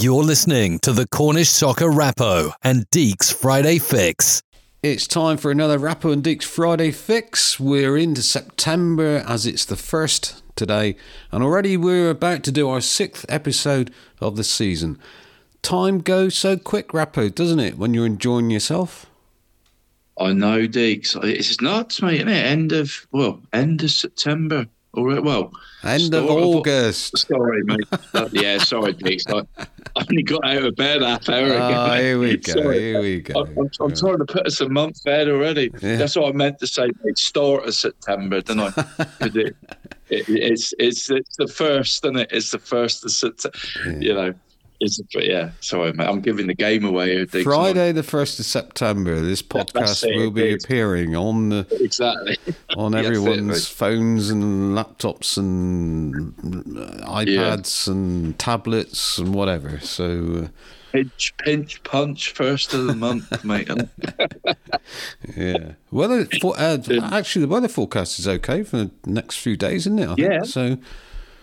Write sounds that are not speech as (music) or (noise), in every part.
You're listening to the Cornish Soccer Rappo and Deacs Friday Fix. It's time for another Rappo and Deacs Friday Fix. We're into September as it's the first today, and already we're about to do our sixth episode of the season. Time goes so quick, Rappo, doesn't it, when you're enjoying yourself? I know, Deacs. It's nuts, mate, isn't it? End of, well, end of September. All right, well, End of August. Sorry, mate. Uh, yeah, sorry, Deacs. I, only got out of bed half hour ago. Mate. here we go. Sorry. Here we go. I'm, I'm, I'm trying to put us a month ahead already. Yeah. That's what I meant to say, mate. Start of September, didn't I? (laughs) it, it, it's, it's, it's the first, isn't it? It's the first of September. You know, it's, yeah, sorry, mate. I'm giving the game away. Friday, the first of September. This podcast it, will be appearing on the Exactly. (laughs) on Yes, it everyone's phones and laptops and uh, iPads and tablets and whatever. So Pinch, pinch, punch, first of the month, (laughs) mate. uh, (laughs) yeah, weather. For, uh, actually, the weather forecast is okay for the next few days, isn't it? I think? Yeah. So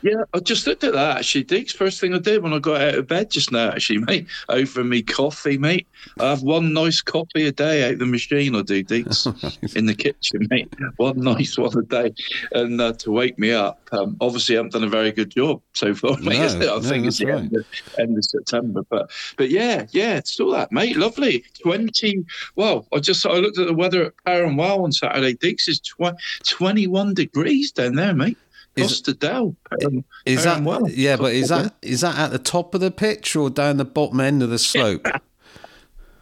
Yeah, I just looked at that actually, Deacs. First thing I did when I got out of bed just now, actually, (laughs) mate, over me coffee, mate. I have one nice coffee a day out the machine, I do, Deacs, (laughs) in the kitchen, mate. One nice one a day. And uh, to wake me up, um, obviously, I haven't done a very good job so far, (laughs) mate. No, is it? I no, think it's the end, of, end of September. But but yeah, yeah, it's still that, mate. Lovely. 20, well, I just I looked at the weather at Perranwell on Saturday, Deacs. is tw- 21 degrees down there, mate. Is- Costa Del. Is that Perranwell. yeah? But is that is that at the top of the pitch or down the bottom end of the slope? (laughs)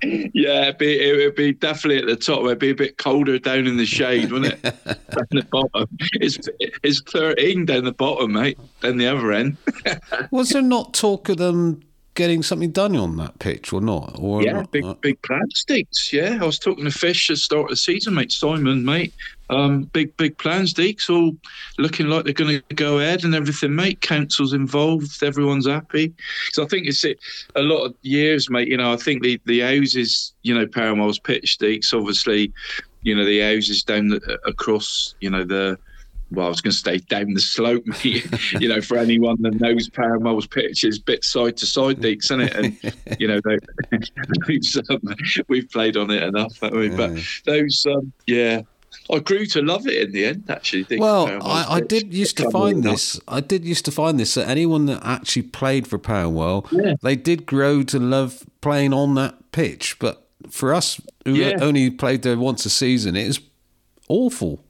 Yeah, it'd be, it would be definitely at the top. It'd be a bit colder down in the shade, wouldn't it? (laughs) down the bottom. It's, it's 13 down the bottom, mate, down the other end. (laughs) Was there not talk of them getting something done on that pitch or not? Or yeah, not? big big plans, Deacs. Yeah, I was talking to Fish at the start of the season, mate. Simon, mate. Um, big big plans, Deacs. All looking like they're going to go ahead and everything, mate. Council's involved. Everyone's happy. So I think it's it, a lot of years, mate. You know, I think the the houses, you know, Perranwell's pitch, Deacs. Obviously, you know, the houses down the, across, you know, the well, I was going to stay down the slope, (laughs) mate. you know, for anyone that knows Perranwell's pitch is bit side to side, Deacs, isn't it? And (laughs) you know, they, (laughs) those, um, we've played on it enough, haven't we? But those, um, yeah, I grew to love it in the end. Actually, Well, I, I did used to find this. I did used to find this that anyone that actually played for Perranwell, Yeah. they did grow to love playing on that pitch. But for us who Yeah. only played there once a season, it is awful.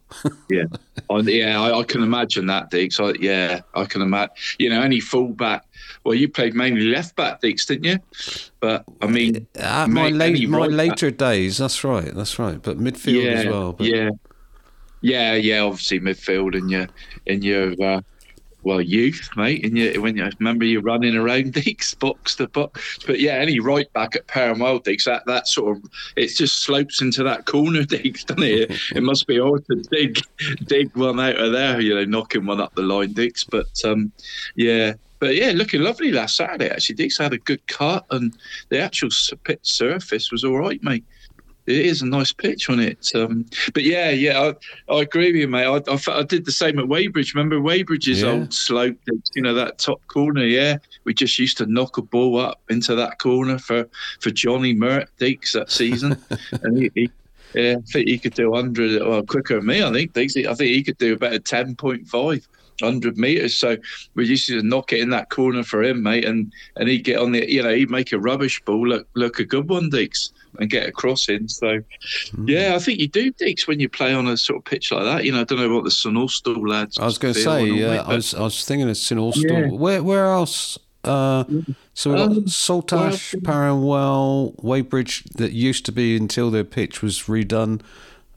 Yeah, I, yeah, I, I can imagine that, Deacs. I, yeah, I can imagine. You know, any fullback. Well, you played mainly left back, Deacs, didn't you? But I mean, At my late, my right back- later days, that's right, that's right. But midfield yeah, as well. But yeah, yeah, yeah. Obviously, midfield in your in your uh, well youth, mate. and your when you remember you running around (laughs) Deacs box to box. But yeah, any right back at Perranwell Deacs, that that sort of it just slopes into that corner (laughs) Deacs, doesn't it? it must be hard to dig dig one out of there, you know, knocking one up the line, Deacs. But um, yeah. But yeah, looking lovely last Saturday. Actually, Deacs had a good cut, and the actual pit surface was all right, mate it is a nice pitch on it. Um, but yeah, yeah, I, I agree with you, mate. I, I, I did the same at Wadebridge. Remember Wadebridge's Yeah. old slope, you know, that top corner? Yeah, we just used to knock a ball up into that corner for, for Johnny Mert Deacs that season. (laughs) and he, he, yeah, I think he could do 100 well, quicker than me, I think. Deacs. I think he could do about a 10.5. 100 meters, so we used to knock it in that corner for him, mate, and and he'd get on the, you know, he'd make a rubbish ball look look a good one, Deacs, and get a cross in. So, yeah, I think you do, Deacs, when you play on a sort of pitch like that. You know, I don't know what the St Austell lads. I was going to say, yeah, mate, I was I was thinking of St Austell. Yeah. Where where else? Uh, so we got Um, Saltash, Perranwell, Wadebridge that used to be until their pitch was redone.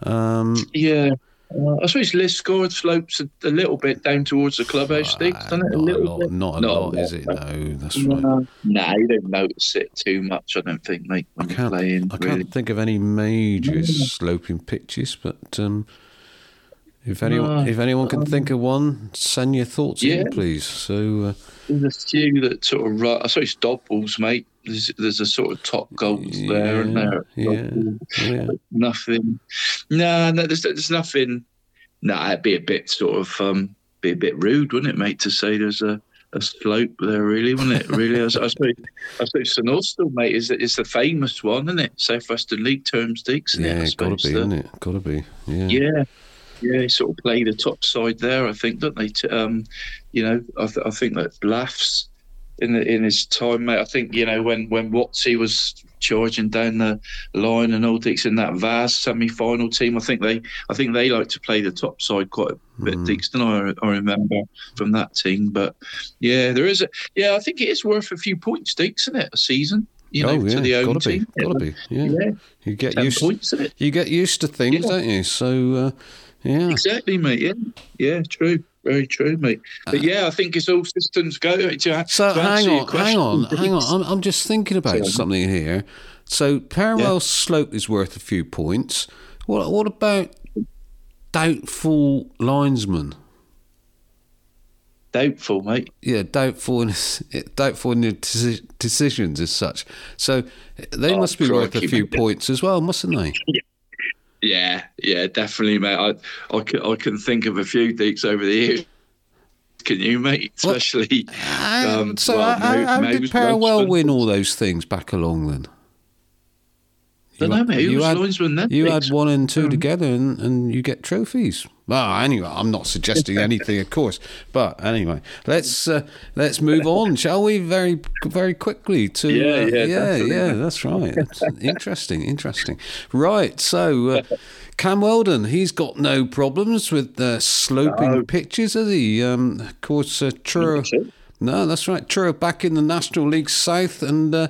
Um, yeah. Uh, I suppose Liskeard slopes a, a little bit down towards the clubhouse, Deacs, doesn't it? not a little lot, bit. not a Not a lot, is it? no. No, that's right. No, you don't notice it too much, I don't think, mate, I when you're can't, playing. I really. can't think of any major sloping pitches, but um, if anyone if anyone can think of one, send your thoughts Yeah. in, please. So uh, There's a few that sort of, ru- I suppose Dobwalls, mate. There's, there's a sort of top goals there and there. yeah, yeah. (laughs) Nothing. No, no, there's, there's nothing. No, it'd be a bit sort of, um, be a bit rude, wouldn't it, mate, to say there's a a slope there, really, wasn't it? Really, I, I suppose, I suppose St Austell, mate, is is the famous one, isn't it? Southwestern League terms, Deacs. Yeah, it, got to be, isn't it? Got to be. Yeah. Yeah. Yeah, he sort of play the top side there, I think, don't they? Um, you know, I, th- I think that laughs in the, in his time, mate. I think you know when when Watsy was charging down the line and all Dix in that Vase semi-final team. I think they I think they like to play the top side quite a bit. Mm. Dixon, I, I remember from that team. But yeah, there is a yeah. I think it is worth a few points, Dix, isn't it? A season. You know, oh, yeah. to the own gotta team. Be. Gotta be. Yeah. yeah. You get used. Points, to, You get used to things, yeah. don't you? So. Uh, yeah. Exactly, mate. Yeah. Yeah, true. Very true, mate. But yeah, I think it's all systems go. To, so to hang on, hang on, hang on. I'm, I'm just thinking about something here. So parallel yeah. slope is worth a few points. What what about doubtful linesman? Doubtful, mate. Yeah, doubtful in (laughs) doubtful in decisions as such. So they oh, must be worth a few points as well, mustn't they? Yeah. Yeah, yeah, definitely, mate. I, I, can, I can think of a few Deacs over the years. Can you, mate? Especially. Well, um, so, well, how, how did Perranwell win all those things back along then? You, know, mate. you had, you had one and two um, together, and, and you get trophies. Well, anyway, I'm not suggesting anything, of course. But anyway, let's uh, let's move on, shall we? Very very quickly to yeah uh, yeah yeah, yeah that's right. That's interesting, interesting. Right, so. Uh, Cam Weldon, he's got no problems with uh, sloping no. pitches, has he? Um, of course, uh, Truro. No, that's right. Truro back in the National League South, and uh,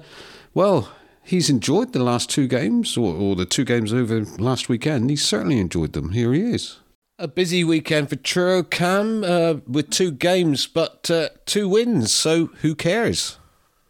well, he's enjoyed the last two games, or, or the two games over last weekend. He's certainly enjoyed them. Here he is. A busy weekend for Truro Cam uh, with two games, but uh, two wins. So who cares?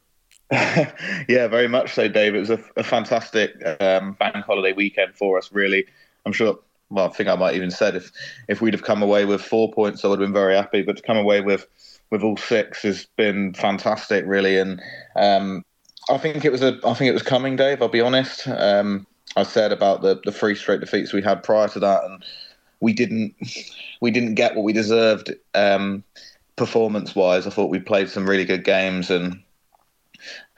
(laughs) yeah, very much so, Dave. It was a, a fantastic um, bank holiday weekend for us. Really, I'm sure. Well, I think I might even said if if we'd have come away with four points, I would have been very happy. But to come away with with all six has been fantastic, really. And um, I think it was a. I think it was coming, Dave. I'll be honest. Um, I said about the the three straight defeats we had prior to that, and we didn't we didn't get what we deserved um, performance wise. I thought we played some really good games and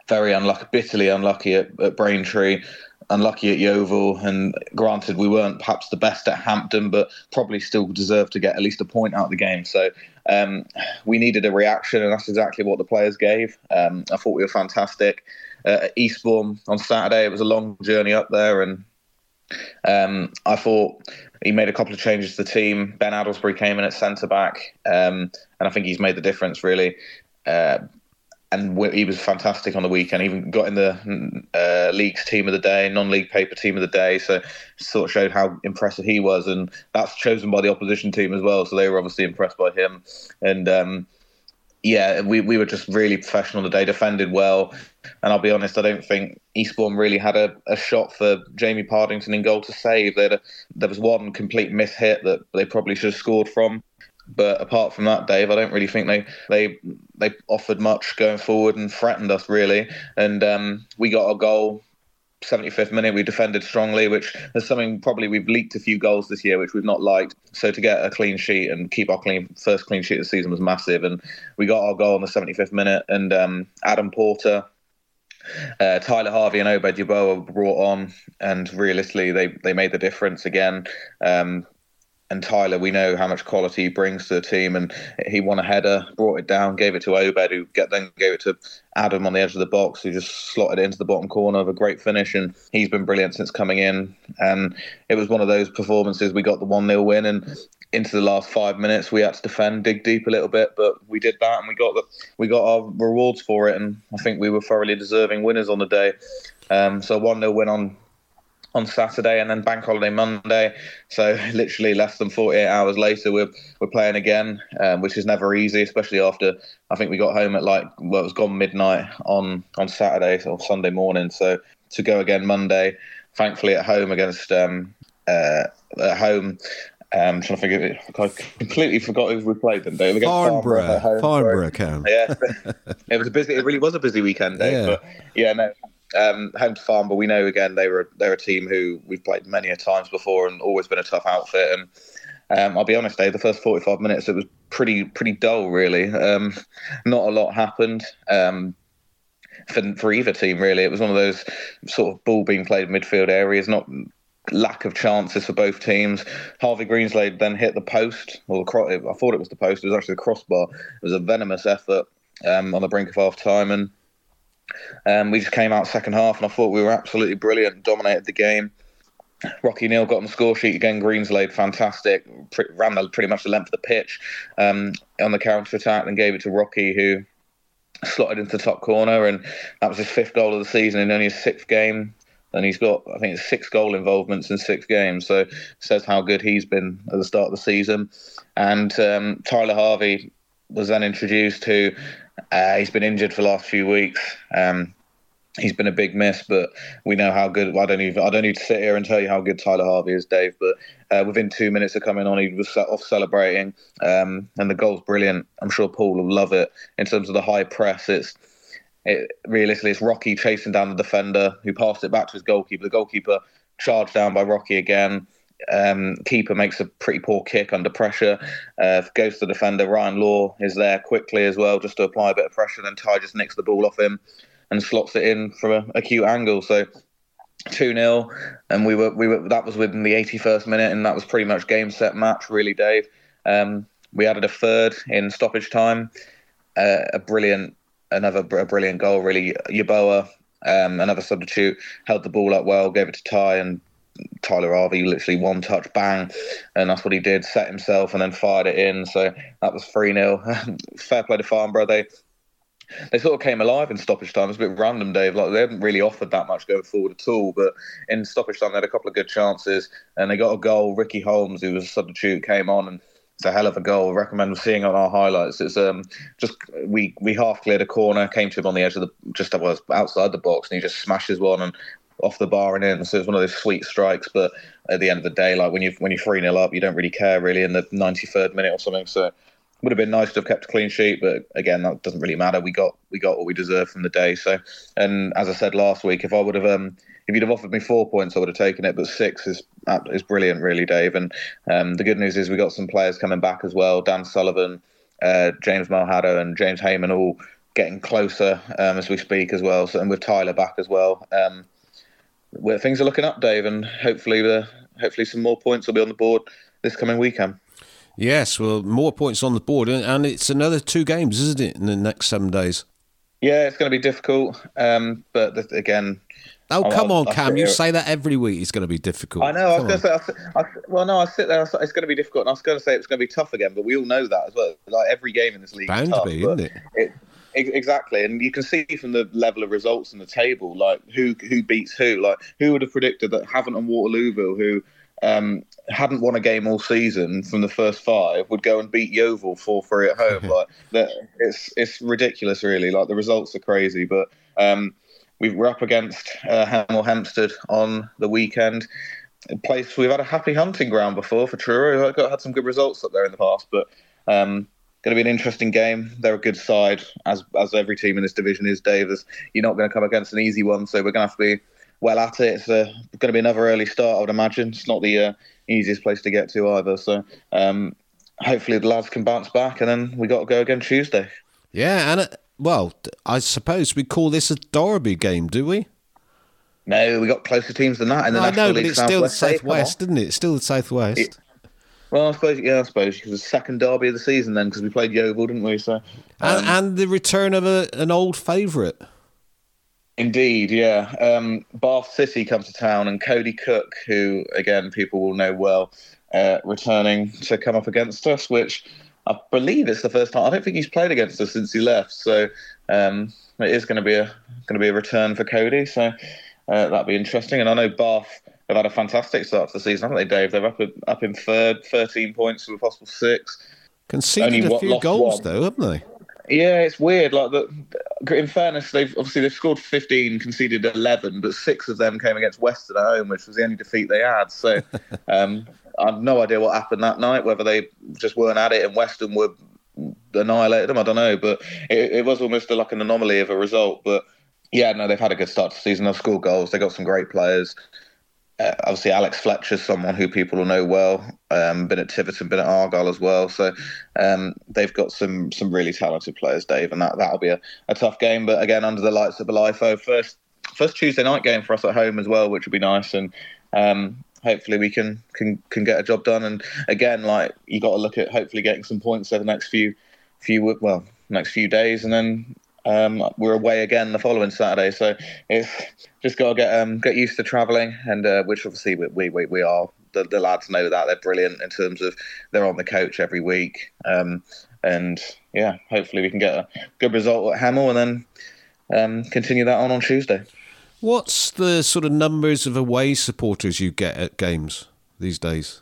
very unlucky, bitterly unlucky at, at Braintree, unlucky at Yeovil, and granted we weren't perhaps the best at Hampton, but probably still deserved to get at least a point out of the game. So um, we needed a reaction, and that's exactly what the players gave. Um, I thought we were fantastic. Uh, at Eastbourne on Saturday, it was a long journey up there, and um, I thought he made a couple of changes to the team. Ben Adelsbury came in at centre back, um, and I think he's made the difference really. Uh, and he was fantastic on the weekend. Even got in the uh, league's team of the day, non-league paper team of the day. So sort of showed how impressive he was, and that's chosen by the opposition team as well. So they were obviously impressed by him. And um, yeah, we we were just really professional today. Defended well, and I'll be honest, I don't think Eastbourne really had a, a shot for Jamie Pardington in goal to save. They a, there was one complete miss hit that they probably should have scored from. But apart from that, Dave, I don't really think they they they offered much going forward and threatened us really. And um, we got a goal 75th minute, we defended strongly, which is something probably we've leaked a few goals this year, which we've not liked. So to get a clean sheet and keep our clean first clean sheet of the season was massive. And we got our goal in the 75th minute, and um, Adam Porter. Uh, Tyler Harvey and Obed Yeboah were brought on, and realistically, they, they made the difference again. Um, and Tyler, we know how much quality he brings to the team, and he won a header, brought it down, gave it to Obed, who get, then gave it to Adam on the edge of the box, who just slotted it into the bottom corner of a great finish, and he's been brilliant since coming in. And it was one of those performances. We got the one 0 win, and into the last five minutes, we had to defend, dig deep a little bit, but we did that, and we got the we got our rewards for it, and I think we were thoroughly deserving winners on the day. Um, so one 0 win on on Saturday and then bank holiday Monday. So (laughs) literally less than 48 hours later, we're we're playing again, um, which is never easy, especially after I think we got home at like well, it was gone midnight on on Saturday or Sunday morning. So to go again Monday, thankfully at home against um, uh, at home. Um, trying to figure it. I completely forgot who we played them. Day against Farnborough. Farnborough, Farnborough Cam. Yeah, (laughs) it was a busy. It really was a busy weekend, Dave. Yeah. But yeah, no, um, home to farm, but we know again they were they're a team who we've played many a times before and always been a tough outfit. And um, I'll be honest, Dave. The first forty-five minutes it was pretty pretty dull, really. Um, not a lot happened. Um, for, for either team, really, it was one of those sort of ball being played midfield areas, not lack of chances for both teams. Harvey Greenslade then hit the post, or the I thought it was the post. It was actually the crossbar. It was a venomous effort um, on the brink of half time, and um, we just came out second half, and I thought we were absolutely brilliant, dominated the game. Rocky Neal got on the score sheet again. Greenslade, fantastic, ran the, pretty much the length of the pitch um, on the counter attack, and gave it to Rocky, who slotted into the top corner, and that was his fifth goal of the season in only his sixth game and he's got I think it's six goal involvements in six games. So says how good he's been at the start of the season. And um, Tyler Harvey was then introduced. Who uh, he's been injured for the last few weeks. Um, he's been a big miss, but we know how good. I don't even I don't need to sit here and tell you how good Tyler Harvey is, Dave. But uh, within two minutes of coming on, he was off celebrating, um, and the goal's brilliant. I'm sure Paul will love it in terms of the high press. It's it, realistically, it's Rocky chasing down the defender who passed it back to his goalkeeper. The goalkeeper charged down by Rocky again. Um, keeper makes a pretty poor kick under pressure. Uh, goes to the defender. Ryan Law is there quickly as well, just to apply a bit of pressure. Then Ty just nicks the ball off him and slots it in from a acute angle. So two 0 and we were we were that was within the 81st minute, and that was pretty much game set match. Really, Dave. Um, we added a third in stoppage time. Uh, a brilliant another a brilliant goal. Really, Yeboah, um, another substitute, held the ball up well, gave it to Ty, and Tyler Harvey literally one touch, bang, and that's what he did. Set himself and then fired it in. So that was three 0 (laughs) Fair play to Farnborough. They they sort of came alive in stoppage time. It was a bit random, Dave. Like they haven't really offered that much going forward at all. But in stoppage time, they had a couple of good chances, and they got a goal. Ricky Holmes, who was a substitute, came on and it's a hell of a goal. I recommend seeing on our highlights. It's um just we we half cleared a corner, came to him on the edge of the just was outside the box, and he just smashes one and off the bar and in. So it's one of those sweet strikes. But at the end of the day, like when you when you're three 0 up, you don't really care really in the 93rd minute or something. So would have been nice to have kept a clean sheet, but again, that doesn't really matter. We got we got what we deserved from the day. So, and as I said last week, if I would have um if you'd have offered me four points, I would have taken it. But six is is brilliant, really, Dave. And um, the good news is we got some players coming back as well. Dan Sullivan, uh, James Malhado, and James Heyman all getting closer um, as we speak as well. So, and with Tyler back as well, um, where things are looking up, Dave, and hopefully the hopefully some more points will be on the board this coming weekend. Yes, well, more points on the board, and it's another two games, isn't it, in the next seven days? Yeah, it's going to be difficult, um, but again, Oh, come on, Cam. You say that every week. It's going to be difficult. I know. I was going to say, I, I, well, no, I sit there. it's going to be difficult. And I was going to say it's going to be tough again, but we all know that as well. Like every game in this league, bound tough, to be, isn't it? it? Exactly, and you can see from the level of results in the table, like who who beats who. Like who would have predicted that Havant and Waterlooville, who um, hadn't won a game all season from the first five, would go and beat Yeovil four three at home. (laughs) like that, it's it's ridiculous, really. Like the results are crazy, but. Um, we are up against uh, Hemel Hempstead on the weekend. A place we've had a happy hunting ground before for Truro. I've got had some good results up there in the past, but um, going to be an interesting game. They're a good side, as as every team in this division is. Davis, you're not going to come against an easy one, so we're going to have to be well at it. It's uh, going to be another early start, I would imagine. It's not the uh, easiest place to get to either. So um, hopefully the lads can bounce back, and then we got to go again Tuesday. Yeah, and well, I suppose we call this a Derby game, do we? No, we got closer teams than that in the no, National no, League but it's still the Southwest, isn't it? It's still the Southwest. It, well, I suppose, yeah, I suppose because the second derby of the season then, because we played Yeovil, didn't we? So, um, and, and, the return of a, an old favourite. Indeed, yeah. Um, Bath City come to town, and Cody Cook, who again people will know well, uh, returning to come up against us, which I believe it's the first time. I don't think he's played against us since he left. So um, it is going to be a going to be a return for Cody. So uh, that'll be interesting. And I know Bath have had a fantastic start to the season, haven't they, Dave? They're up up in third, thirteen points with a possible six. Conceded Only a few goals one. though, haven't they? Yeah, it's weird. Like the, in fairness, they've obviously they've scored 15, conceded 11, but six of them came against Weston at home, which was the only defeat they had. So (laughs) um, I've no idea what happened that night. Whether they just weren't at it and Weston were annihilated them, I don't know. But it, it was almost like an anomaly of a result. But yeah, no, they've had a good start to the season. They've scored goals. They got some great players. Uh, obviously Alex Fletcher's someone who people will know well. Um, been at Tiverton, been at Argyle as well. So um, they've got some some really talented players, Dave, and that that'll be a, a tough game. But again, under the lights of Bolitho, first first Tuesday night game for us at home as well, which would be nice. And um, hopefully we can can can get a job done. And again, like you got to look at hopefully getting some points over the next few few well next few days, and then um, we're away again the following Saturday. So it's just got to get um, get used to travelling, and uh, which obviously we we, we are. The, the, lads know that they're brilliant in terms of they're on the coach every week, um, and yeah, hopefully we can get a good result at Hemel and then um, continue that on on Tuesday. What's the sort of numbers of away supporters you get at games these days?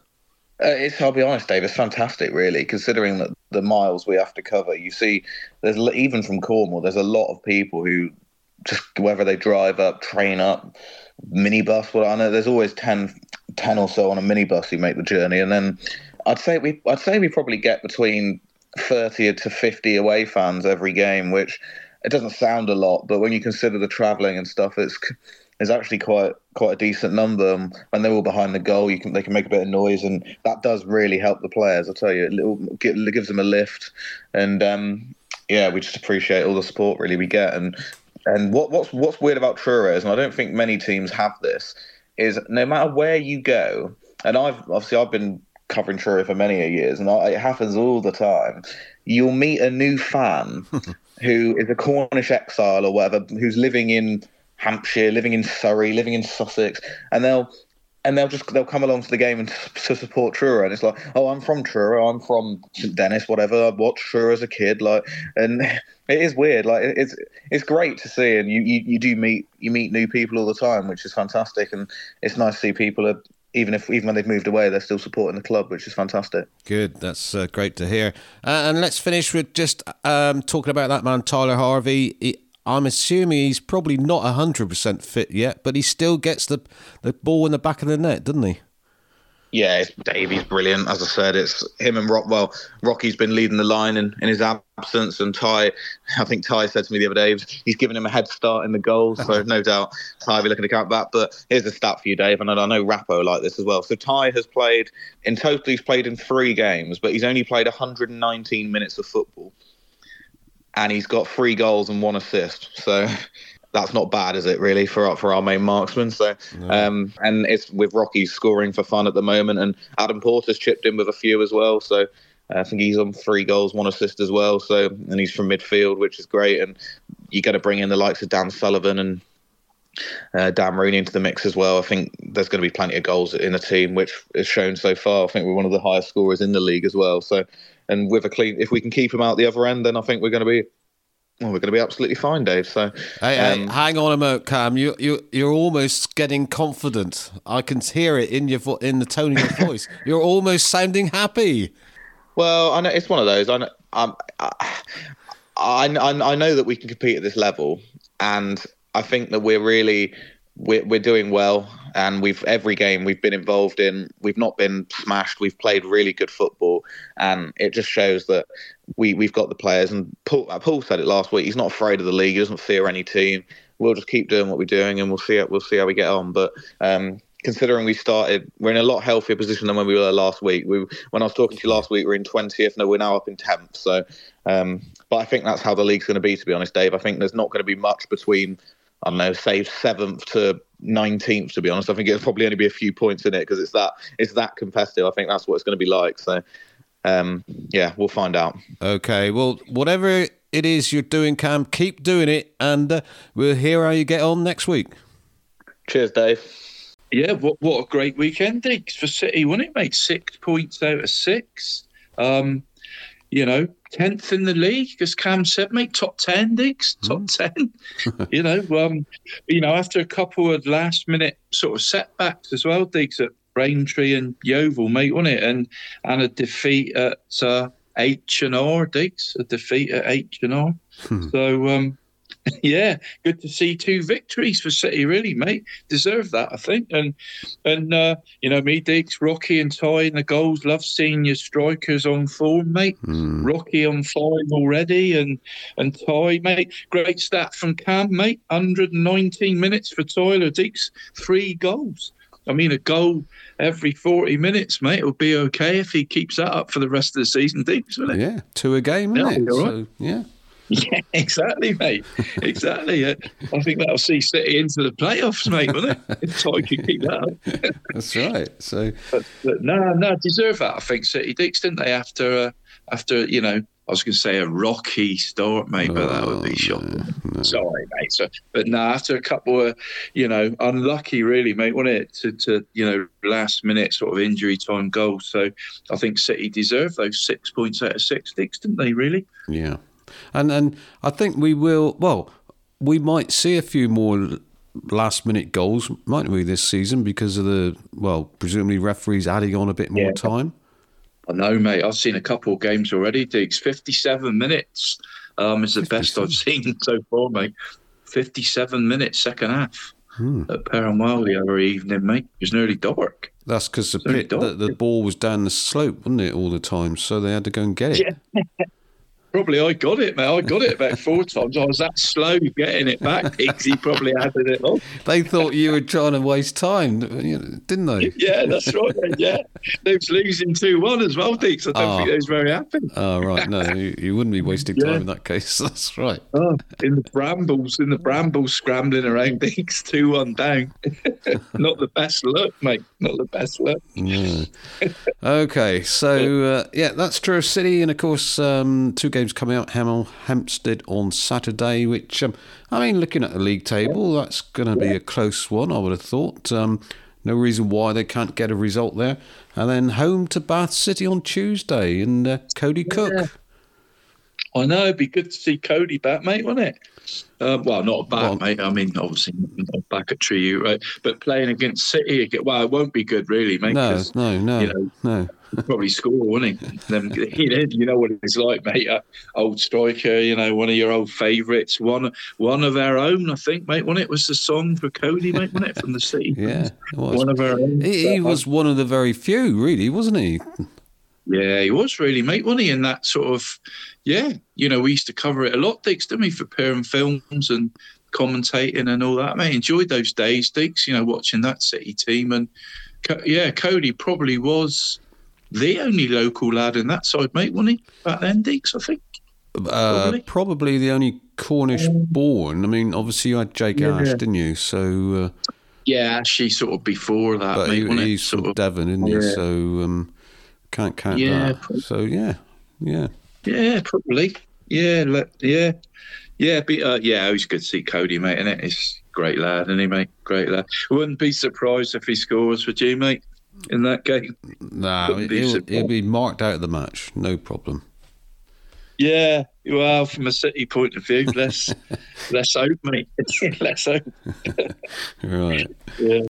Uh, it's, I'll be honest, Dave. It's fantastic, really, considering that the miles we have to cover. You see, there's even from Cornwall, there's a lot of people who just whether they drive up, train up, minibus. Well, I know there's always 10, 10 or so on a minibus who make the journey, and then I'd say we, I'd say we probably get between thirty to fifty away fans every game, which it doesn't sound a lot, but when you consider the travelling and stuff, it's is actually quite quite a decent number. And when they're all behind the goal, you can they can make a bit of noise, and that does really help the players. I tell you, it, it gives them a lift, and um, yeah, we just appreciate all the support really we get. And and what what's what's weird about Truro is, and I don't think many teams have this, is no matter where you go, and I've obviously I've been covering Truro for many years, and it happens all the time. You'll meet a new fan (laughs) who is a Cornish exile or whatever, who's living in Hampshire, living in Surrey, living in Sussex, and they'll and they'll just they'll come along to the game and to support Truro, and it's like, oh, I'm from Truro, I'm from St Dennis, whatever. I watched Truro as a kid, like, and (laughs) it is weird. Like, it's it's great to see, and you, you you do meet you meet new people all the time, which is fantastic, and it's nice to see people are even if even when they've moved away, they're still supporting the club, which is fantastic. Good, that's uh, great to hear. Uh, and let's finish with just um, talking about that man, Tyler Harvey. He, I'm assuming he's probably not 100% fit yet, but he still gets the, the ball in the back of the net, doesn't he? Yeah, Davey's brilliant. As I said, it's him and Rock. Well, Rocky's been leading the line in, in his absence, and Ty. I think Ty said to me the other day he's given him a head start in the goals, so (laughs) no doubt Ty will be looking to count that. But here's a stat for you, Dave, and I know Rappo like this as well. So Ty has played in total. He's played in three games, but he's only played 119 minutes of football and he's got three goals and one assist. So (laughs) that's not bad, is it? Really for our, for our main marksman. So no. um, and it's with Rocky scoring for fun at the moment, and Adam Porter's chipped in with a few as well. So. I think he's on three goals, one assist as well. So, and he's from midfield, which is great. And you got to bring in the likes of Dan Sullivan and uh, Dan Rooney into the mix as well. I think there's going to be plenty of goals in the team, which is shown so far. I think we're one of the highest scorers in the league as well. So and with a clean, if we can keep him out the other end, then I think we're going to be well, we're going to be absolutely fine, Dave. So, hey, um, hey, hang on a moment, Cam. You you you're almost getting confident. I can hear it in your vo- in the tone of your (laughs) voice. You're almost sounding happy. Well, I know it's one of those. I know, I, I, I know that we can compete at this level, and I think that we're really we're, we're doing well. And we've every game we've been involved in we've not been smashed. We've played really good football. And it just shows that we we've got the players. And Paul, uh, Paul said it last week. He's not afraid of the league. He doesn't fear any team. We'll just keep doing what we're doing and we'll see we'll see how we get on. But um, considering we started we're in a lot healthier position than when we were last week. We when I was talking to you last week we are in 20th no we're now up in 10th so um, but I think that's how the league's going to be to be honest Dave. I think there's not going to be much between I don't know, say seventh to nineteenth. To be honest, I think it'll probably only be a few points in it because it's that it's that competitive. I think that's what it's going to be like. So, um, yeah, we'll find out. Okay, well, whatever it is you're doing, Cam, keep doing it, and uh, we'll hear how you get on next week. Cheers, Dave. Yeah, what what a great weekend, Diggs, for City, wasn't it, mate? Six points out of six. Um, you know, tenth in the league, as Cam said, mate, top ten, Diggs, top mm. ten. (laughs) you know, um, you know, after a couple of last minute sort of setbacks as well, Diggs at Braintree and Yeovil, mate, wasn't it? And and a defeat at uh, H and R, Diggs, a defeat at H and R. Hmm. So um, (laughs) yeah, good to see two victories for City. Really, mate, deserve that, I think. And and uh, you know me, Diggs, Rocky, and Ty in the goals. Love seeing your strikers on form, mate. Mm. Rocky on five already, and and Ty, mate. Great stat from Cam, mate. 119 minutes for Tyler Diggs, three goals. I mean, a goal every 40 minutes, mate, It'll be okay if he keeps that up for the rest of the season, Deacs, will it? Yeah, two a game, isn't Yeah, it? you're So, yeah. (laughs) Yeah, exactly, mate. Exactly. I think that'll see City into the playoffs, mate, won't it? (laughs) If Toy can keep that up. (laughs) That's right. So, But, but no, no, deserve that. I think City Deacs, didn't they? After, uh, after you know, I was going to say a rocky start, mate, but that would be Oh, shocking. no. Sorry, mate. So, but no, after a couple of, you know, unlucky, really, mate, wasn't it? To, to you know, last minute sort of injury time goals. So, I think City deserved those six points out of six, Deacs, didn't they? Really? Yeah, and and I think we will. Well, we might see a few more last minute goals, mightn't we, this season because of the well, presumably referees adding on a bit more Yeah. time. I know, mate. I've seen a couple of games already, Diggs. 57 minutes um, is the best I've seen (laughs) so far, mate. 57 minutes, second half Hmm. at Perranwell the other evening, mate. It was nearly dark. That's because the pit, the, the ball was down the slope, wasn't it, all the time? So they had to go and get it. Yeah. (laughs) Probably I got it, mate. I got it about four times. I was that slow getting it back. He probably added it on. (laughs) They thought you were trying to waste time, didn't they? (laughs) Yeah, that's right. Yeah. They was losing 2 1 as well, Diggs. I don't Oh. think they was very happy. Oh right, no, you, you wouldn't be wasting Yeah. time in that case. (laughs) That's right. Oh, in the brambles, in the brambles, scrambling around, Diggs, 2 1 down. Not the best look, mate. Not the best look. No. okay, so uh, yeah, that's Truro City, and of course, um, two games coming out. Hemel Hempstead on Saturday, which um, I mean, looking at the league table, that's going to be a close one. I would have thought. Um, no reason why they can't get a result there, and then home to Bath City on Tuesday, and uh, Cody Cook. I know, it'd be good to see Cody back, mate, wouldn't it? Uh, well, not back, Well- mate. I mean, obviously not back at Treyew, right? But playing against City, well, it won't be good, really, mate. No, no, no, you know, no. probably score, wouldn't he? You, (laughs) know, you know what it's like, mate. Uh, old striker, you know, one of your old favourites, one one of our own, I think, mate. When it was the song for Cody, mate, wasn't it from the City? (laughs) Yeah, was. one of our own. He, he was one of the very few, really, wasn't he? Yeah, he was really, mate, wasn't he? In that sort of, yeah, you know, we used to cover it a lot, Dix, didn't we, for Perrin Films and commentating and all that, I Enjoyed those days, Dix, you know, watching that City team. And Co- yeah, Cody probably was the only local lad in that side, mate, wasn't he? Back then, Dix, I think. Uh, Probably. probably the only Cornish born. I mean, obviously you had Jake Yeah. Ash, didn't you? So, uh, Yeah, she sort of before that, but mate, he, he's Sort from of, Devon, isn't he? Yeah. So um, can't count Yeah, that. probably. So yeah, yeah. Yeah, probably. Yeah, le- yeah, yeah, be, uh, yeah. It was good to see Cody, mate, and it? He's great lad, isn't he, mate? Great lad. Wouldn't be surprised if he scores, for you, mate, in that game? Nah, he'll, he'll be marked out of the match, no problem. Yeah, well, from a City point of view, Less, (laughs) less let's hope, mate. (laughs) let's hope. (laughs) Right.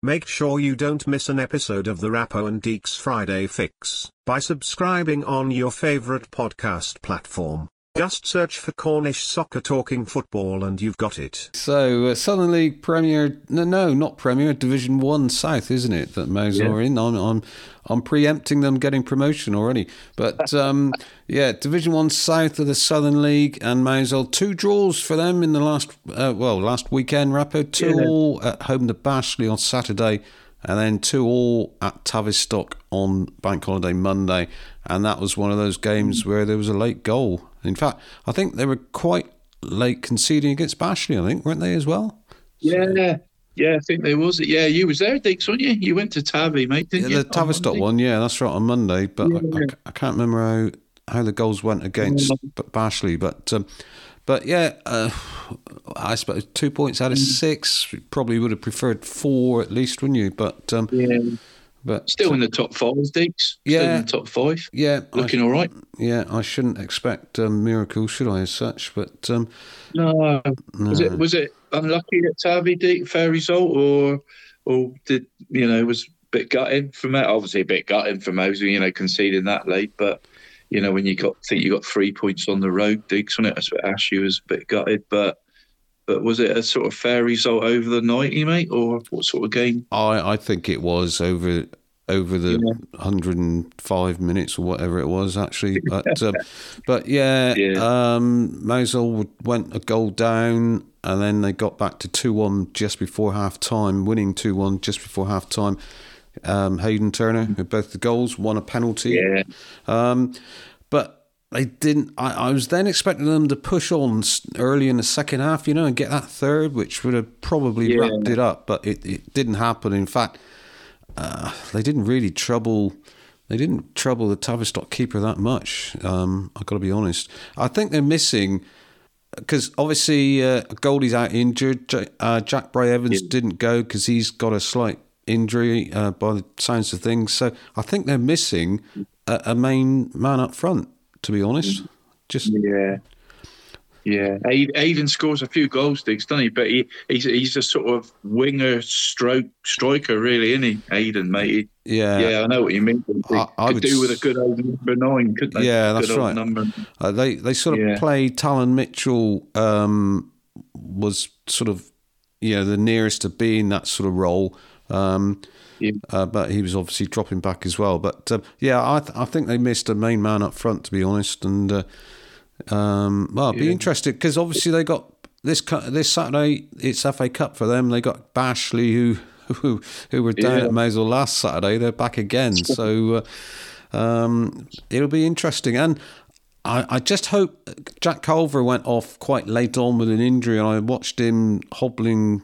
Make sure you don't miss an episode of the Rappo and Deacs Friday Fix by subscribing on your favorite podcast platform. Just search for Cornish Soccer Talking Football and you've got it. So uh, Southern League Premier, no, no, not Premier, Division One South, isn't it? That Mouse Yeah. are in. I'm, I'm, I'm preempting them getting promotion already. But (laughs) um, yeah, Division One South of the Southern League and Mousehole, two draws for them in the last, uh, well, last weekend. Rappo two Yeah. all at home to Bashley on Saturday, and then two all at Tavistock on Bank Holiday Monday. And that was one of those games where there was a late goal. In fact, I think they were quite late conceding against Bashley. I think weren't they as well? Yeah, yeah, I think there was. Yeah, you was there, Dix, weren't you? You went to Tavi, mate, didn't Yeah, you? the Tavistock On one, yeah, that's right on Monday. But I, I Yeah. I can't remember how, how the goals went against Bashley. But um, but yeah, uh, I suppose two points Mm. out of six. Probably would have preferred four at least, wouldn't you? But um, Yeah, but still in the top five. Still Yeah. in the top five. yeah, I, Looking all right. yeah, I shouldn't expect um, miracles, should I? As such, but um, No, was it was it unlucky at Tavi, Dix, fair result, or or did you know was a bit gutting from that? Obviously, a bit gutting for Mousehole, you know, conceding that late, but. You know, when you got think you got three points on the road, Diggs on it. What Ashley was a bit gutted, but but was it a sort of fair result over the ninety, mate, or what sort of game? I I think it was over over the 105 minutes or whatever it was actually (laughs) but um, but yeah, Yeah. um Mousehole went a goal down and then they got back to two one just before half time, winning two one just before half time. Um, Hayden Turner with both the goals, won a penalty. Yeah. Um, but they didn't. I, I was then expecting them to push on early in the second half, you know, and get that third, which would have probably Yeah. wrapped it up. But it, it didn't happen. In fact, uh, they didn't really trouble. They didn't trouble the Tavistock keeper that much. Um, I've got to be honest. I think they're missing because obviously uh, Goldie's out injured. J- Uh, Jack Bray Evans didn't go because he's got a slight injury uh, by the sounds of things. So I think they're missing a, a main man up front. To be honest, just Yeah. Yeah, Aid- Aiden scores a few goals, Diggs, doesn't he? But he, he's he's a sort of winger stroke striker, really, isn't he? Aiden, mate. He- yeah, yeah, I know what you mean. He I- I could would do with a good old number nine, couldn't they? Yeah, that's good right. Number. Uh, they they sort of Yeah. played Talon Mitchell um, was sort of you know the nearest to being that sort of role. Um, Yeah. uh, but he was obviously dropping back as well. But um, yeah, I th- I think they missed a main man up front to be honest. And uh, um, well, I'd be Yeah. interested because obviously they got this this Saturday. It's FA Cup for them. They got Bashley who who who were down Yeah. at Maysville last Saturday. They're back again. So. Uh, um, it'll be interesting. And I, I just hope Jack Culver went off quite late on with an injury, and I watched him hobbling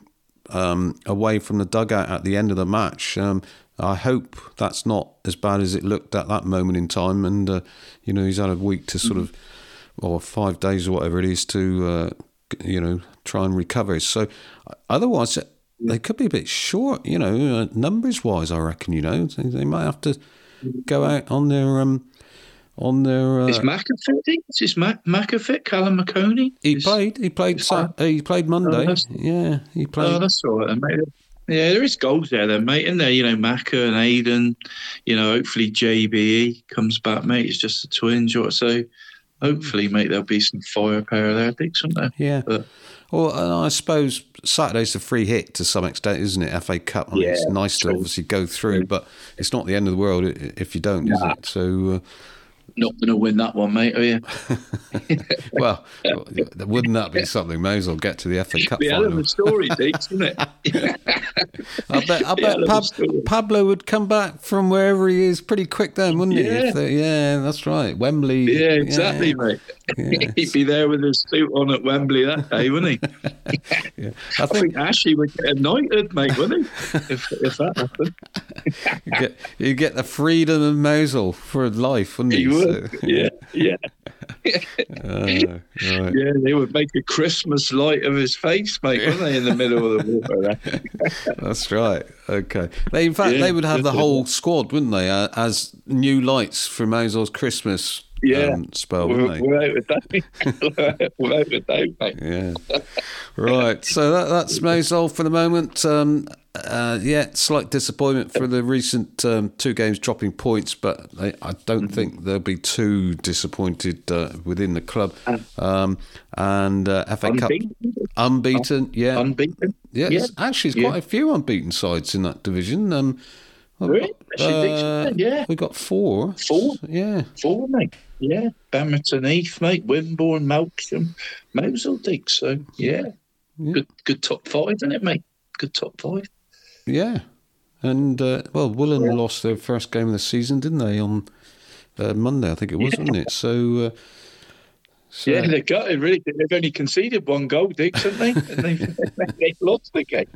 um, away from the dugout at the end of the match. Um, I hope that's not as bad as it looked at that moment in time. And, uh, you know, he's had a week to sort of, or five days or whatever it is to, uh, you know, try and recover. So otherwise, they could be a bit short, you know, uh, numbers wise, I reckon, you know. They, they might have to go out on their. Um, on their, uh, Is McAfee? Is Mac McAfee? Callum McConey? he Is- played. He played. Sat- he played Monday. that's- yeah, he played. Oh, that's all right, mate. Yeah, there is goals there, then, mate. In there, you know, Macca and Aiden. You know, hopefully JBE comes back, mate. It's just the twins, or so. Hopefully, mate, there'll be some firepower there, Diggs, won't there? Yeah. But- Well, and I suppose Saturday's a free hit to some extent, isn't it? FA Cup. I mean, it's Yeah, nice to obviously go through, but it's not the end of the world if you don't, is it? So, uh, Not going to win that one, mate. Are you? (laughs) well, wouldn't that be something? May as well get to the FA Cup The hell of final. a story, (laughs) Diggs, isn't it? I bet, I (laughs) bet let Pab- us do it. Pablo would come back from wherever he is pretty quick then, wouldn't he? Yeah. They- yeah, that's right. Wembley. Yeah, exactly, mate. Yeah. He'd be there with his suit on at Wembley that day, wouldn't he? (laughs) I I think think Ashley would get anointed, mate, wouldn't he? If, if that happened. you (laughs) get, you get the freedom of Mousehole for life, wouldn't He you? would. So- Yeah, yeah. Uh, (laughs) right. Yeah, they would make a Christmas light of his face, mate, wouldn't they, in the middle of the water? That's right. Okay. They, in fact, Yeah, they would have the whole squad, wouldn't they, uh, as new lights for Mousehole's Christmas Yeah. um, spell, wouldn't they? Without a doubt. Without a doubt, mate. Yeah. Right. So that, that's Mousehole for the moment. Um, uh, yeah, slight disappointment for the recent um, two games dropping points, but they, I don't Mm-hmm. think they'll be too disappointed uh, within the club. Um, and uh, FA Cup Unbeaten. unbeaten. Yeah. Unbeaten. Yeah, Yeah. actually there's Yeah. quite a few unbeaten sides in that division. Um, Really? got, Actually, think so, uh, yeah. we got four. Four? Yeah, Four, mate. Yeah. Bemerton Heath, mate. Wimborne, Melksham, Mousehole, Dig. So, yeah. Yeah. Good good top five, isn't it, mate? Good top five. yeah, and uh, well, Willand lost their first game of the season, didn't they? On uh, Monday, I think it was, wasn't it? So, uh, so Yeah, they got it, really. They've only conceded one goal, Dig, haven't they? And they've, (laughs) they've lost the game.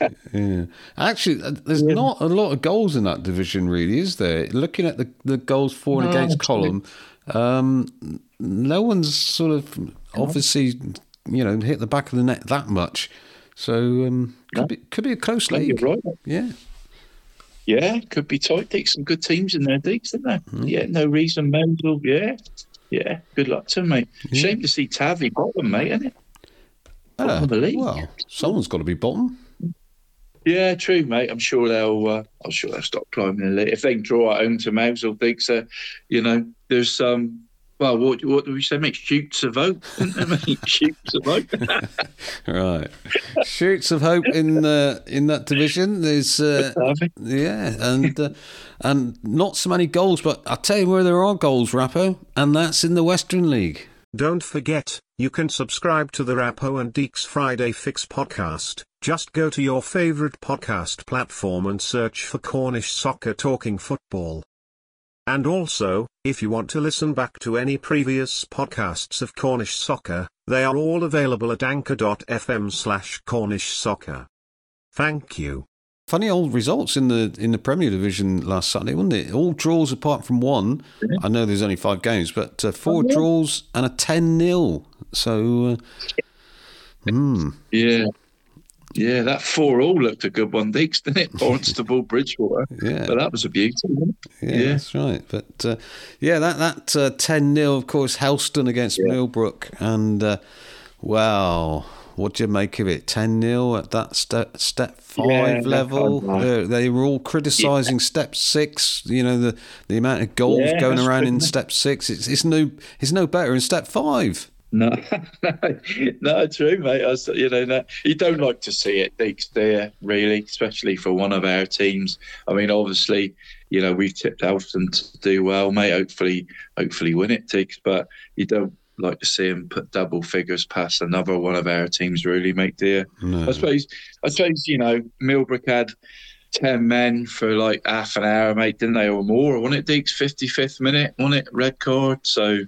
(laughs) yeah. Actually, uh, there's not a lot of goals in that division, really, is there? Looking at the the goals for and No, against column, um, no one's sort of obviously, you know, hit the back of the net that much. So um, could No. be could be a close league. right. Yeah. Yeah, could be tight. Dig. Some good teams in there, Dig, isn't there? Hmm. Yeah, no reason. Mousehole, yeah. Yeah, good luck to them, mate. Shame to see Tavi bottom, mate, isn't it? The league. well, someone's got to be bottom. Yeah, true, mate. I'm sure they'll. Uh, I'm sure they'll stop climbing the league if they draw at home to Mousehole. Dig, so you know, there's um. Well, what what do we say, mate? Shoots of hope, isn't there, mate? (laughs) Shoots of hope. (laughs) Right. Shoots of hope in uh, in that division. There's uh, yeah, and uh, and not so many goals, but I tell you where there are goals, Rappo, and that's in the Western League. Don't forget, you can subscribe to the Rappo and Deacs Friday Fix podcast. Just go to your favorite podcast platform and search for Cornish Soccer Talking Football. And also, if you want to listen back to any previous podcasts of Cornish Soccer, they are all available at anchor.fm slash Cornish Soccer. Thank you. Funny old results in the in the Premier Division last Sunday, wasn't it? All draws apart from one. I know there's only five games, but uh, four draws and a 10 0. So, uh, hmm. Yeah. Yeah, that four all looked a good one, Deacs, didn't it? Barnstaple, (laughs) Bridgwater. Yeah. But that was a beauty. wasn't? Yeah, that's right. But uh, yeah, that that uh, ten 0 of course, Helston against Millbrook, and uh, wow, what do you make of it? Ten 0 at that step step five Yeah, level. They were all criticising step six. You know the the amount of goals Yeah, going around in step six. It's it's no it's no better in step five. No, (laughs) no, true, mate. I, you know, no, you don't like to see it, Deacs, there, really, especially for one of our teams. I mean, obviously, you know, we've tipped Alston to do well, mate. Hopefully, hopefully win it, Deacs, but you don't like to see him put double figures past another one of our teams, really, mate, dear. No. I suppose, I suppose, you know, Millbrook had 10 men for like half an hour, mate, didn't they, or more? Wasn't it, Deacs? 55th minute, wasn't it? Red card. So,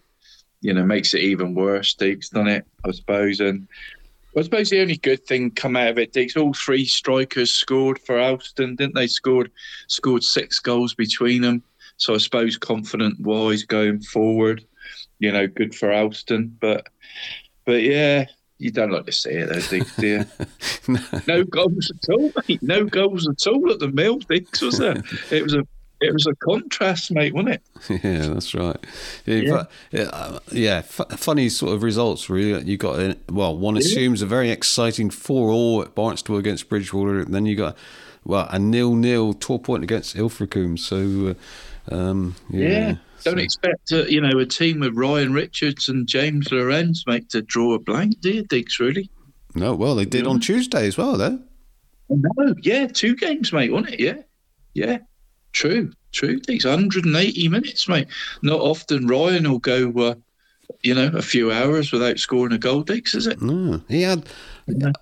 you know, makes it even worse, Deacs, doesn't it? I suppose. And I suppose the only good thing come out of it, Deacs, all three strikers scored for Alston, didn't they? Scored scored six goals between them. So I suppose confident wise going forward, you know, good for Alston. But but yeah, you don't like to see it though, Deacs, do you? (laughs) no goals at all, mate. No goals at all at the mill, Deacs, was there? (laughs) It was a it was a contrast, mate, wasn't it? Yeah, that's right. Yeah, Yeah. yeah, uh, yeah fu- funny sort of results, really. You got, well, one assumes a very exciting 4 all at Barnstaple against Bridgwater, and then you got, well, a nil nil Torpoint against Ilfracombe. So, uh, um, yeah. Yeah. Don't expect, uh, you know, a team with Ryan Richards and James Lorenz, mate, to draw a blank, do you, Diggs, really? no, well, they did on Tuesday as well, though. No, yeah, two games, mate, wasn't it? Yeah, yeah, true, true. Diggs, 180 minutes, mate. Not often Ryan will go, uh, you know, a few hours without scoring a goal, Diggs, is it? No, he had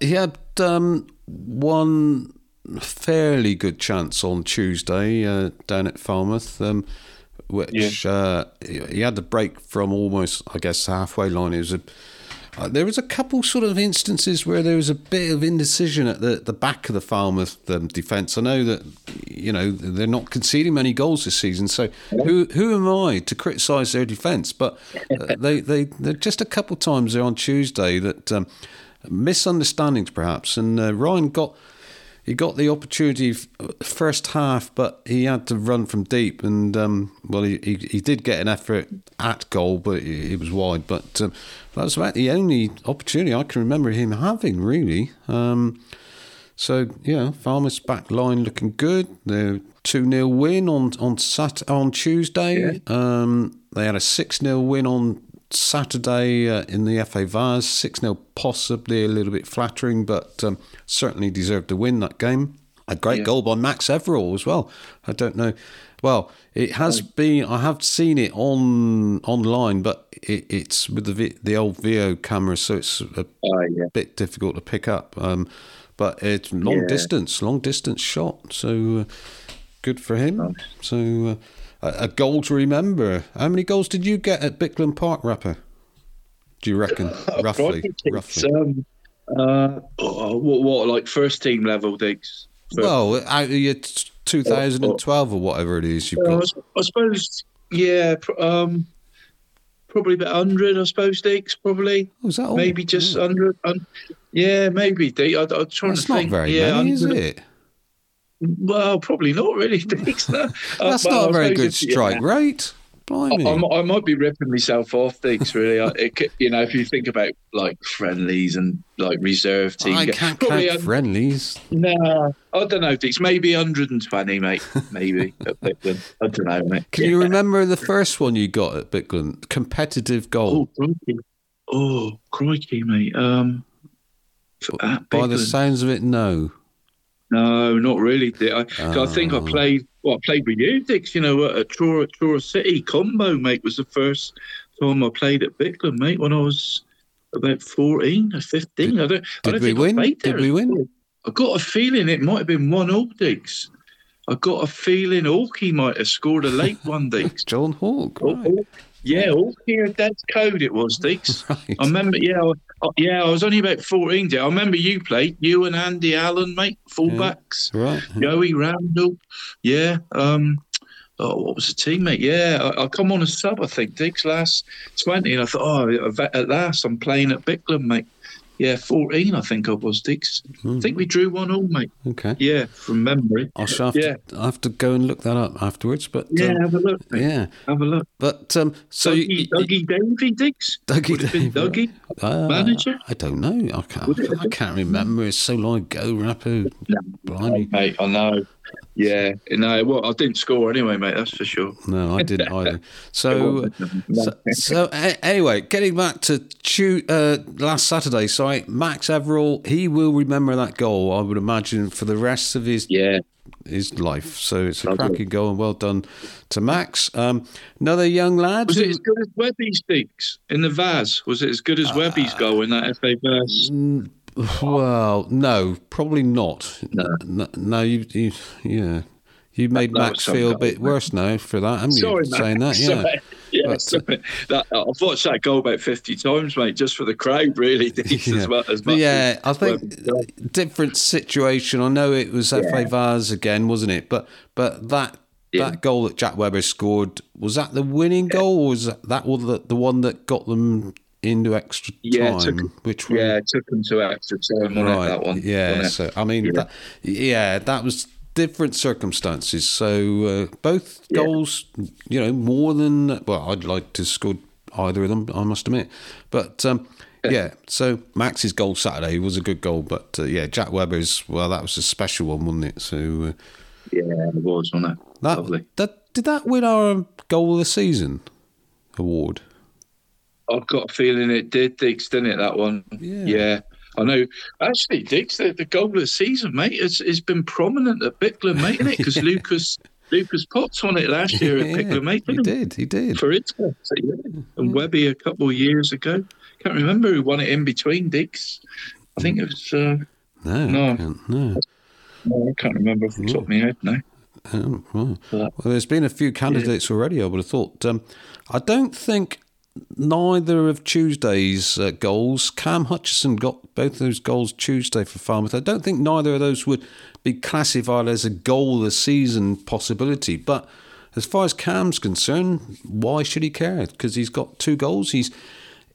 he had um, one fairly good chance on Tuesday uh, down at Falmouth, um, which uh, he he had to break from almost, I guess, halfway line. It was a uh, there was a couple sort of instances where there was a bit of indecision at the, the back of the Falmouth um, defence. I know that you know they're not conceding many goals this season, so who who am I to criticise their defence? But uh, (laughs) they they they're just a couple times there on Tuesday that um, misunderstandings perhaps, and uh, Ryan got. He got the opportunity first half, but he had to run from deep, and um, well, he, he he did get an effort at goal, but it, was wide. But um, that was about the only opportunity I can remember him having, really. Um, so yeah, Farmers back line looking good. The two 0 win on on Sat on Tuesday. Um, they had a six 0 win on Saturday uh, in the FA Vase. Six 0 possibly a little bit flattering, but um, certainly deserved to win that game. A great goal by Max Everall as well. I don't know. Well, it has been. I have seen it on online, but it, it's with the the old Veo camera, so it's a Oh, yeah. bit difficult to pick up. Um, but it's long Yeah. distance, long distance shot. So uh, good for him. So uh, a, a goal to remember. How many goals did you get at Bickland Park, Rappo? Do you reckon? (laughs) roughly, roughly. Um, uh, oh, what, what, like first team level, Diggs? Well, out of your 2012 or whatever it is you've Uh, got. s- I suppose, yeah, pr- um, probably about 100, I suppose, Diggs, probably. Oh, is that all? maybe just Yeah. 100. un- yeah, maybe, Diggs. I, I'm trying That's to not think. very yeah, many, is it? Well, probably not really. (laughs) No. Uh, That's well, not a very good yeah. strike rate. Blimey. I, I, I might be ripping myself off, Diggs. Really, I, it, you know, if you think about like friendlies and like reserve team, I can't count un- friendlies. No, I don't know, Diggs. Maybe 120, mate. (laughs) Maybe at Bickland. I don't know, mate. Can you remember the first one you got at Bickland? Competitive goal. Oh, crikey. Oh, crikey, mate. Um, at By the sounds of it, no. No, not really. I, 'cause I think I Oh. played. Well, I played with you, Dix. You know, at Truro, Truro City combo, mate, was the first time I played at Bickland, mate, when I was about 14 or 15. I don't, I Did don't we think I win? played Did we win? well. I got a feeling it might have been one all Diggs. I got a feeling Hawkey might have scored a late one, (laughs) Diggs. John Hawk. Oh, Right. oh, yeah, Hawkey or Dad's code it was, Diggs. (laughs) right. I remember, yeah, I, I- yeah, I was only about 14. Dick. I remember you played, you and Andy Allen, mate, fullbacks. Right. Joey Randall, yeah. Um, oh, what was the teammate? Yeah, I, I come on a sub, I think, Diggs last 20, and I thought, oh, at last I'm playing at Bickland, mate. Yeah, 14, I think I was, Diggs. I think we drew one all, mate. Okay. Yeah, from memory. I'll have, Yeah. to, I have to go and look that up afterwards. But Yeah, um, have a look, mate. yeah. Have a look. But um, so Dougie, you, Dougie Davy, Diggs? Dougie Would it have been Davey. Dougie? Uh, Manager? I don't know. I can't. I can't remember. It's so long ago. Rappo. No, Blimey. mate, I know. Yeah, no, well, I didn't score anyway, mate, that's for sure. No, I didn't (laughs) either. So, so, so a- anyway, getting back to tu- uh, last Saturday. Sorry, Max Everall. He will remember that goal. I would imagine for the rest of his Yeah, his life. So it's a Lovely. cracking goal and well done to Max. Um, another young lad. Was who- it as good as Webby's Diggs in the Vase? Was it as good as Webby's goal in that FA Vase? Well, no, probably not. No. no, no, you, you, yeah, you made was Max feel a bit worse now for that, haven't Sorry, you? mate. Saying that, (laughs) yeah. Sorry. Yeah, But, sorry. That, I've watched that goal about 50 times, mate, just for the crowd, really, (laughs) (laughs) Yeah. as, well, as much yeah, I think goal. different situation. I know it was FA Yeah. Vase again, wasn't it? But but that Yeah. that goal that Jack Webber scored was that the winning goal, or was that, that the, the one that got them into extra Yeah, time? it took- which one? Yeah, it took them to extra time, wasn't that one? Yeah. So I mean, Yeah. That, yeah, that was different circumstances. So uh, both Yeah. goals, you know, more than well, I'd like to score either of them. I must admit, but. Um, yeah, so Max's goal Saturday was a good goal, but uh, yeah, Jack Webber's well, that was a special one, wasn't it? So uh, Yeah, it was, wasn't it? that, Lovely. that did that win our goal of the season award? I've got a feeling it did, Diggs, didn't it, that one? Yeah. I know. Actually, Diggs, the, the goal of the season, mate, has, has been prominent at Bickland, mate, isn't it? Because (laughs) Lucas Lucas Potts won it last year at (laughs) Yeah, mate, he didn't he? did. For it, yeah. and Webby a couple of years ago. Can't remember who won it in between Diggs. I think it was. Uh, No, No. I can't- no. no, I can't remember off the top of my head now. Oh, well. Well, there's been a few candidates already. I would have thought. Um, I don't think neither of Tuesday's uh, goals. Cam Hutchison got both those goals Tuesday for Falmouth. I don't think neither of those would be classified as a goal of the season possibility. But as far as Cam's concerned, why should he care? Because he's got two goals. He's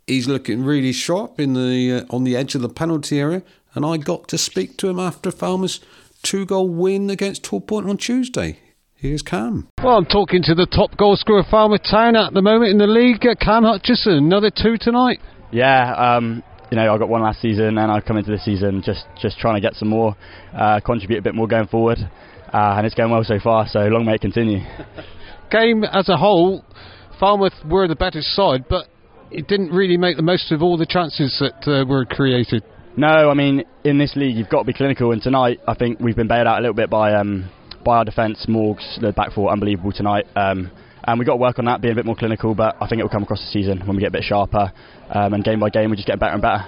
he's looking really sharp in the uh, on the edge of the penalty area. And I got to speak to him after Falmouth's two goal win against Torpoint on Tuesday. Here's Cam. Well, I'm talking to the top goal scorer, Falmouth Town, at the moment in the league, uh, Cam Hutchison. Another two tonight. Yeah, um, you know, I got one last season, and I come into this season just just trying to get some more, uh, contribute a bit more going forward, uh, and it's going well so far. So long may it continue. (laughs) Game as a whole, Falmouth were the better side, but it didn't really make the most of all the chances that uh, were created. No, I mean in this league you've got to be clinical, and tonight I think we've been bailed out a little bit by um, by our defence. Morgs, the back four, unbelievable tonight. Um, and we've got to work on that, being a bit more clinical, but I think it will come across the season when we get a bit sharper. Um, and game by game, we just get better and better.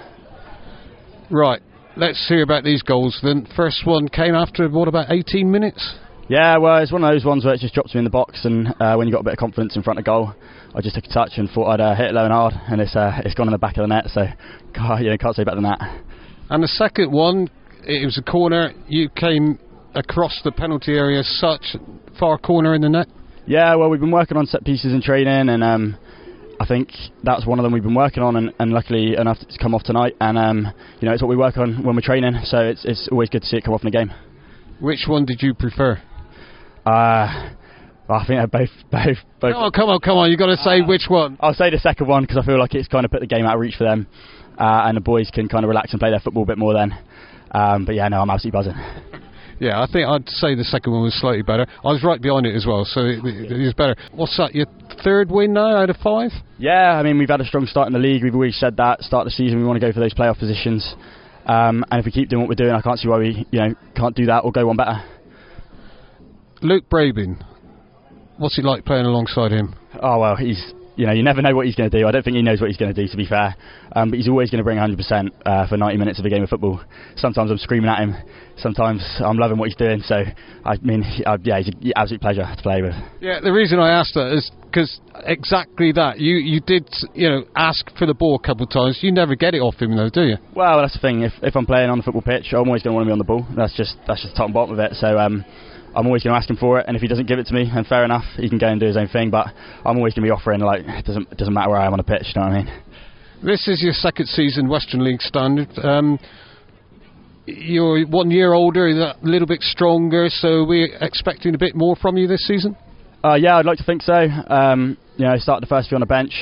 Right, let's hear about these goals then. First one came after, what, about 18 minutes? Yeah, well, it's one of those ones where it just drops me in the box, and uh, when you've got a bit of confidence in front of goal, I just took a touch and thought I'd uh, hit it low and hard, and it's uh, it's gone in the back of the net. So, God, (laughs) you know, can't say better than that. And the second one, it was a corner. You came across the penalty area, such far corner in the net. Yeah, well, we've been working on set pieces in training, and um, I think that's one of them we've been working on, and, and luckily enough, it's come off tonight. And um, you know, it's what we work on when we're training, so it's it's always good to see it come off in the game. Which one did you prefer? Uh, I think they're both both both. Oh, come on, come on, You've got to say which one. I'll say the second one because I feel like it's kind of put the game out of reach for them, uh, and the boys can kind of relax and play their football a bit more then. Um, but yeah, no, I'm absolutely buzzing. Yeah, I think I'd say the second one was slightly better. I was right behind it as well, so it, was better. What's that? Your third win now out of five? Yeah, I mean we've had a strong start in the league. We've always said that start the season we want to go for those playoff positions, um, and if we keep doing what we're doing, I can't see why we you know can't do that or go one better. Luke Brabin. What's it like playing alongside him? Oh well, he's you know, you never know what he's going to do. I don't think he knows what he's going to do, to be fair. Um, but he's always going to bring 100% uh, for 90 minutes of a game of football. Sometimes I'm screaming at him. Sometimes I'm loving what he's doing. So, I mean, uh, yeah, he's an absolute pleasure to play with. Yeah, the reason I asked that is because exactly that. You you did, you know, ask for the ball a couple of times. You never get it off him, though, do you? Well, that's the thing. If, if I'm playing on the football pitch, I'm always going to want to be on the ball. That's just that's just the top and bottom of it. So, um, I'm always going to ask him for it, and if he doesn't give it to me, then fair enough, he can go and do his own thing. But I'm always going to be offering like it doesn't it doesn't matter where I am on the pitch. You know what I mean? This is your second season Western League standard. Um, you're one year older, a little bit stronger, so we're expecting a bit more from you this season. Uh, yeah, I'd like to think so. Um, you know, I started the first few on the bench,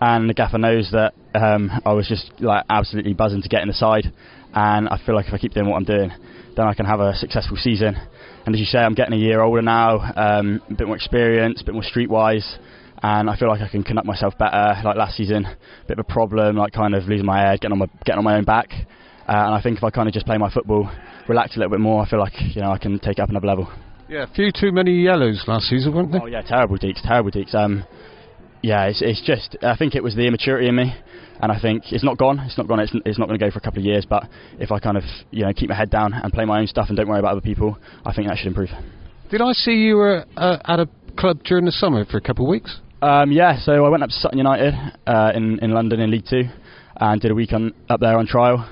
and the gaffer knows that um, I was just like absolutely buzzing to get in the side, and I feel like if I keep doing what I'm doing, then I can have a successful season. And as you say, I'm getting a year older now, um, a bit more experience, a bit more streetwise, and I feel like I can conduct myself better. Like last season, a bit of a problem, like kind of losing my head, getting on my getting on my own back. Uh, and I think if I kind of just play my football, relax a little bit more, I feel like you know I can take it up another level. Yeah, a few too many yellows last season, weren't there? Oh yeah, terrible Deacs, terrible Deacs. Um, yeah, it's, it's just I think it was the immaturity in me, and I think it's not gone. It's not gone. It's, it's not going to go for a couple of years. But if I kind of you know keep my head down and play my own stuff and don't worry about other people, I think that should improve. Did I see you were uh, at a club during the summer for a couple of weeks? Um, yeah, so I went up to Sutton United uh, in in London in League Two, and did a week on up there on trial.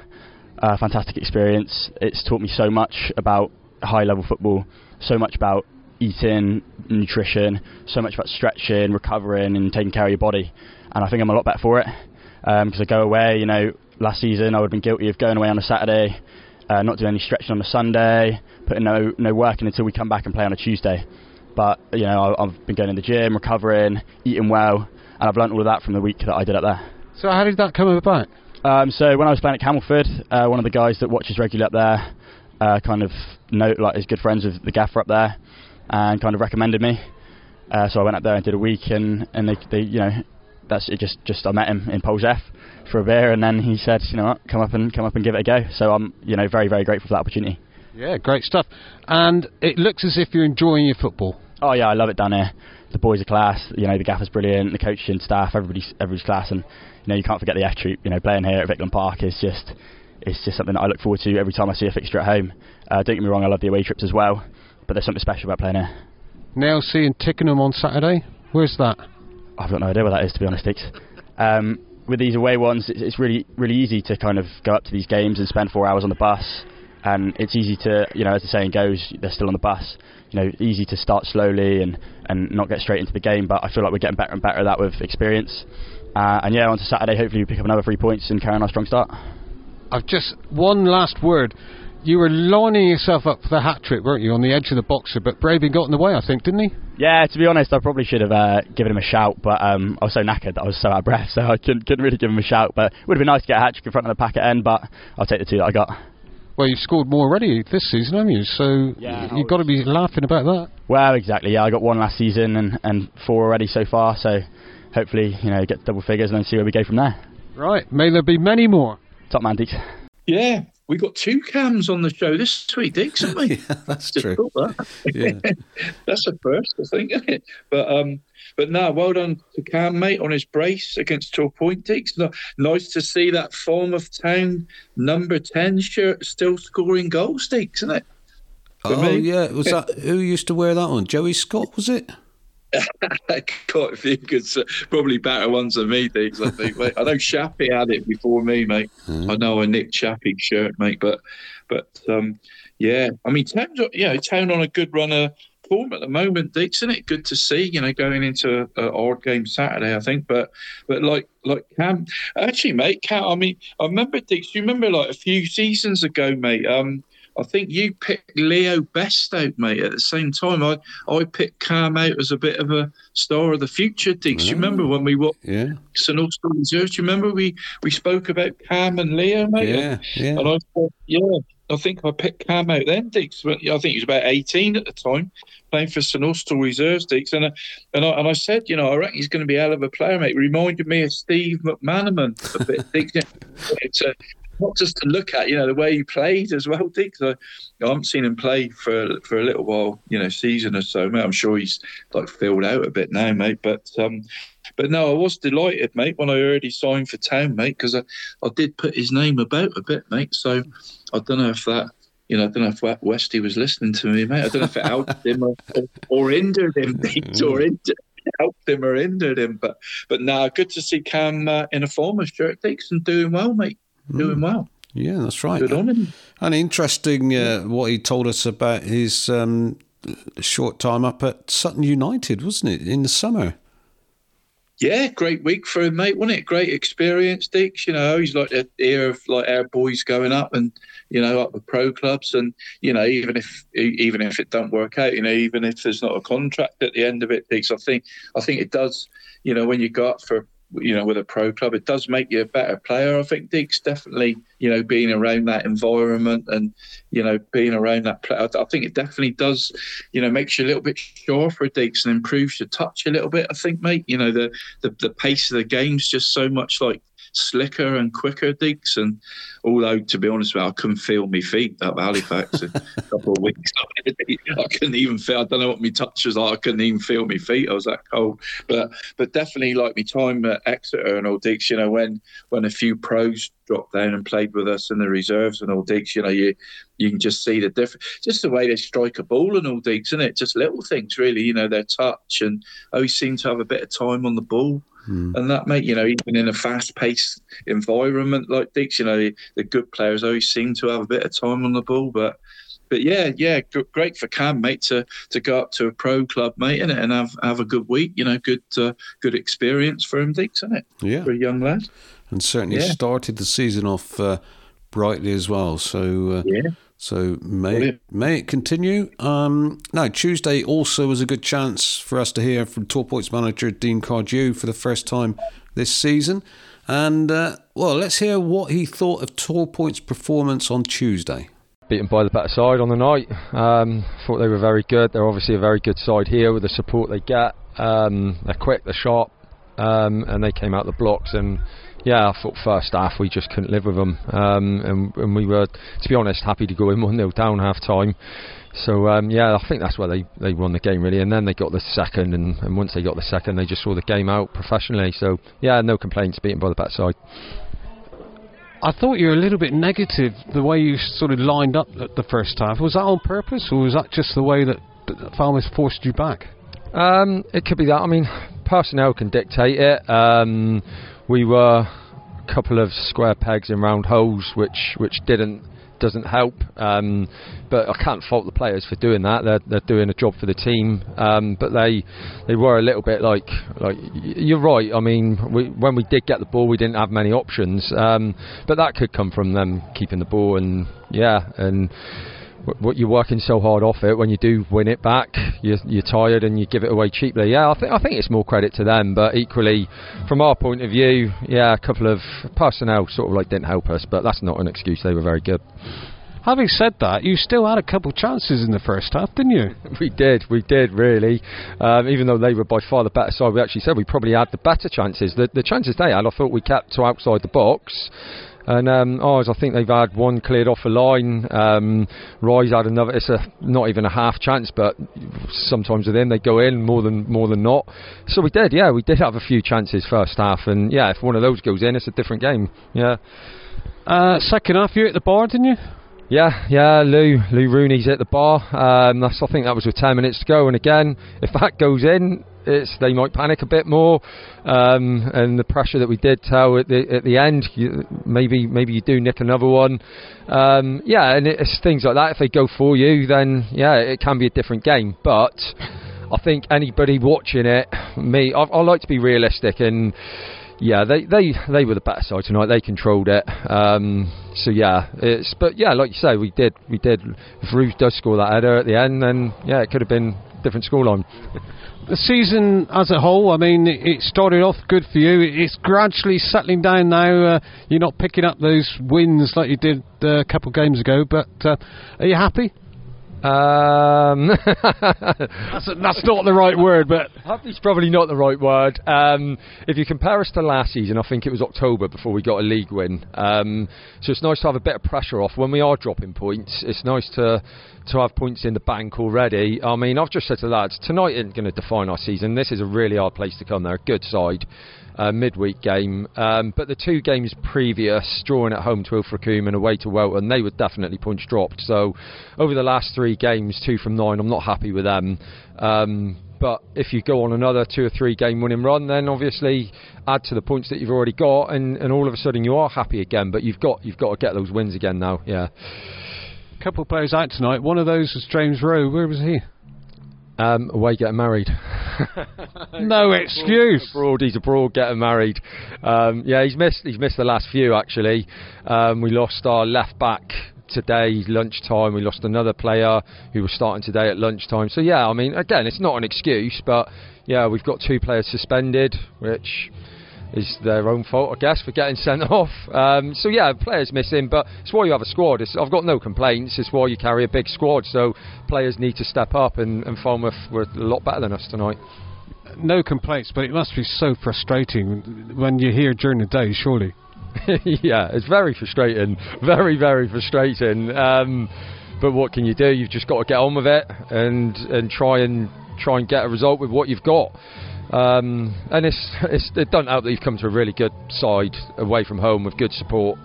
Uh, fantastic experience. It's taught me so much about high level football, so much about eating, nutrition, so much about stretching, recovering, and taking care of your body. And I think I'm a lot better for it because um, I go away. You know, last season I would have been guilty of going away on a Saturday, uh, not doing any stretching on a Sunday, putting no no work in until we come back and play on a Tuesday. But you know, I, I've been going in the gym, recovering, eating well, and I've learned all of that from the week that I did up there. So how did that come about? Um, so when I was playing at Camelford, uh, one of the guys that watches regularly up there, uh, kind of know like is good friends with the gaffer up there, and kind of recommended me. Uh, so I went up there and did a week, and and they, they you know that's it. Just just I met him in Pols F for a beer, and then he said, you know what, come up and come up and give it a go. So I'm you know very very grateful for that opportunity. Yeah, great stuff. And it looks as if you're enjoying your football. Oh yeah, I love it down here. The boys are class. You know, the gaffer's brilliant. The coaching staff, everybody's everybody's class, and you know you can't forget the F troop. You know, playing here at Bickland Park is just it's just something that I look forward to every time I see a fixture at home. Uh, don't get me wrong, I love the away trips as well, but there's something special about playing here. Now seeing Tickenham on Saturday. Where's that? I've got no idea where that is, to be honest. Um, with these away ones, it's, it's really really easy to kind of go up to these games and spend four hours on the bus, and it's easy to, you know, as the saying goes, they're still on the bus. You know, easy to start slowly and and not get straight into the game. But I feel like we're getting better and better at that with experience. Uh, and yeah, on to Saturday, hopefully we pick up another three points and carry on our strong start. I've just one last word. You were lining yourself up for the hat trick, weren't you, on the edge of the boxer? But Brabin got in the way, I think, didn't he? Yeah, to be honest, I probably should have uh, given him a shout, but um, I was so knackered that I was so out of breath, (laughs) so I couldn't, couldn't really give him a shout. But it would have been nice to get a hat trick in front of the pack at end, but I'll take the two that I got. Well, you've scored more already this season, haven't you? So Yeah, you've got to be laughing about that. Well, exactly. Yeah, I got one last season and, and four already so far. So hopefully, you know, get double figures and then see where we go from there. Right, may there be many more. Top man, Deacs. Yeah, we got two cams on the show this week, Dix, haven't we? (laughs) Yeah, that's Just true. that. Yeah. (laughs) That's a first, I think, isn't it? But um, but no, well done to Cam, mate, on his brace against Torpoint. No, nice to see that form of town number ten shirt still scoring goals, Dix, isn't it? For Oh me. yeah, was (laughs) that who used to wear that one? Joey Scott was it? (laughs) Quite a few good, probably better ones than me, Diggs. I think. Mate. I know Shappy had it before me, mate. I know a Nick Chappie shirt, mate. But, but um, yeah, I mean, Town's you know Town on a good run of form at the moment, Diggs, isn't it? Good to see, you know, going into a, odd game Saturday, I think. But, but like like Cam, actually, mate, Cam. I mean, I remember Diggs. You remember like a few seasons ago, mate. Um, I think you picked Leo Best out, mate. At the same time, I I picked Cam out as a bit of a star of the future. Diggs, you remember mm. when we watched Yeah, St Austell Reserves? Do you remember we we spoke about Cam and Leo, mate? yeah, yeah. And I thought, yeah, I think I picked Cam out then, Diggs. I think he was about 18 at the time, playing for St Austell Reserves, Diggs. And I, and I, and I said, you know, I reckon he's going to be a hell of a player, mate. Reminded me of Steve McManaman a bit. (laughs) It's a, not just to look at, you know, the way he played as well, Dick. I, I haven't seen him play for for a little while, you know, season or so. Mate. I'm sure he's like filled out a bit now, mate. But um, but no, I was delighted, mate, when I heard he signed for town, mate, because I, I did put his name about a bit, mate. So I don't know if that you know, I don't know if Westy was listening to me, mate. I don't know if it helped him or, or hindered him, (laughs) or hindered, helped him or hindered him. But but now, good to see Cam uh, in a former shirt, Dixon doing well, mate, doing mm. well. Yeah, that's right. Good on him. And interesting uh, what he told us about his um, short time up at Sutton United, wasn't it, in the summer? Yeah, great week for him, mate. Wasn't it? Great experience, Dix. You know, he's like the ear of like our boys going up and you know up with pro clubs, and you know even if even if it don't work out, you know even if there's not a contract at the end of it, Dix. I think I think it does. You know, when you go up for you know, with a pro club, it does make you a better player. I think Diggs definitely, you know, being around that environment and, you know, being around that player, I think it definitely does, you know, makes you a little bit sure for Diggs and improves your touch a little bit. I think, mate, you know, the, the, the pace of the game's just so much like slicker and quicker digs. And although, to be honest you, I couldn't feel my feet at Halifax a couple of weeks. (laughs) I couldn't even feel. I don't know what my touch was like. I couldn't even feel my feet. I was that cold. But but definitely like my time at Exeter and all digs. You know when when a few pros dropped down and played with us in the reserves and all digs. You know you you can just see the difference. Just the way they strike a ball and all digs, isn't it? Just little things really. You know their touch and oh, always seem to have a bit of time on the ball. Mm. And that, mate, you know, even in a fast paced environment like Dix, you know, the, the, good players always seem to have a bit of time on the ball. But but yeah, yeah, great for Cam, mate, to to go up to a pro club, mate, and, and have have a good week. You know, good uh, good experience for him, Dix, isn't it? Yeah, for a young lad, and certainly yeah. started the season off uh, brightly as well. So uh, yeah. So may it, may it continue? Um, now Tuesday also was a good chance for us to hear from Torpoint's manager Dean Cardew for the first time this season, and uh, well, let's hear what he thought of Torpoint's performance on Tuesday. Beaten by the better side on the night. Um, thought they were very good. They're obviously a very good side here with the support they get. Um, they're quick, they're sharp, um, and they came out the blocks and yeah, I thought first half we just couldn't live with them, um, and, and, we were, to be honest, happy to go in one 0 down half time. So um, yeah, I think that's where they, they won the game really, and then they got the second, and, and once they got the second, they just saw the game out professionally. So yeah, no complaints, beaten by the better side. I thought you were a little bit negative the way you sort of lined up at the first half. Was that on purpose, or was that just the way that, that Falmouth forced you back? Um, it could be that. I mean, personnel can dictate it. Um, we were a couple of square pegs in round holes, which which didn't doesn't help. Um, but I can't fault the players for doing that. They're they're doing a job for the team. Um, but they they were a little bit like like you're right. I mean, we, when we did get the ball, we didn't have many options. Um, but that could come from them keeping the ball and yeah and what you're working so hard off it when you do win it back you're, you're tired and you give it away cheaply yeah I think I think it's more credit to them but equally from our point of view yeah a couple of personnel sort of like didn't help us but that's not an excuse they were very good Having said that, you still had a couple of chances in the first half, didn't you? (laughs) we did, we did really. Um, even though they were by far the better side, we actually said we probably had the better chances. The, the chances they had, I thought we kept to outside the box. And um, Ours, I think they've had one cleared off a line. Um, Rise had another. It's a not even a half chance, but sometimes with them they go in more than more than not. So we did, yeah, we did have a few chances first half, and yeah, if one of those goes in, it's a different game. Yeah. Uh, second half, you at the bar, didn't you? Yeah, yeah, Lou, Lou Rooney's at the bar. Um, I think that was with 10 minutes to go. And again, if that goes in, it's, they might panic a bit more, um, and the pressure that we did tell at the at the end, you, maybe maybe you do nick another one, um, yeah, and it's things like that. If they go for you, then yeah, it can be a different game. But I think anybody watching it, me, I, I like to be realistic and yeah, they, they, they were the better side tonight. They controlled it. Um, so yeah, it's but yeah, like you say, we did we did. If Roos does score that header at the end, then yeah, it could have been different scoreline. the season as a whole, I mean, it started off good for you. It's gradually settling down now. Uh, you're not picking up those wins like you did uh, a couple of games ago, but uh, are you happy? Um, (laughs) That's, that's not the right word, but happy's probably not the right word. Um, if you compare us to last season, I think it was October before we got a league win. Um, so it's nice to have a bit of pressure off when we are dropping points. It's nice to to have points in the bank already. I mean, I've just said to the lads, tonight isn't going to define our season. This is a really hard place to come. They're a good side. Uh, midweek game, um, but the two games previous, drawing at home to Ilfracombe and away to Welton, they were definitely points dropped. So, over the last three games, two from nine, I'm not happy with them. Um, but if you go on another two or three game winning run, then obviously add to the points that you've already got, and, and all of a sudden you are happy again. But you've got you've got to get those wins again now. Yeah. a couple of players out tonight. One of those was James Rowe. Where was he? Um, away getting married. (laughs) No excuse. abroad, he's abroad getting married. Um, yeah, he's missed. He's missed the last few actually. Um, we lost our left back today lunchtime. We lost another player who was starting today at lunchtime. So yeah, I mean, again, it's not an excuse, but yeah, we've got two players suspended, which is their own fault, I guess, for getting sent (laughs) off. Um, so yeah, players missing, but it's why you have a squad. It's, I've got no complaints. It's why you carry a big squad. So players need to step up, and, and Falmouth were a lot better than us tonight. No complaints, but it must be so frustrating when you hear during the day. Surely. (laughs) (laughs) yeah, it's very frustrating, very very frustrating. Um, but what can you do? You've just got to get on with it and and try and try and get a result with what you've got. Um, and it's, it's it don't help that you've come to a really good side away from home with good support.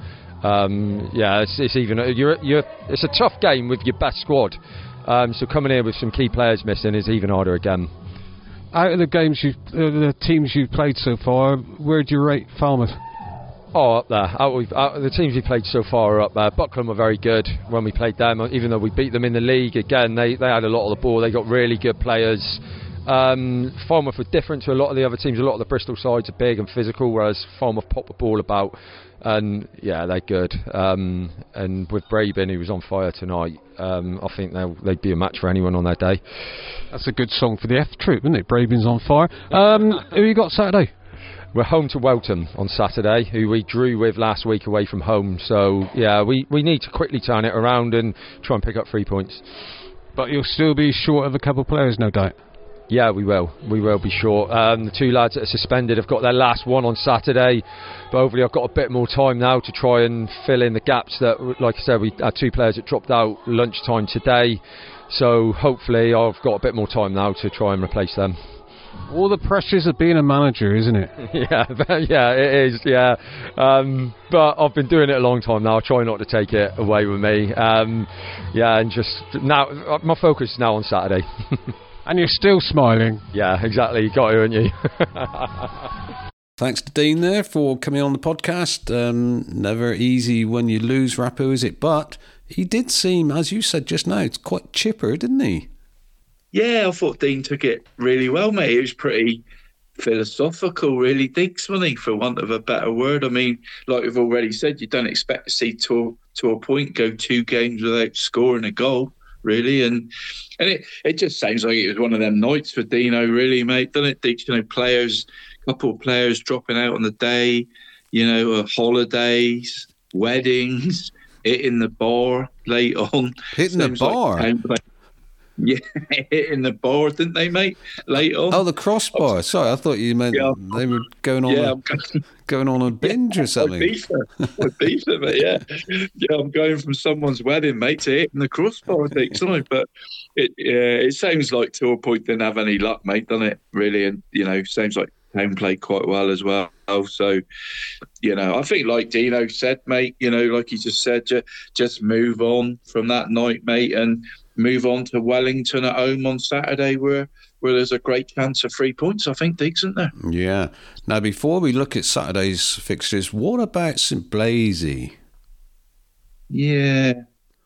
Um, yeah, it's, it's even you're, you're, it's a tough game with your best squad. Um, so coming here with some key players missing is even harder again. Out of the games you, uh, the teams you've played so far, where do you rate Falmouth? Oh, up there. Out out, the teams we played so far are up there. Buckland were very good when we played them, even though we beat them in the league. Again, they, they had a lot of the ball. They got really good players. Um, Falmouth were different to a lot of the other teams. A lot of the Bristol sides are big and physical, whereas Falmouth pop the ball about. And yeah, they're good. Um, and with Brabin, who was on fire tonight, um, I think they'll, they'd be a match for anyone on their day. That's a good song for the F troop, isn't it? Brabin's on fire. Um, who you got Saturday? We're home to Welton on Saturday, who we drew with last week away from home. So yeah, we, we need to quickly turn it around and try and pick up three points. But you'll still be short of a couple of players, no doubt. Yeah, we will. We will be short. Um, the two lads that are suspended have got their last one on Saturday, but hopefully I've got a bit more time now to try and fill in the gaps that, like I said, we had two players that dropped out lunchtime today. So hopefully I've got a bit more time now to try and replace them. All the pressures of being a manager, isn't it? (laughs) yeah, (laughs) yeah, it is. Yeah, um, but I've been doing it a long time now. I try not to take it away with me. Um, yeah, and just now, my focus is now on Saturday. (laughs) And you're still smiling. yeah, exactly. You got to, haven't you? (laughs) Thanks to Dean there for coming on the podcast. Um, never easy when you lose Rappo, is it? But he did seem, as you said just now, it's quite chipper, didn't he? Yeah, I thought Dean took it really well, mate. It was pretty philosophical, really, Diggs, wasn't he, for want of a better word? I mean, like we've already said, you don't expect to see to, Torpoint go two games without scoring a goal, really. And and it, it just sounds like it was one of them nights for Dino, really, mate, doesn't it, Diggs? You know, players, couple of players dropping out on the day, you know, uh, holidays, weddings, hitting the bar late on. Hitting the like bar? play- (laughs) yeah, hitting the bar, didn't they, mate? Later. on. Oh, the crossbar. Sorry, I thought you meant Yeah. they were going on yeah, a, going, going on a (laughs) binge or something. Ibiza, Ibiza, mate, yeah, yeah. I'm going from someone's wedding, mate, to hitting the crossbar. I think, sorry, (laughs) but it yeah, it sounds like Torpoint didn't have any luck, mate, doesn't it? Really, and you know, seems like town played quite well as well. So, you know, I think like Dino said, mate, you know, like he just said, ju- just move on from that night, mate, and move on to Wellington at home on Saturday, where where there's a great chance of three points. I think, Diggs, isn't there? Yeah. Now, before we look at Saturday's fixtures, what about St Blazey? Yeah.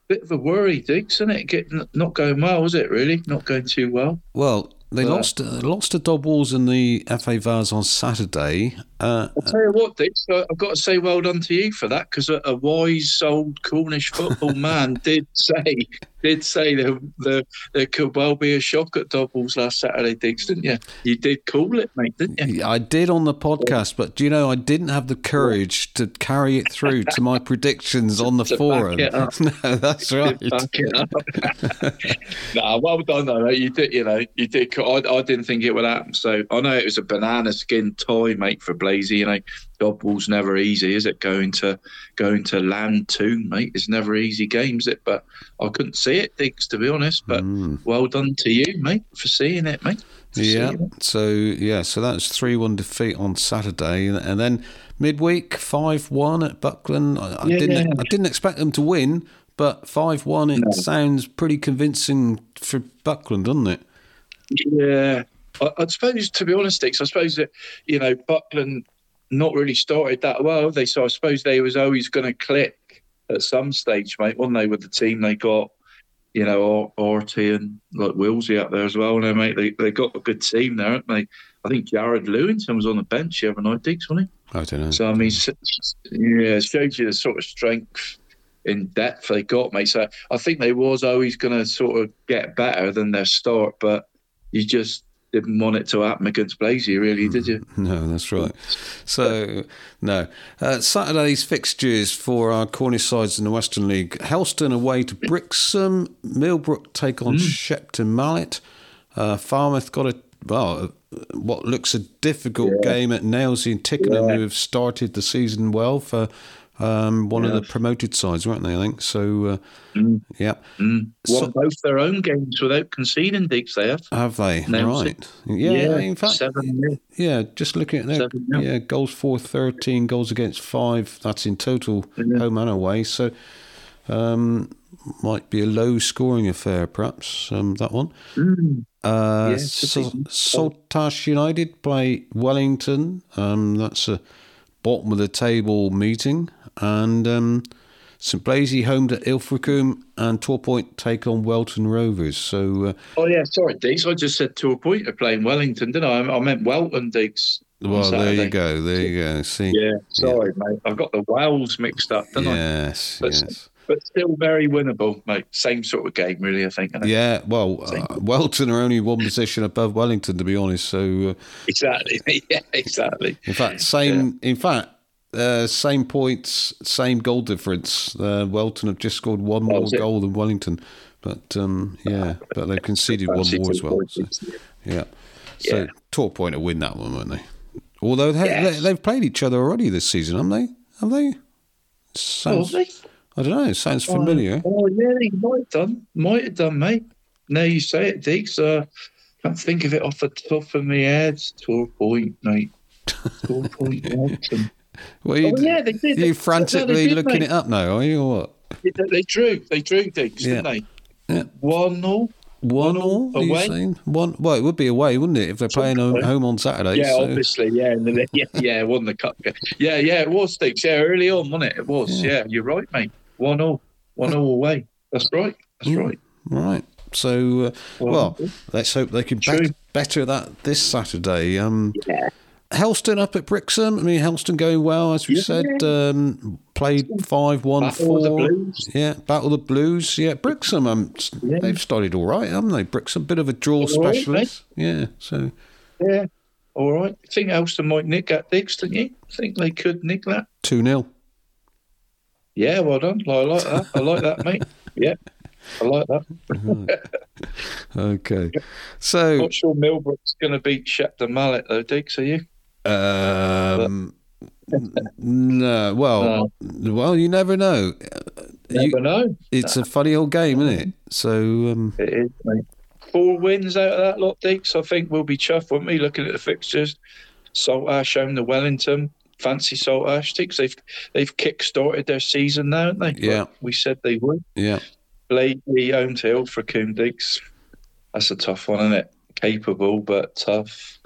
Bit of a worry, Diggs, isn't it? Getting, not going well, is it, really? Not going too well. Well, they Well- lost uh, lost to Dobwalls in the FA Vase on Saturday, Uh, I'll tell you what, Dick, I've got to say well done to you for that because a, a wise old Cornish football (laughs) man did say did say there, there, there could well be a shock at Dobwalls last Saturday, Diggs, didn't you? You did call it, mate, didn't you? I did on the podcast, but do you know I didn't have the courage to carry it through to my predictions on the (laughs) forum. (laughs) No, that's right. Back it up. nah, well done though. Mate. You did, you know, you did. I, I didn't think it would happen. So I know it was a banana skin toy, mate, for Blazey. You know, Dobwalls never easy, is it? Going to going to land two, mate, it's never easy games, it? But I couldn't see it, Diggs, to be honest. But hmm. well done to you, mate, for seeing it, mate. Yeah. it. So yeah, so that was three one defeat on Saturday, and, then midweek five one at Buckland. I, I Yeah. didn't I didn't expect them to win, but five one it sounds pretty convincing for Buckland, doesn't it? Yeah, I, I suppose to be honest, Dix, I suppose that you know Buckland not really started that well. They so I suppose they was always going to click at some stage, mate. Wasn't they with the team they got? You know, Orty and like Willsey up there as well. No, mate, they they got a good team there, haven't they? I think Jared Lewington was on the bench the other night, Dix, wasn't he? I don't know. So I mean, yeah, it shows you the sort of strength in depth they got, mate. So I think they was always going to sort of get better than their start, but you just didn't want it to happen against Blazey, really, did you? No, that's right. (laughs) So, no. Uh, Saturday's fixtures for our Cornish sides in the Western League. Helston away to Brixham. Millbrook take on Shepton Mallet. Uh, Falmouth got a, well, uh, what looks a difficult game at Nailsea and Tickenham, who have started the season well for um, one of the promoted sides, weren't they, I think? So, uh, yeah. Mm. So- Won both their own games without conceding, Diggs, they have. Have they? Right. Yeah, in fact, seven. Yeah, just looking at their Seven nil. yeah goals for thirteen, goals against five. That's in total Yeah. home and away. So um, might be a low scoring affair, perhaps um, that one. Mm. Uh, Yeah, Sal- could. Saltash United play Wellington. Um, that's a bottom of the table meeting, and um, St Blazey home to Ilfracombe, and Torpoint take on Welton Rovers. So. Uh, Oh, yeah, sorry, Diggs. I just said to a point of playing Wellington, didn't I? I meant Welton, Diggs. on well, there you go. There you go. See. Yeah, sorry, mate. I've got the Wells mixed up, didn't I? Yes, But- yes. But still very winnable, mate. Same sort of game, really, I think. it? Yeah, well, uh, Welton are only one position above Wellington, to be honest. So, uh, Exactly. (laughs) yeah, exactly. in fact, same. In fact, uh, same points, same goal difference. Uh, Welton have just scored one more goal than Wellington, but um, yeah, but they've conceded one more as well. So, yeah, so Yeah. Torpoint will win that one, won't they? Although they, Yes. they, they've played each other already this season, haven't they? Have they? Oh, Sounds, they? I don't know. It sounds familiar. Oh, yeah, they might have done. Might have done, mate. Now you say it, Diggs. Uh, can't think of it off the top of my head. Torpoint, mate. Torpoint, (laughs) Welton. Well, you, Oh, yeah, they did. you frantically did, looking mate. it up now, are you, or what? They, drew. They drew, Diggs, Yeah. didn't they? Yeah. One all. One One all, away? One. Well, it would be away, wouldn't it, if they're playing home, Something. home on Saturday? Yeah, so- obviously, yeah, (laughs) yeah, yeah, won the cup. Yeah, yeah, it was Diggs. Yeah, early on, wasn't it? It was. Yeah. Yeah, you're right, mate. One all, one all away. That's right. That's Mm. right. Right. So, uh, well, Well, let's hope they can bet- better that this Saturday. Um, Yeah. Helston up at Brixham. I mean, Helston going well, as we Yeah. said. Um, played 5 1 Battle of the 4. Blues. Yeah, Battle of the Blues. Yeah, Brixham, um, Yeah. they've started all right, haven't they? Brixham, bit of a draw All right, specialist. yeah, so. Yeah. All right. I think Helston might nick that Diggs, don't you? I think they could nick that. 2 0. Yeah, well done. I like that. I like that, mate. Yeah. I like that. (laughs) Okay. So, Not sure Millbrook's going to beat Shepton Mallet, though, Diggs, are you? Um, no, well, well, you never know. Never You, know. it's a funny old game, isn't it? So, um, It is, mate. Four wins out of that lot, Diggs. I think we'll be chuffed, won't we, looking at the fixtures? Saltash home the Wellington. Fancy Saltash, Diggs. They've, they've kick-started their season now, haven't they? Yeah. Like we said they would. yeah. Blakely home to Ilfracombe, Diggs. That's a tough one, isn't it? Capable, but tough.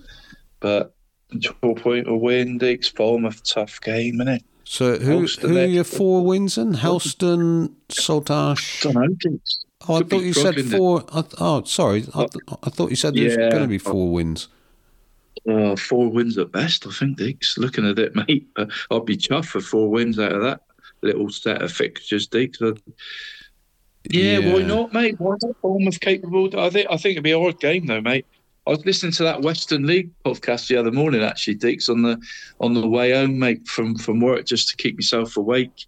But 12 point of win, Diggs. Falmouth, tough game, isn't it? So, who, Helston who are your four wins in? Helston, Saltash. don't know. Oh, I Could thought you said four. I, oh, sorry. I, I thought you said there's Yeah. going to be four wins. Uh, four wins at best, I think, Deacs. Looking at it, (laughs) mate, uh, I'd be chuffed for four wins out of that little set of fixtures, Deacs. Uh, yeah, Yeah. why not, mate? Why not? Falmouth capable. I think I think it'd be a hard game though, mate. I was listening to that Western League podcast the other morning, actually, Deacs, on the on the way home, mate, from, from work, just to keep myself awake,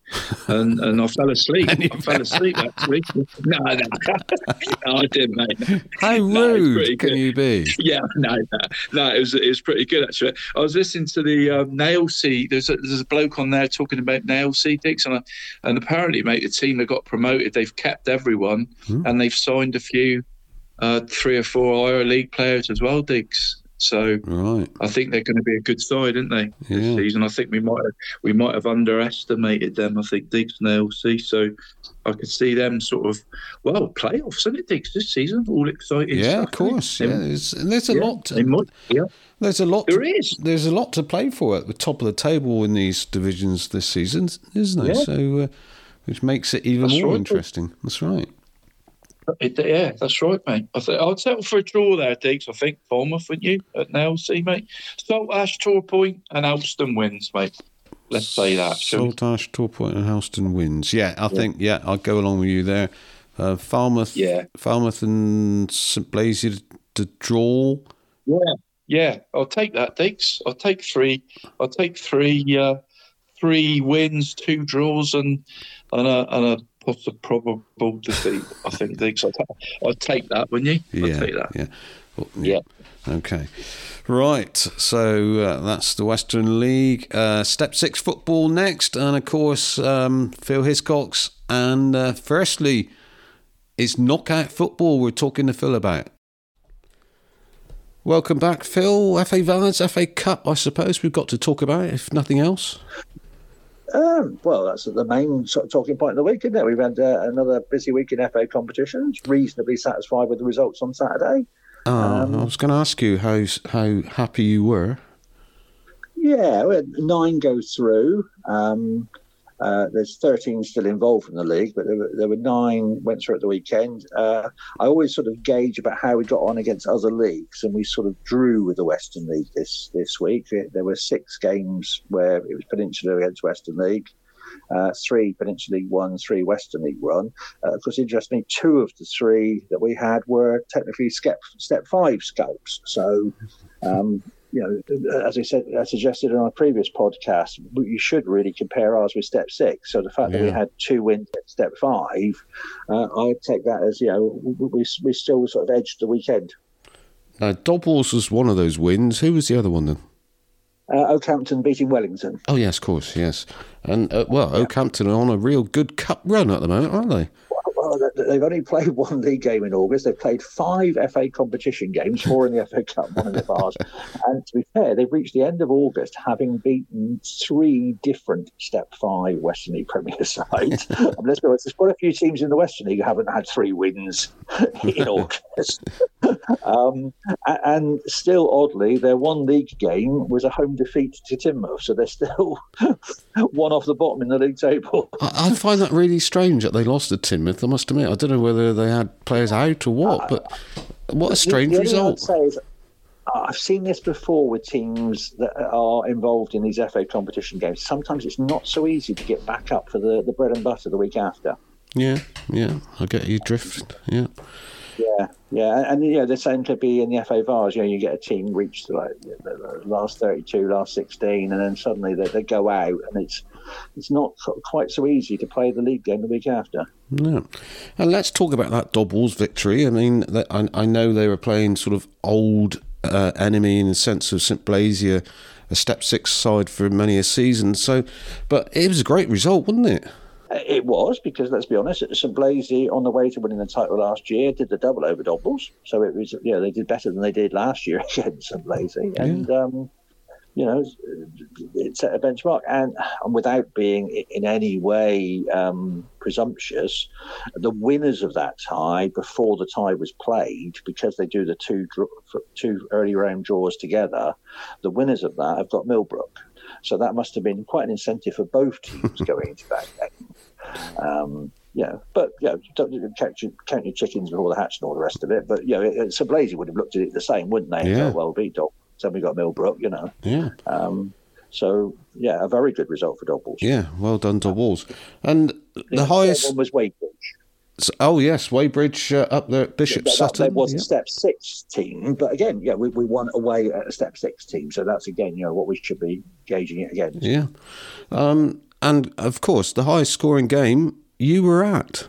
and and I fell asleep. (laughs) I fell asleep actually. (laughs) No, no, (laughs) no, I didn't, mate. How No, rude can good. you be? Yeah, no, no, no. It was it was pretty good actually. I was listening to the um, Nailsea. There's a, there's a bloke on there talking about Nailsea Dix, and I, and apparently, mate, the team that got promoted, they've kept everyone, and they've signed a few, uh, three or four higher league players as well, Diggs. So Right. I think they're going to be a good side, aren't they? This Yeah. season, I think we might have, we might have underestimated them. I think Diggs and Nailsea. So I could see them sort of well playoffs, isn't it, Diggs, this season? All exciting. Yeah, stuff, of course. Yeah, there's, there's a Yeah, lot. they might- yeah. There's a lot. There to, is. There's a lot to play for at the top of the table in these divisions this season, isn't there? Yeah. So, uh, which makes it even That's more right. interesting. That's right. It, yeah, that's right, mate. I th- I'd settle for a draw there, Diggs. I think Falmouth, wouldn't you? At Nailsea, mate. Saltash, Tor Point, and Alston wins, mate. Let's say that. shall we? Saltash, Torpoint, and Alston wins. Yeah, I think. Yeah, I'll go along with you there. Uh, Falmouth. Yeah. Falmouth and St Blazey to draw. Yeah, yeah. I'll take that, Diggs. I'll take three. I'll take three. Uh, three wins, two draws, and and a, and a possible probable defeat. I think. I'll, I'll take that, wouldn't you? I'll Yeah, take that. yeah. Well, Yeah. Okay. Right. So uh, that's the Western League. Uh, step six football next. And of course, um, Phil Hiscox. And uh, firstly, it's knockout football we're talking to Phil about. Welcome back, Phil. FA Vase, FA Cup, I suppose we've got to talk about, if nothing else. Um, well, that's the main sort of talking point of the week, isn't it? We've had uh, another busy week in FA competitions. Reasonably satisfied with the results on Saturday. Uh, Um, I was going to ask you how how happy you were. Yeah, we had nine go through. Um, uh, there's 13 still involved in the league, but there were, there were nine went through at the weekend. Uh, I always sort of gauge about how we got on against other leagues, and we sort of drew with the Western League this this week. There were six games where it was Peninsula against Western League. Uh, three Peninsula League One, three Western League One. Uh, of course, interestingly, two of the three that we had were technically step step five scopes. So, um, you know, as I said, as suggested in our previous podcast, you should really compare ours with step six. So the fact that we had two wins at step five, uh, I'd take that as you know we, we, still sort of edged the weekend. Now, Dobwalls was one of those wins. Who was the other one then? Uh, Okehampton beating Wellington. Oh yes, of course, yes. And uh, well, Okehampton are on a real good cup run at the moment, aren't they? They- they've only played (laughs) one league game in August. They've played five FA competition games, four in the (laughs) FA Cup, one in the Vase. And to be fair, they've reached the end of August having beaten three different Step Five Western League Premier (laughs) sides. I mean, let's be honest, there's quite a few teams in the Western League who haven't had three wins in August. um, and still, oddly, their one league game was a home defeat to Timoth, so they're still one off the bottom in the league table. I, I find that really strange that they lost to Timoth. I must admit, I don't know whether they had players out or what, but what a strange the, the result. is, uh, I've seen this before with teams that are involved in these FA competition games. Sometimes it's not so easy to get back up for the, the bread and butter the week after. Yeah, yeah, I get you drift. Yeah, Yeah, yeah, and, you know the same could be in the FA Vase. You know, you get a team reach like the the last thirty-two, last sixteen, and then suddenly they, they go out, and it's it's not qu- quite so easy to play the league game the week after. no. And let's talk about that Dobwalls victory. I mean, I, I know they were playing sort of old uh, enemy in the sense of St Blazey, a step six side for many a season. So, but it was a great result, wasn't it? Uh, It was because let's be honest, St Blazey on the way to winning the title last year did the double over Dobwalls, so it was yeah they did better than they did last year (laughs) against St Blazey, and um, you know it set a benchmark. And, and without being in any way um, presumptuous, the winners of that tie before the tie was played, because they do the two two early round draws together, the winners of that have got Millbrook. So that must have been quite an incentive for both teams (laughs) going into that game. Um, yeah, but you know, don't count your, count your chickens before the hatch and all the rest of it. But you know, it, St Blazey would have looked at it the same, wouldn't they? Yeah. thought, well, beat Dol- Then we got Millbrook, you know. Yeah. Um, so yeah, a very good result for Dobwalls. Yeah, well done to Walls. And the Yeah, highest. one was Wadebridge. Oh, yes, Wadebridge uh, up there at Bishop That, that, Sutton. that was a step six team, but again, yeah, we, we won away at a step six team, so that's again, you know, what we should be gauging it against. Yeah. Um, and of course, the highest scoring game you were at.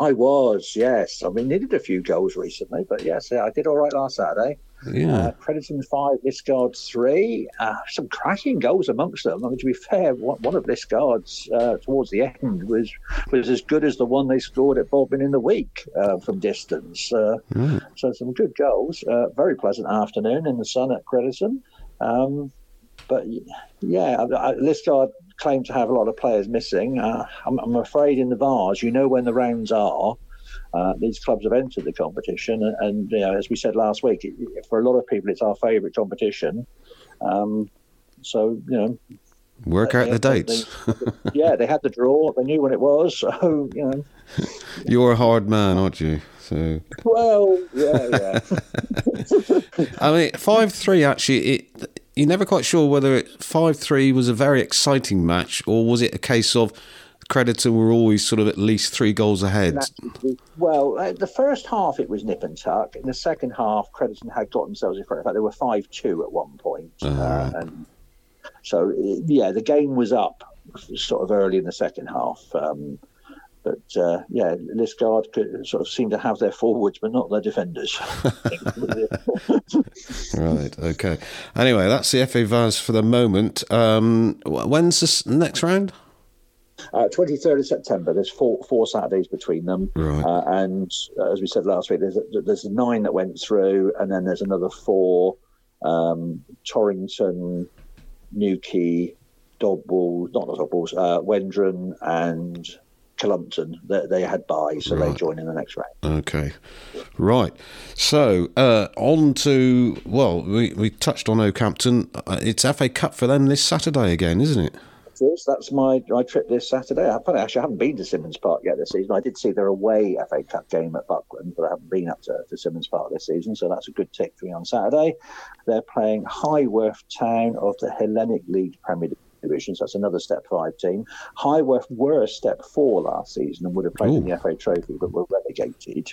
I was, yes. I mean, needed a few goals recently, but yes, I did all right last Saturday. Yeah. Uh, Crediton five, Liskeard three. Uh, some cracking goals amongst them. I mean, to be fair, one, one of Liskeard's uh, towards the end was was as good as the one they scored at Bodmin in the week uh, from distance. Uh, Right. So some good goals. Uh, very pleasant afternoon in the sun at Crediton. Um, but yeah, I, I, Liskeard claimed to have a lot of players missing. Uh, I'm, I'm afraid in the Vase, you know when the rounds are. Uh, these clubs have entered the competition, and, and you know, as we said last week, it, for a lot of people, it's our favourite competition. Um, so you know, Work out the they- dates. yeah, they had the draw. They knew when it was. (laughs) So you know, (laughs) You're a hard man, aren't you? So, well, yeah, yeah. (laughs) I mean, five three. Actually, it you're never quite sure whether it, five three was a very exciting match or was it a case of Crediton were always sort of at least three goals ahead. Well, uh, the first half it was nip and tuck. In the second half, Crediton had got themselves in front. In fact, they were five two at one point. Uh, and so, yeah, the game was up sort of early in the second half. Um, but uh, yeah, Liskeard could sort of seemed to have their forwards, but not their defenders. (laughs) (laughs) Right. Okay. Anyway, that's the FA Vase for the moment. Um, when's the next round? Twenty third of September. There's four four Saturdays between them, Right. uh, and uh, as we said last week, there's there's nine that went through, and then there's another four: um, Torrington, Newquay, Dobwall, not Dobwalls, uh, Wendron, and Cullompton. They, they had buys, so they join in the next round. Okay, right. So uh, on to well, we, we touched on Okehampton. Uh, It's FA Cup for them this Saturday again, isn't it? Yes, that's my my trip this Saturday. I funny, actually I haven't been to Simmons Park yet this season. I did see their away FA Cup game at Buckland, but I haven't been up to, to Simmons Park this season, so that's a good tick for me on Saturday. They're playing Highworth Town of the Hellenic League Premier Division, so that's another Step Five team. Highworth were a Step Four last season and would have played in the FA Trophy, but were relegated.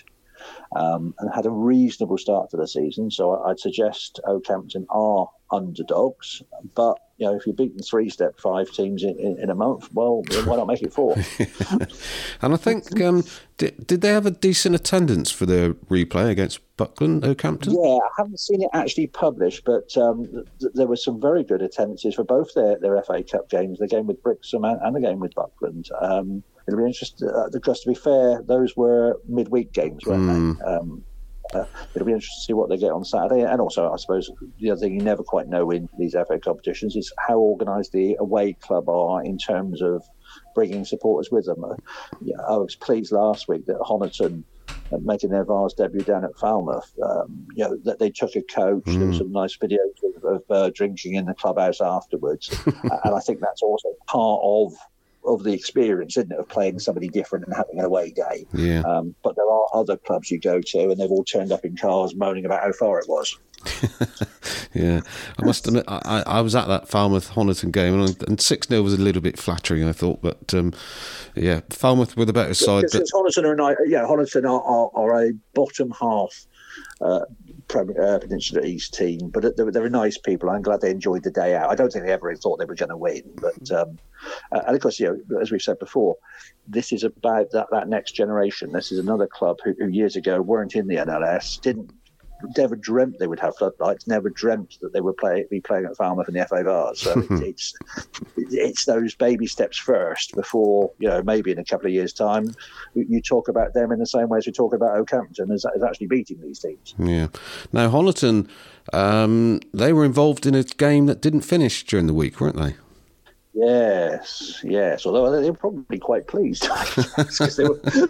Um, and had a reasonable start to the season, so I'd suggest Okehampton are underdogs. But you know, if you've beaten three step five teams in, in, in a month, well, why not make it four? (laughs) And I think um, did, did they have a decent attendance for their replay against Buckland, Okehampton? Yeah, I haven't seen it actually published, but um, th- there were some very good attendances for both their, their FA Cup games, the game with Brixham and, and the game with Buckland. Um, it'll be interesting, uh, because to be fair, those were midweek games, weren't they? Um, uh, it'll be interesting to see what they get on Saturday. And also, I suppose, the other thing you never quite know in these FA competitions is how organised the away club are in terms of bringing supporters with them. Uh, yeah, I was pleased last week that Honiton uh, making their Vase debut down at Falmouth. Um, you know that they took a coach. There were some nice videos of, of uh, drinking in the clubhouse afterwards, (laughs) and I think that's also part of of the experience, isn't it, of playing somebody different and having an away day. Yeah. Um, but there are other clubs you go to, and they've all turned up in cars moaning about how far it was. (laughs) Yeah, I must admit, I, I was at that Falmouth Honiton game, and and six 0 was a little bit flattering, I thought, but um, yeah, Falmouth were the better side. But Honiton are, a yeah, Honiton are, are, are a bottom half uh, Premier, uh, Peninsula East team, but they're, they're nice people. I'm glad they enjoyed the day out. I don't think they ever thought they were going to win, but um, uh, and of course, you know, as we've said before, this is about that, that next generation. This is another club who, who years ago weren't in the NLS, didn't never dreamt they would have floodlights, never dreamt that they would play be playing at Falmouth in the FA Vase. So (laughs) it, it's it's those baby steps first before you know maybe in a couple of years' time you, you talk about them in the same way as we talk about Okehampton as, as actually beating these teams. yeah, now Honiton, um, they were involved in a game that didn't finish during the week, weren't they? Yes, yes. Although they were probably quite pleased (laughs) because they were (laughs)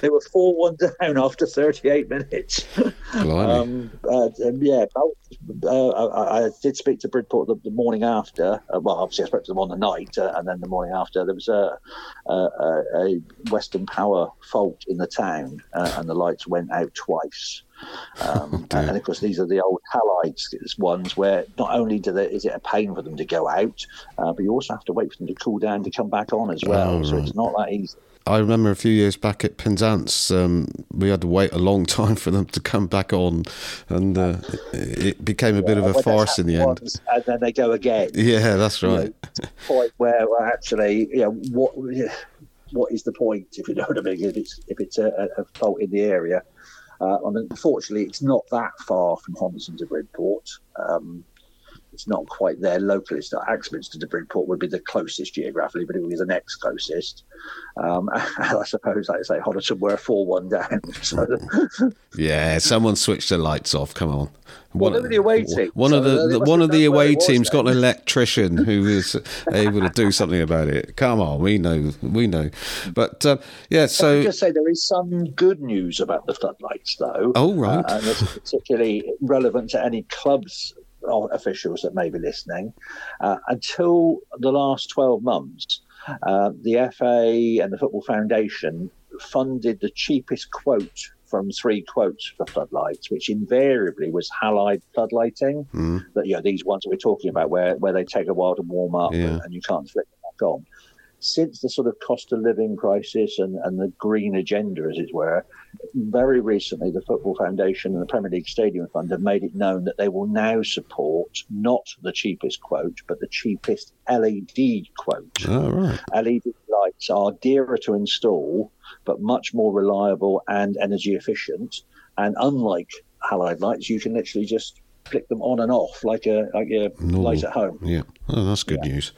they were four one (laughs) down after thirty eight minutes. um, uh, yeah, uh, I, I, did speak to Bridport the, the morning after. Uh, well, obviously I spoke to them on the night, uh, and then the morning after there was a, a, a Western Power fault in the town, uh, and the lights went out twice. Um, and, and, of course, these are the old halides ones where not only do they, is it a pain for them to go out, uh, but you also have to wait for them to cool down to come back on as well. Oh, so right. it's not that easy. I remember a few years back at Penzance, um, we had to wait a long (laughs) time for them to come back on, and uh, it became a yeah, bit of a farce in the end. And then they go again. Yeah, that's right. You know, point where actually, you know, what what is the point if you know what I mean? If it's if it's a, a fault in the area, uh, I mean, unfortunately, it's not that far from Honiton to Bridport. Um, it's not quite there locally. It's not Axminster to Bridport would be the closest geographically, but it would be the next closest. Um, (laughs) I suppose, like I say, Honiton were four one down. (laughs) So. yeah, someone switched the lights off. Come on. One, well, the away team. One so of the, the one of the away teams got an (laughs) electrician who is able to do something about it. Come on, we know, we know. But uh, yeah, so I just say there is some good news about the floodlights, though. Oh right, uh, and it's particularly relevant to any clubs officials that may be listening, uh, until the last 12 months, uh, the FA and the Football Foundation funded the cheapest quote from three quotes for floodlights, which invariably was halide floodlighting. Mm. That you know these ones we're talking about, where where they take a while to warm up yeah. and, and, you can't flip them back on since the sort of cost of living crisis and, and the green agenda, as it were, very recently the Football Foundation and the Premier League Stadium Fund have made it known that they will now support not the cheapest quote, but the cheapest LED quote. Oh, right. LED lights are dearer to install, but much more reliable and energy efficient. And unlike halide lights, you can literally just flick them on and off like a like a light at home. Yeah, oh, that's good yeah. news.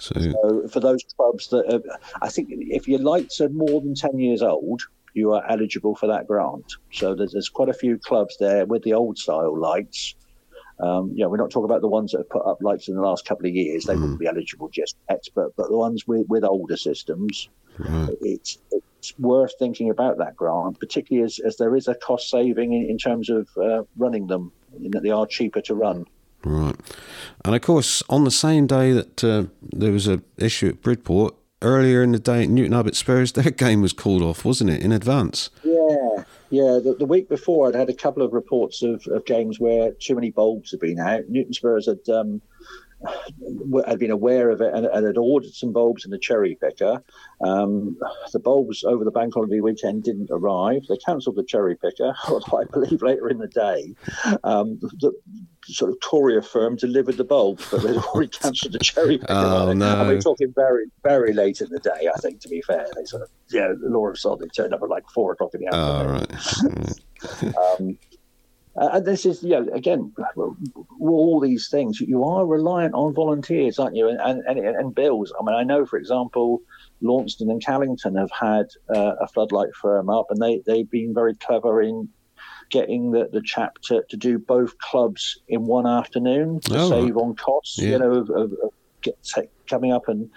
So, so, for those clubs that are, I think if your lights are more than ten years old, you are eligible for that grant. So there's, there's quite a few clubs there with the old style lights. Um, you know, we're not talking about the ones that have put up lights in the last couple of years; they mm. wouldn't be eligible just yet. But but the ones with, with older systems, right. it's it's worth thinking about that grant, particularly as, as there is a cost saving in, in terms of uh, running them, in that they are cheaper to run. Right. And of course, on the same day that uh, there was a issue at Bridport, earlier in the day at Newton Abbot Spurs, (laughs) their game was called off, wasn't it, in advance? Yeah, yeah. The, the week before, I'd had a couple of reports of, of games where too many bulbs had been out. Newton Spurs had. Um, had been aware of it and, and, had ordered some bulbs in the cherry picker. Um, the bulbs over the bank holiday weekend didn't arrive. They cancelled the cherry picker, although I believe later in the day, um, the, sort of courier firm delivered the bulbs, but they'd already cancelled the cherry picker. Oh, no. And we're talking very, very late in the day, I think, to be fair. They sort of, yeah, the law of Sod, they turned up at like four o'clock in the afternoon. Oh, right. (laughs) um, uh, and this is, you know, again, all these things, you are reliant on volunteers, aren't you? And, and, and bills. I mean, I know, for example, Launceston and Callington have had uh, a floodlight firm up, and they, they've been very clever in getting the, the chap to, do both clubs in one afternoon to oh, save on costs, yeah. you know, of, of, of get, take, coming up and,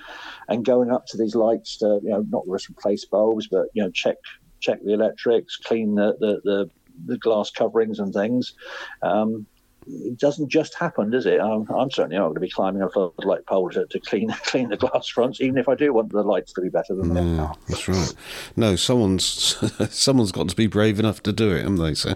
and going up to these lights to, you know, not replace bulbs, but, you know, check check the electrics, clean the, the, the, the glass coverings and things. Um, it doesn't just happen, does it? I'm, I'm certainly not going to be climbing up a floodlight pole to, to, clean (laughs) clean the glass fronts, even if I do want the lights to be better than no, they are. That's right. No, someone's (laughs) someone's got to be brave enough to do it, haven't they? So,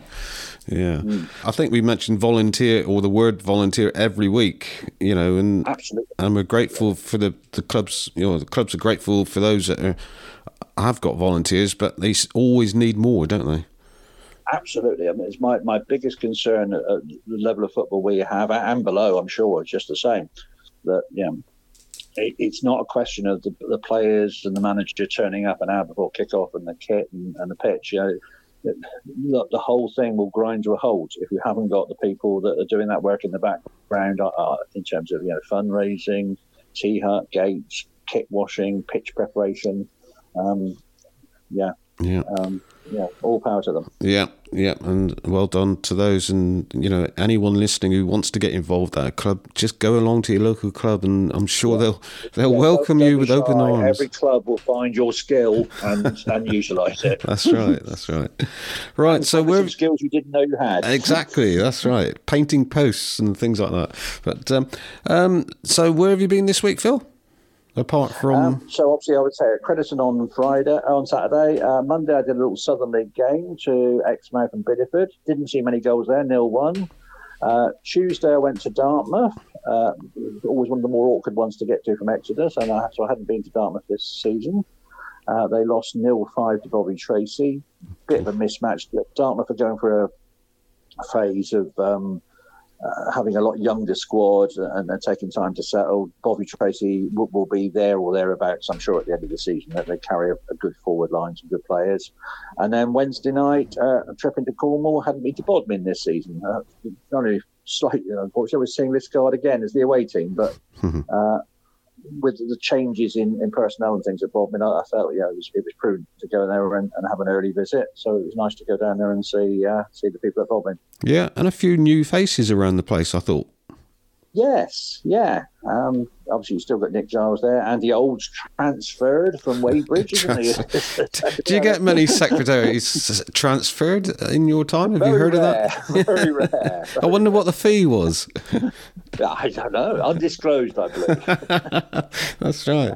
yeah. Mm. I think we mentioned volunteer or the word volunteer every week, you know, and absolutely, and we're grateful for the the clubs. You know, the clubs are grateful for those that are, have got volunteers, but they always need more, don't they? Absolutely. I mean, it's my, my biggest concern at the level of football we have and below, I'm sure, it's just the same. That, yeah, it, it's not a question of the, the, players and the manager turning up an hour before kickoff and the kit and, and the pitch. You know, the, the, whole thing will grind to a halt if you haven't got the people that are doing that work in the background uh, uh in terms of, you know, fundraising, tea hut, gates, kit washing, pitch preparation. Um, yeah, Yeah. Um, yeah, all power to them. Yeah, yeah, and well done to those. And you know, anyone listening who wants to get involved at a club, just go along to your local club, and I'm sure they'll they'll Yeah, welcome you with open arms. Every club will find your skill and and utilise it. (laughs) That's right. That's right. Right. So we're skills you didn't know you had. exactly. That's right. Painting posts and things like that. But um, um, so where have you been this week, Phil? Apart from Um, so obviously, I would say at Crediton on Friday, on Saturday, uh, Monday I did a little Southern League game to Exmouth and Bideford. Didn't see many goals there, nil one. Uh, Tuesday I went to Dartmouth. Uh, always one of the more awkward ones to get to from Exodus, I, so I hadn't been to Dartmouth this season. Uh, they lost nil five to Bovey Tracey. Bit of a mismatch. Dartmouth are going for a phase of um, uh, having a lot younger squad and, and taking time to settle. Bovey Tracey will, will be there or thereabouts, I'm sure, at the end of the season. That they carry a, a good forward line, some good players. And then Wednesday night, uh, a trip into Cornwall. Hadn't been to Bodmin this season. Uh, not only slightly, unfortunately, we're seeing Liskeard again as the away team, but. (laughs) Uh, with the changes in, in personnel and things at Bodmin, I, I felt yeah, it was, it was prudent to go there and, and have an early visit. So it was nice to go down there and see uh, see the people at Bodmin. yeah, and a few new faces around the place. I thought. Yes, yeah. Um, obviously, you've still got Nick Giles there. Andy Olds transferred from (laughs) Wadebridge, isn't he? (laughs) Do you get many secretaries transferred in your time? Have you heard rare, of that? (laughs) Very rare. I wonder what the fee was. I don't know. Undisclosed, I believe. That's right.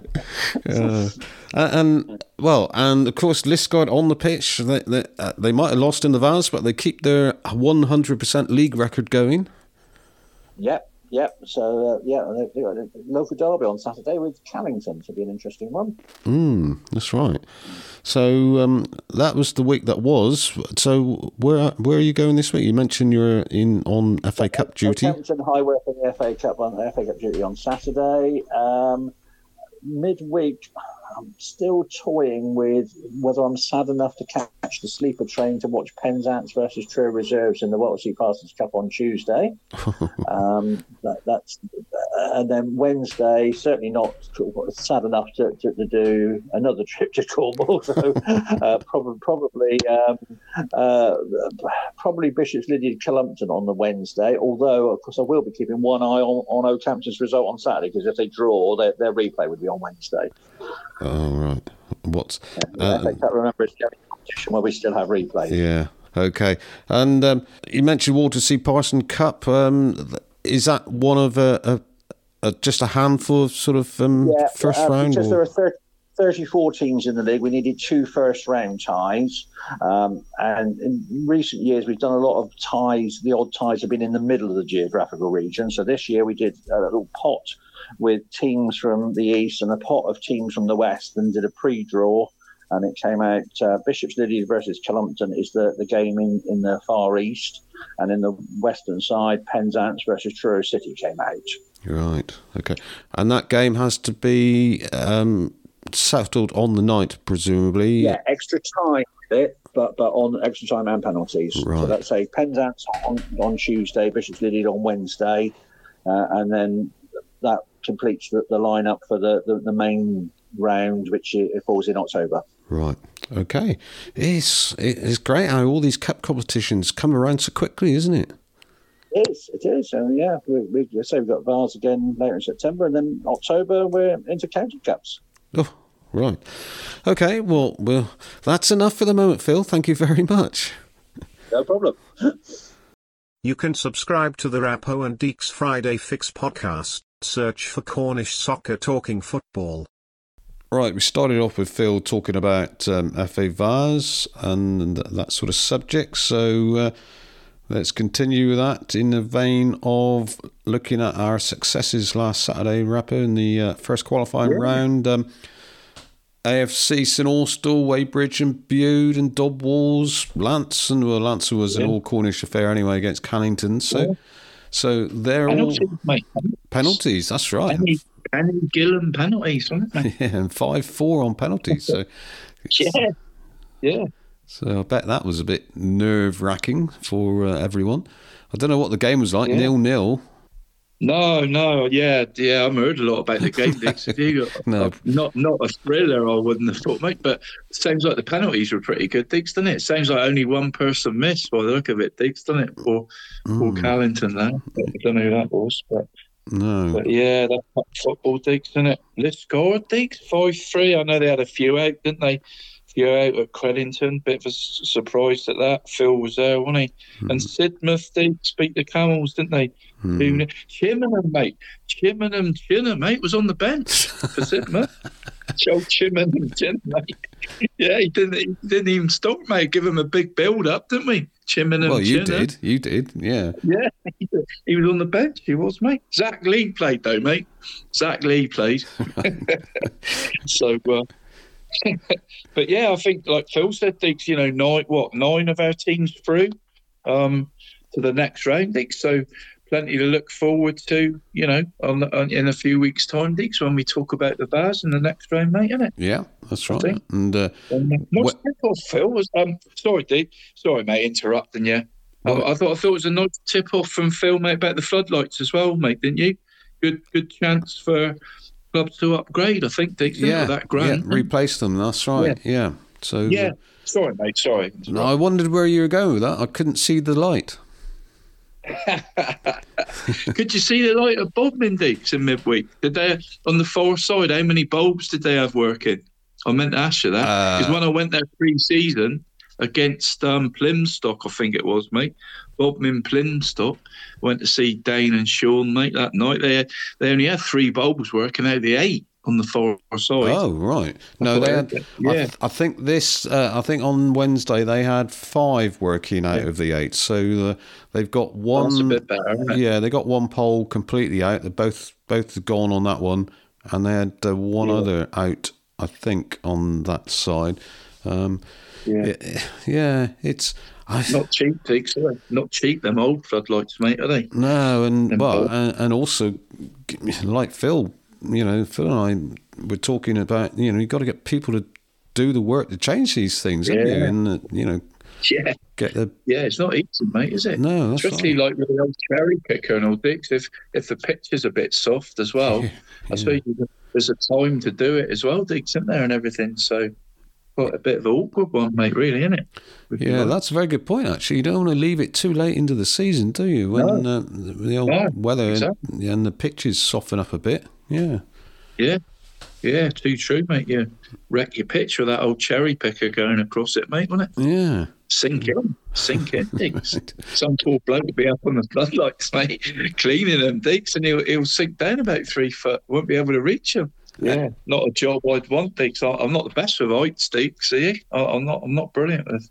Uh, and well, and of course, Liskeard on the pitch. They they, uh, they might have lost in the Vase, but they keep their 100% league record going. Yep, yep. So, uh, yeah, they've they've got a local derby on Saturday with Callington. Should be an interesting one. Mm, that's right. So um, that was the week that was. So where where are you going this week? You mentioned you're in on FA Cup duty. Southampton High Wycombe in the FA Cup on FA Cup duty on Saturday. Um, midweek, I'm still toying with whether I'm sad enough to catch the sleeper train to watch Penzance versus Truro Reserves in the Walter C. Parsons Cup on Tuesday. (laughs) um, that, that's and then Wednesday, certainly not sad enough to, to, to do another trip to Cornwall. (laughs) So uh, probably probably um, uh, probably Bishop's Lydeard Cullompton on the Wednesday. Although of course I will be keeping one eye on, on Okehampton's result on Saturday because if they draw, their, their replay would be on Wednesday. Oh right. What's Uh, Cup, remember, it's the only competition where we still have replays. yeah. Okay. And um, you mentioned Walter C. Parson Cup. Um, is that one of a, a, a just a handful of sort of um, Yeah, first uh, round? Because or- there are 30, 34 teams in the league, we needed two first round ties. Um, and in recent years, we've done a lot of ties. The odd ties have been in the middle of the geographical region. So this year, we did a little pot with teams from the east and a pot of teams from the west and did a pre draw. And it came out uh, Bishop's Lydeard versus Cullompton is the, the game in, in the far east. And in the western side, Penzance versus Truro City came out. Right. Okay. And that game has to be um, settled on the night, presumably. Yeah, extra time it, but but on extra time and penalties. So Right. let's say Penzance on, on Tuesday, Bishop's Lydeard on Wednesday, uh, and then that completes the, the lineup for the, the, the main round, which it, it falls in October. Right. Okay. It's it's great how all these cup competitions come around so quickly, isn't it? It is, it is. So yeah, we, we let's say we've got Vase again later in September, and then October we're into county cups. Oh, right. Okay. Well, well, that's enough for the moment, Phil. Thank you very much. No problem. (laughs) You can subscribe to the Rappo and Deacs Friday Fix podcast. Search for Cornish Soccer Talking Football. Right, we started off with Phil talking about um, FA Vase and that sort of subject. So uh, let's continue with that in the vein of looking at our successes last Saturday, Rappo, in the uh, first qualifying round. Um, AFC St Austell, Wadebridge and Bude and Dobwalls, Lance, and well, Lance was an all Cornish affair anyway against Callington. So, so they're Penalties, all mate. penalties. That's right. Any, any Gillen penalties, wasn't it? (laughs) Yeah, and five four on penalties. So (laughs) Yeah. Yeah. So I bet that was a bit nerve wracking for uh, everyone. I don't know what the game was like, Yeah. nil nil. No, no, yeah, yeah. I've heard a lot about the game, Dix. Have you got, No. not not a thriller, I wouldn't have thought, mate. But seems like the penalties were pretty good, Dix, doesn't it? Seems like only one person missed by the look of it, Dix, doesn't it? Paul, Paul hmm. Callington there. I don't know who that was, but, No. but yeah, that's football, Dix, isn't it? Let's score, Dix, 5 3. I know they had a few out, didn't they? Few out at Crediton. Bit of a surprise at that. Phil was there, wasn't he? And hmm. Sidmouth, Dix, beat the Camels, didn't they? Hmm. Who Chimmenham, mate. Chimmenham Chinner, mate, was on the bench for Sidmouth. (laughs) Joe Chimmenham Chinner, mate. Yeah, he didn't, he didn't even stop, mate. Give him a big build up, didn't we? Chimmenham Well, you Chinner. did. You did. Yeah. Yeah, (laughs) he did. he was on the bench. He was, mate. Zach Lee played, though, mate. Zach Lee played. (laughs) so, uh, but yeah, I think, like Phil said, Diggs, you know, nine, what, nine of our teams through um, to the next round, Diggs. So, plenty to look forward to, you know, on, on, in a few weeks' time, Diggs, when we talk about the Vase in the next round, mate, isn't it? Yeah. That's right. And uh, Um, What's tip off, Phil? Was um sorry, Dick. Sorry, mate, interrupting you. I, I thought I thought it was a nice tip off from Phil, mate, about the floodlights as well, mate. Didn't you? Good, good chance for clubs to upgrade. I think, Dick. yeah, that that yeah, replace them. That's right. Yeah. So Yeah. Sorry, mate. Sorry. uh, I wondered where you were going with that. I couldn't see the light. (laughs) Could you see the light of Deacs in midweek? Did they on the far side? How many bulbs did they have working? I meant to ask you that because Uh, when I went there pre-season against um, Plymstock, I think it was, mate. Bodmin Plymstock went to see Dane and Sean, mate. That night they had, they only had three bulbs working out of the eight on the far side. Oh right. No, they had. I, Yeah. th- I think this. Uh, I think on Wednesday they had five working out of the eight. So uh, they've got one. That's a bit better? Yeah, they got one pole completely out. They're both both gone on that one, and they had uh, one other out. I think on that side. Um, Yeah. yeah, (sighs) yeah, it's. I, Not cheap, Deacs, are they? Not cheap, them old floodlights, mate, are they? No, and And well, and, and also, like Phil, you know, Phil and I were talking about, you know, you've got to get people to do the work to change these things, haven't you? Yeah. And uh, you know, Yeah. get the Yeah, it's not easy, mate, is it? No, that's Especially like with the old cherry picker and all dicks. If if the pitch is a bit soft as well, (laughs) I suppose there's a time to do it as well, dicks, isn't there, and everything. So, quite a bit of an awkward one, mate. Really, isn't it? With yeah, that's a very good point. Actually, you don't want to leave it too late into the season, do you? When uh, the old No, weather exactly. and, the pitches soften up a bit. Yeah, yeah, yeah, too true, mate. You wreck your pitch with that old cherry picker going across it, mate, wouldn't it? yeah. Sink in, sink in, dicks. (laughs) Some poor bloke will be up on the floodlights, mate, cleaning them, dicks, and he'll, he'll sink down about three foot. Won't be able to reach them. Yeah, not a job I'd want. I- I'm not the best with heights, Dicks. See, I- I'm not. I'm not brilliant with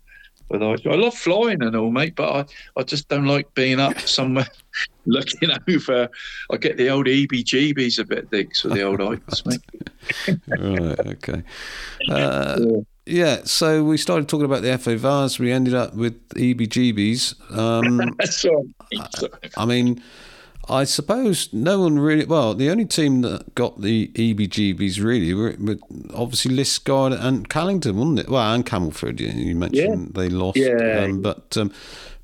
with heights. I love flying and all, mate, but I, I just don't like being up (laughs) somewhere (laughs) looking over. I get the old EBGBs a bit, Dicks, with the old heights, mate. right. Okay. (laughs) Uh, yeah. So we started talking about the FA Vase. We ended up with EBGBs. Um, Sorry, sorry. I mean, I suppose no one really. Well, the only team that got the EBGBs really were, were obviously Liskeard and Callington, wasn't it? Well, and Camelford. You, you mentioned they lost. Yeah. Um, but um,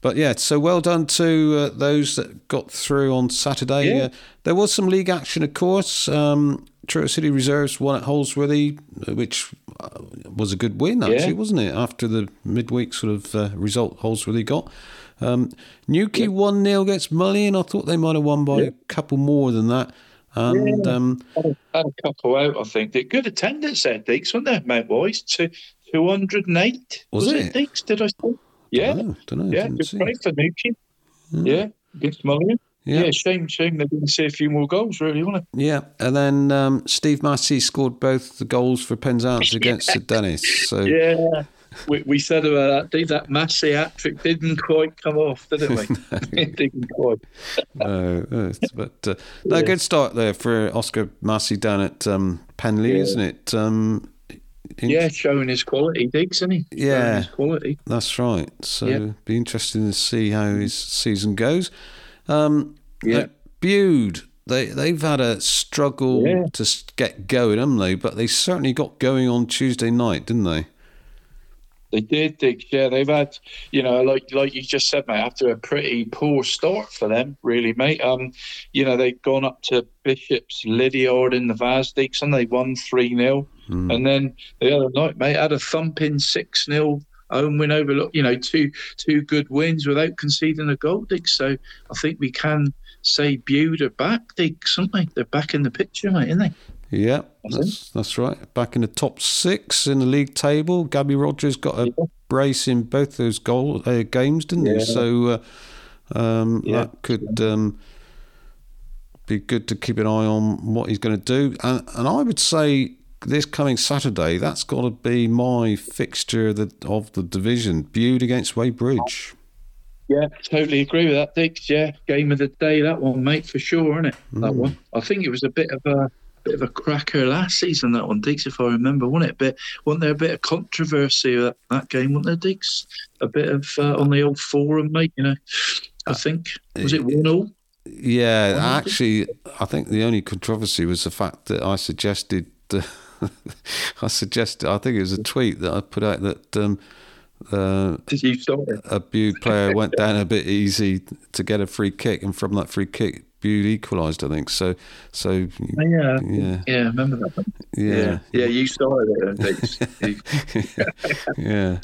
but yeah, so well done to uh, those that got through on Saturday. Yeah. Uh, there was some league action, of course. Um, Truro City Reserves won at Holsworthy, uh, which uh, was a good win, actually, Yeah. wasn't it? After the midweek sort of uh, result Holsworthy got. Um, Newquay 1 0 against Mullion. I thought they might have won by a couple more than that. And um, Had a, couple out, I think. Did good attendance there, Deacs, wasn't there, Mount Boys, Two, 208. Was Was, it? it, Deacs? Did I say? Yeah. dunno, dunno, yeah, good play for Newquay. Yeah, against Mullion. Yeah. Yeah. shame, shame they didn't see a few more goals, really, wasn't it? yeah, and then um, Steve Massey scored both the goals for Penzance (laughs) against St Dennis. So Yeah. We, we said about that, Dave, that Massey hat trick didn't quite come off, did it, mate? (laughs) (laughs) it didn't quite. Uh, but uh, no, good start there for Oscar Massey down at um, Penley, Yeah. isn't it? Um, in- Yeah, showing his quality, Diggs, isn't he? Yeah. Quality. That's right. So Yeah. be interesting to see how his season goes. Um, Yeah. Bude, they they've had a struggle Yeah. to get going, haven't they? But they certainly got going on Tuesday night, didn't they? They did. Yeah, they've had, you know, like like you just said, mate. After a pretty poor start for them, really, mate. Um, you know, they've gone up to Bishops Lydeard in the Vasdiks and they won three 0 Hmm. and then the other night, mate, had a thumping six 0 home win over. You know, two two good wins without conceding a goal, Dig. So I think we can say Bude are back, Dig. Something they're back in the picture, mate, aren't they? Yeah, that's, that's right. Back in the top six in the league table. Gabby Rogers got a brace in both those goal uh, games, didn't he? So uh, um, Yeah. that could um, be good to keep an eye on what he's going to do. And, and I would say this coming Saturday, that's got to be my fixture that, of the division. Bude against Wadebridge. Yeah, totally agree with that, Dix. Yeah, game of the day, that one, mate, for sure, isn't it? That one. I think it was a bit of a bit of a cracker last season, that one, Dix, if I remember, wasn't it? But wasn't there a bit of controversy that, that game, wasn't there, Dix? A bit of uh, on the old forum, mate. You know, I think was it one all? Yeah, actually, I think the only controversy was the fact that I suggested. Uh, (laughs) I suggested. I think it was a tweet that I put out that um, uh, Did you start it? a Bude player went down a bit easy to get a free kick, and from that free kick, Bude equalised. I think so. So Oh, yeah, yeah, yeah, I remember that. One. yeah, yeah, you started it, Dix. (laughs) You- (laughs) yeah.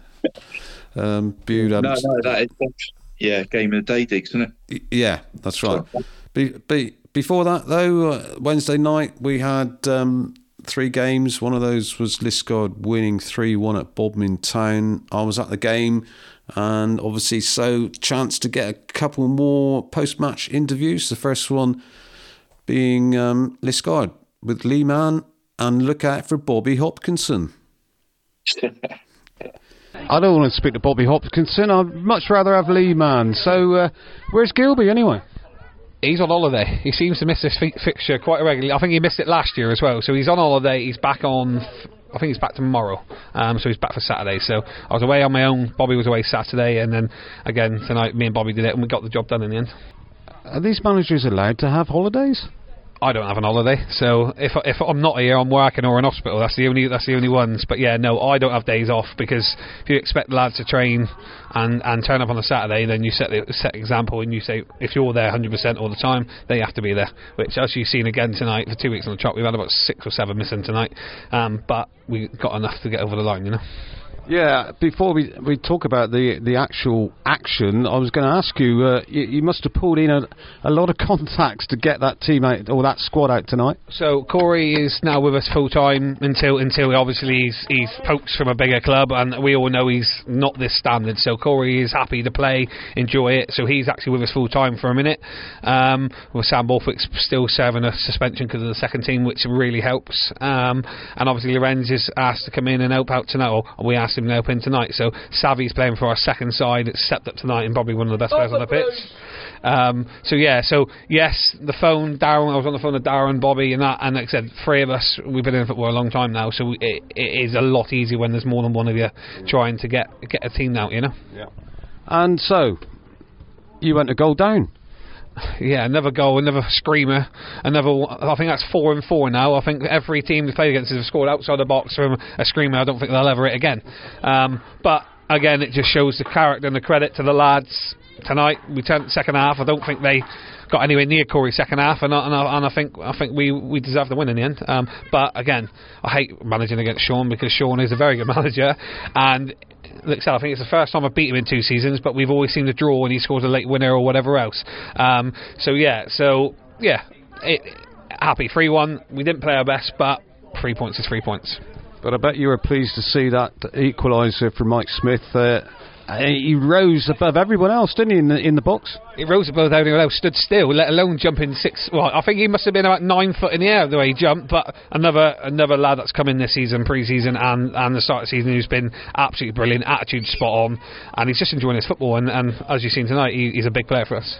Um, Bude. no, hadn't- no, that is yeah, game of the day, Dix, isn't it? Yeah, that's right. Be, be, before that, though, uh, Wednesday night we had um, three games. One of those was Liskeard winning 3 1 at Bodmin Town. I was at the game, and obviously, so chance to get a couple more post match interviews. The first one being um, Liskeard with Lee Mann, and look out for Bobby Hopkinson. (laughs) I don't want to speak to Bobby Hopkinson. I'd much rather have Lee Mann. So, uh, where's Gilby anyway? He's on holiday. He seems to miss this fi- fixture quite regularly. I think he missed it last year as well. So he's on holiday. He's back on. f- I think he's back tomorrow. Um, so he's back for Saturday. So I was away on my own. Bobby was away Saturday, and then again tonight, me and Bobby did it, and we got the job done in the end. Are these managers allowed to have holidays? I don't have an holiday, so if if I'm not here, I'm working or in hospital. That's the only that's the only ones. But yeah, no, I don't have days off because if you expect the lads to train and and turn up on a Saturday, then you set the set example and you say if you're there 100% all the time, they have to be there. Which as you've seen again tonight for two weeks on the trot, we've had about six or seven missing tonight, um, but we got enough to get over the line, you know. Yeah, before we we talk about the the actual action, I was going to ask you, uh, you. You must have pulled in a, a lot of (laughs) contacts to get that team out or that squad out tonight. So Corey is now with us full time until until obviously he's he's poached from a bigger club, and we all know he's not this standard. So Corey is happy to play, enjoy it. So he's actually with us full time for a minute. Um, with Sam Borthwick's still serving a suspension because of the second team, which really helps. Um, and obviously Lorenz is asked to come in and help out tonight, or we asked him to help tonight. So Savvy's playing for our second side. It's stepped up tonight and probably one of the best players on the pitch. Um, so yeah, so yes, the phone, Darren. I was on the phone with Darren, Bobby, and that, and like I said, three of us. We've been in football a long time now, so it, it is a lot easier when there's more than one of you trying to get get a team out. You know. Yeah. And so, you went a goal down. Yeah, another goal, another screamer, another. I think that's four and four now. I think every team they played against has scored outside the box from a screamer. I don't think they'll ever hit again. Um, but again, it just shows the character and the credit to the lads tonight. We turned second half. I don't think they got anywhere near Corey's second half, and I, and I, and I think I think we we deserve the win in the end. Um, but again, I hate managing against Sean because Sean is a very good (laughs) manager, and look, so I think it's the first time I've beat him in two seasons, but we've always seen the draw when he scores a late winner or whatever else. Um, so yeah, so yeah, it, happy three one. We didn't play our best, but three points is three points. But I bet you were pleased to see that equaliser from Mike Smith. Uh, uh, he rose above everyone else, didn't he, in the, in the box? He rose above everyone else, stood still, let alone jumping six. Well, I think he must have been about nine foot in the air the way he jumped. But another another lad that's come in this season, pre-season and and the start of the season, who's been absolutely brilliant, attitude spot on, and he's just enjoying his football. And, and as you've seen tonight, he, he's a big player for us.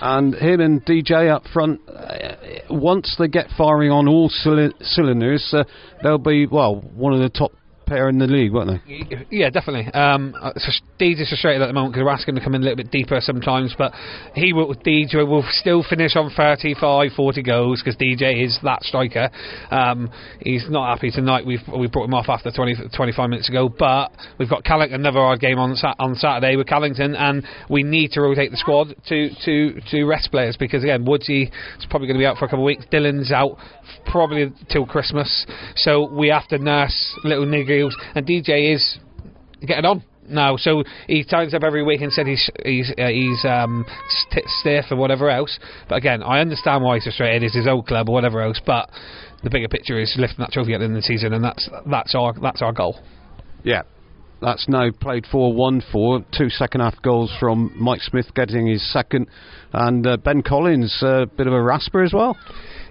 And him and DJ up front, uh, once they get firing on all cyli- cylinders, uh, they'll be, well, one of the top pair in the league, weren't they? Yeah, definitely. Um, uh, Deeds is frustrated at the moment because we're asking him to come in a little bit deeper sometimes, but he will, DJ will still finish on 35, 40 goals because DJ is that striker. Um, he's not happy tonight. We've we brought him off after 20, 25 minutes ago, but we've got Callington, another hard game on on Saturday with Callington, and we need to rotate the squad to to to rest players because again, Woodsy is probably going to be out for a couple of weeks. Dylan's out probably till Christmas, so we have to nurse little niggles, and DJ is getting on now. So he turns up every week and said he's he's uh, he's um, st- stiff or whatever else. But again, I understand why he's frustrated. It's his old club or whatever else. But the bigger picture is lifting that trophy at the end of the season, and that's that's our that's our goal. Yeah. That's now played 4 1 4. Two second half goals from Mike Smith getting his second, and uh, Ben Collins, a uh, bit of a rasper as well.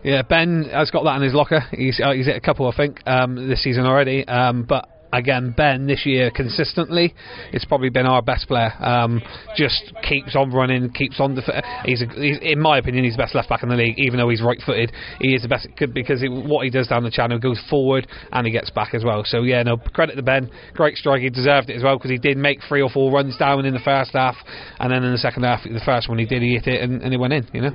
Yeah, Ben has got that in his locker. He's uh, he's hit a couple, I think, um, this season already. Um, but again, Ben this year consistently, it's probably been our best player. Um, just keeps on running, keeps on. Def- he's, a, he's, in my opinion, he's the best left back in the league. Even though he's right-footed, he is the best because he, what he does down the channel goes forward and he gets back as well. So yeah, no credit to Ben. Great strike. He deserved it as well because he did make three or four runs down in the first half, and then in the second half, the first one he did, he hit it and, and it went in. You know.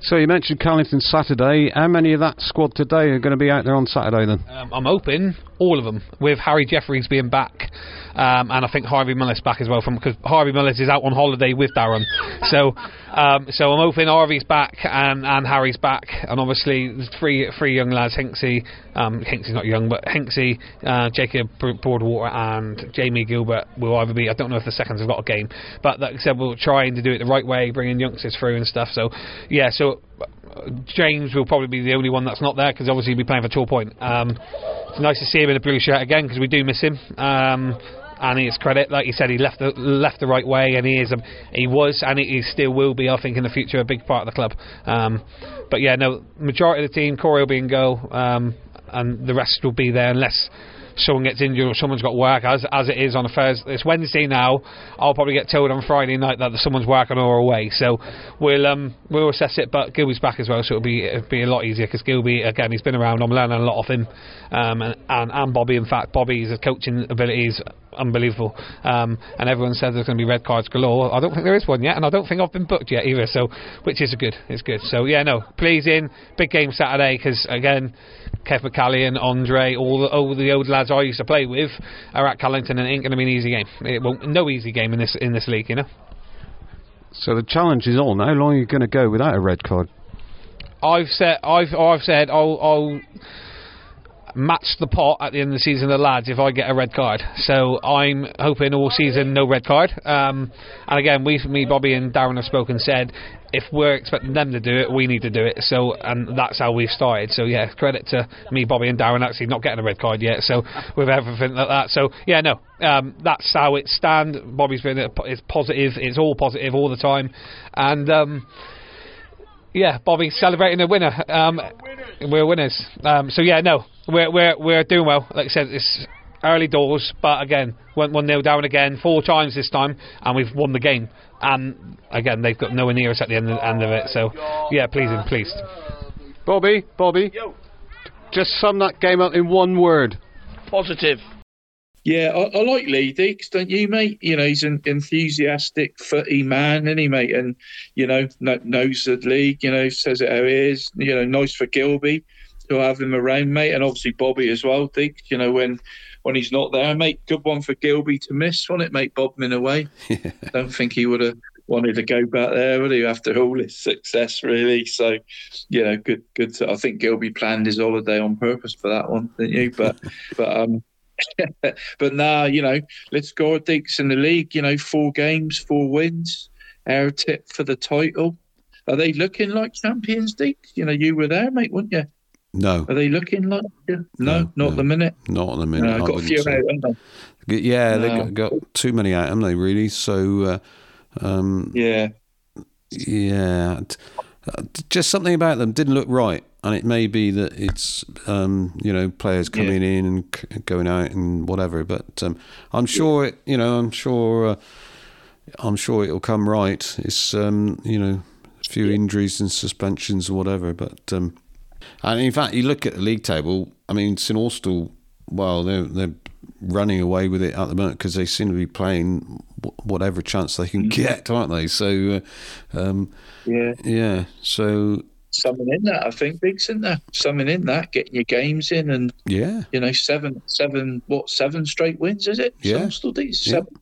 So you mentioned Callington Saturday. How many of that squad today are going to be out there on Saturday then? Um, I'm hoping all of them, with Harry Jeffries being back, um, and I think Harvey Mullis back as well, from because Harvey Mullis is out on holiday with Darren. So, um, so I'm hoping Harvey's back and, and Harry's back, and obviously three three young lads, Hinksy, um, Hinksy's not young, but Hinksy, uh, Jacob Broadwater, and Jamie Gilbert will either be. I don't know if the seconds have got a game, but like I said, we're trying to do it the right way, bringing youngsters through and stuff. So, yeah, so James will probably be the only one that's not there because obviously he'll be playing for Torpoint. Um, it's nice to see him in a blue shirt again because we do miss him. Um, and his credit, like you said, he left the left the right way, and he is a, he was, and he still will be, I think, in the future, a big part of the club. Um, but yeah, no, majority of the team, Corey will be in goal, um, and the rest will be there unless someone gets injured or someone's got work, as as it is on a Thursday. It's Wednesday now. I'll probably get told on Friday night that someone's working or away. So we'll um we'll assess it. But Gilby's back as well, so it'll be it'll be a lot easier because Gilby again he's been around. I'm learning a lot of him, um, and, and and Bobby. In fact, Bobby's coaching abilities unbelievable. Um, and everyone says there's going to be red cards galore. I don't think there is one yet, and I don't think I've been booked yet either. So, which is good. It's good. So yeah, no, pleasing. Big game Saturday because again, Kev McCallion, Andre, all the, all the old lads I used to play with are at Callington, and it ain't going to be an easy game. It won't, no easy game in this in this league, you know. So the challenge is on. How long are you going to go without a red card? I've said I've I've said I'll, I'll match the pot at the end of the season of the lads if I get a red card. So I'm hoping all season no red card. Um, and again, we, me, Bobby, and Darren have spoken. Said if we're expecting them to do it, we need to do it. So and that's how we've started. So yeah, credit to me, Bobby, and Darren actually not getting a red card yet. So (laughs) with everything like that. So yeah, no, um, that's how it stands. Bobby's been it's positive. It's all positive all the time, and. Um, yeah, Bobby celebrating a winner. Um, we're winners. Um, so yeah, no, we're we're we're doing well. Like I said, it's early doors, but again, went one 0 down again four times this time, and we've won the game. And again, they've got nowhere near us at the end of, end of it. So yeah, pleasing, pleased. Bobby, Bobby, just sum that game up in one word. Positive. Yeah, I, I like Lee Deacs, don't you, mate? You know, he's an enthusiastic, footy man, isn't he, mate? And, you know, knows the league, you know, says it how it is. You know, nice for Gilby to have him around, mate. And obviously Bobby as well, Deacs, you know, when when he's not there, mate. Good one for Gilby to miss, wasn't it, mate? Bodmin away. Yeah. Don't think he would have wanted to go back there, would he, after all his success, really? So, you know, good, good. To, I think Gilby planned his holiday on purpose for that one, didn't you? But, (laughs) but, um, (laughs) but now, you know, let's go Deacs in the league. You know, four games, four wins. Our tip for the title. Are they looking like champions, Deacs? You know, you were there, mate, weren't you? No. Are they looking like? You? No, no, not no, the minute. Not in the minute. No, got a few out, haven't they? Yeah, they got, got, too many out, haven't they? Really? So, uh, um, yeah, yeah. Just something about them didn't look right and it may be that it's um, you know players coming yeah. in and c- going out and whatever. But um, I'm sure it, you know, I'm sure, uh, I'm sure it'll come right. It's um, you know, a few yeah. injuries and suspensions or whatever. But um, and in fact, you look at the league table. I mean, St Austell well, they're they're running away with it at the moment because they seem to be playing whatever chance they can get, (laughs) aren't they? So, uh, um, Yeah. yeah. So Something in that, I think, Biggs, isn't there? Something in that, getting your games in and, yeah, you know, seven, seven, what, seven straight wins, is it? Yeah. Some still these Yeah. seven.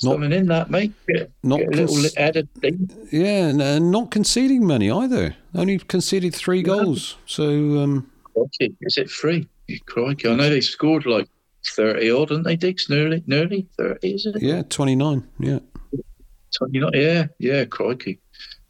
Yeah. Not- Something in that, mate. Get, not get a little cons- added thing. yeah, and uh, not conceding many either. Only conceded three goals. So um, Okay. Is it three? Crikey. I know they scored like 30 odd, didn't they, Diggs? Nearly, nearly 30, is it? yeah, twenty nine. Yeah, 29. Yeah, yeah, crikey.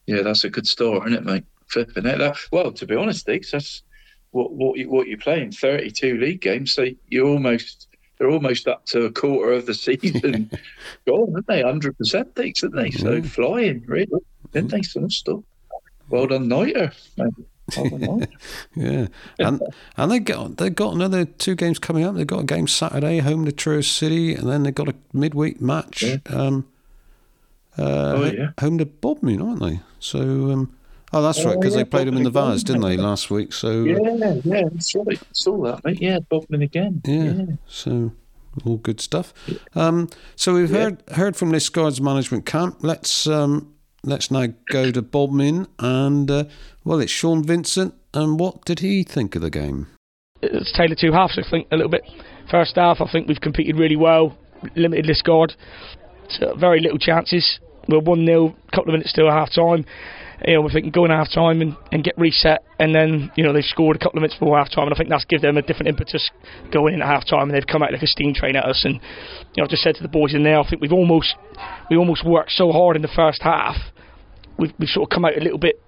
Yeah, that's a good start, isn't it, mate? Flipping it. That, well, to be honest, Diggs, that's what what you, what you're playing. 32 league games, so you're almost they're almost up to a quarter of the season (laughs) gone, aren't they? 100 percent, Diggs, aren't they? So Yeah. flying, really, didn't they? Some stuff. Well done. Well (laughs) yeah, and and they got they got another two games coming up. They've got a game Saturday home to Truro City, and then they've got a midweek match. Yeah. Um, uh, Oh, yeah. home to Bodmin, aren't they? So, um, oh, that's right, Oh, because yeah, they played them in the Bodmin Vase, didn't they, last week? So, yeah, yeah, that's right. Saw that, mate. Yeah, Bodmin again. Yeah. So all good stuff. Um, so we've heard heard from Liskeard's management camp. Let's um, let's now go to Bodmin and uh, well, it's Shaun Vincent. And what did he think of the game? it's Taylor two halves. I think a little bit. First half, I think we've competed really well. Limited Liskeard, so very little chances. We're one 0 a couple of minutes to half time. You know, we can go in half time and, and get reset, and then you know they scored a couple of minutes before half time, and I think that's give them a different impetus going into half time, and they've come out like a steam train at us. And you know, I just said to the boys in there, I think we've almost we almost worked so hard in the first half. We've, we've sort of come out a little bit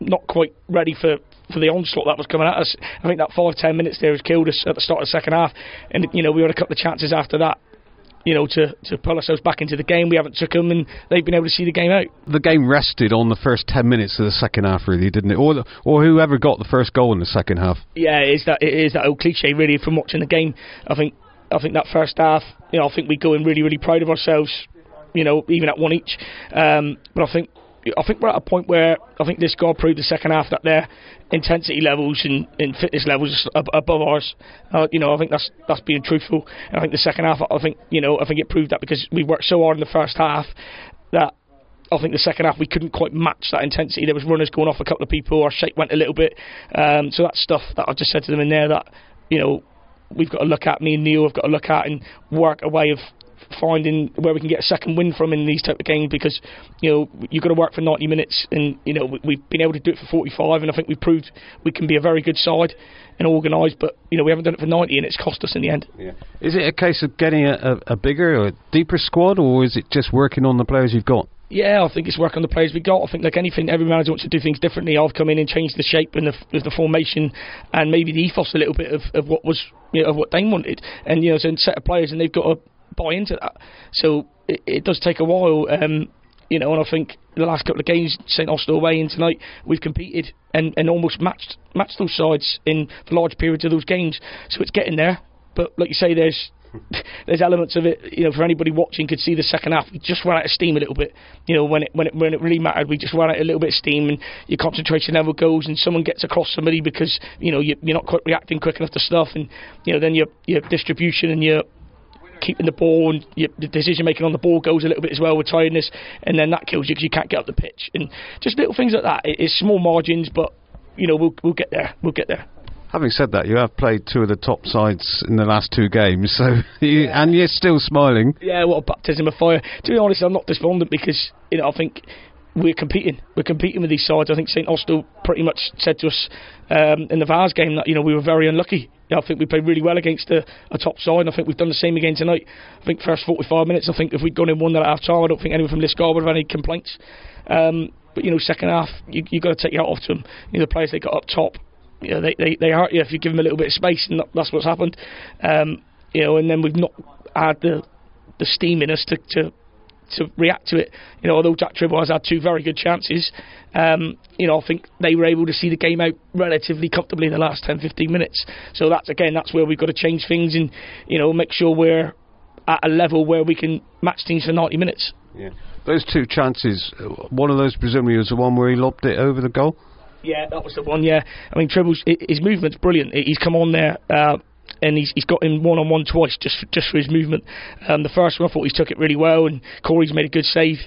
not quite ready for, for the onslaught that was coming at us. I think that five ten minutes there has killed us at the start of the second half, and you know we had a couple of chances after that, you know, to, to pull ourselves back into the game. We haven't took them, and they've been able to see the game out. The game rested on the first ten minutes of the second half, really, didn't it? Or the, or whoever got the first goal in the second half. Yeah, it is that it is that old cliche really from watching the game. I think I think that first half, you know, I think we go in really really proud of ourselves, you know, even at one each. Um, but I think I think we're at a point where I think this guy proved the second half that their intensity levels and, and fitness levels are above ours. Uh, you know, I think that's that's being truthful. And I think the second half, I think you know, I think it proved that because we worked so hard in the first half that I think the second half we couldn't quite match that intensity. There was runners going off a couple of people. Our shape went a little bit. Um, so that's stuff that I just said to them in there that you know we've got to look at. Me and Neil have got to look at and work a way of finding where we can get a second win from in these type of games because you know you've got to work for 90 minutes and you know we- we've been able to do it for 45 and I think we've proved we can be a very good side and organised but you know we haven't done it for 90 and it's cost us in the end. Is it a case of getting a, a, a bigger or a deeper squad, or is it just working on the players you've got? Yeah, I think it's work on the players we got. I think like anything, every manager wants to do things differently. I've come in and changed the shape and the, the formation and maybe the ethos a little bit of, of what was you know, of what Dane wanted. And you know, so set of players and they've got to buy into that. So it, it does take a while. Um, you know, and I think the last couple of games, St Austell away and tonight, we've competed and, and almost matched matched those sides in for large periods of those games. So it's getting there. But like you say, there's (laughs) there's elements of it. You know, for anybody watching, could see the second half. We just ran out of steam a little bit. You know, when it when it when it really mattered, we just ran out a little bit of steam, and your concentration level goes, and someone gets across somebody because you know you, you're not quite reacting quick enough to stuff, and you know then your your distribution and your keeping the ball and your, the decision making on the ball goes a little bit as well with tiredness, and then that kills you because you can't get up the pitch, and just little things like that. It, it's small margins, but you know we'll we'll get there. We'll get there. Having said that, you have played two of the top sides in the last two games, so (laughs) you, and you're still smiling. Yeah, what a baptism of fire. To be honest, I'm not despondent because you know I think we're competing. We're competing with these sides. I think St Austell pretty much said to us um, in the Vase game that you know we were very unlucky. Know, I think we played really well against a, a top side. I think we've done the same again tonight. I think first 45 minutes. I think if we'd gone in one at half time, I don't think anyone from Liskeard would have any complaints. Um, but you know, second half, you you got to take your hat off to them. You know, the players they got up top. You know, they, they, they hurt you if you give them a little bit of space, and that's what's happened. Um, you know, and then we've not had the the steam in us to, to to react to it. You know, although Jack Tribble has had two very good chances, um, you know, I think they were able to see the game out relatively comfortably in the last 10, 15 minutes. So that's again, that's where we've got to change things and you know make sure we're at a level where we can match teams for 90 minutes. Yeah. Those two chances, uh, one of those presumably was the one where he lobbed it over the goal. Yeah, that was the one. Yeah, I mean, Tribble's his movement's brilliant. He's come on there. Uh, and he's, he's got him one on one twice just for, just for his movement. Um, the first one I thought he took it really well, and Corey's made a good save.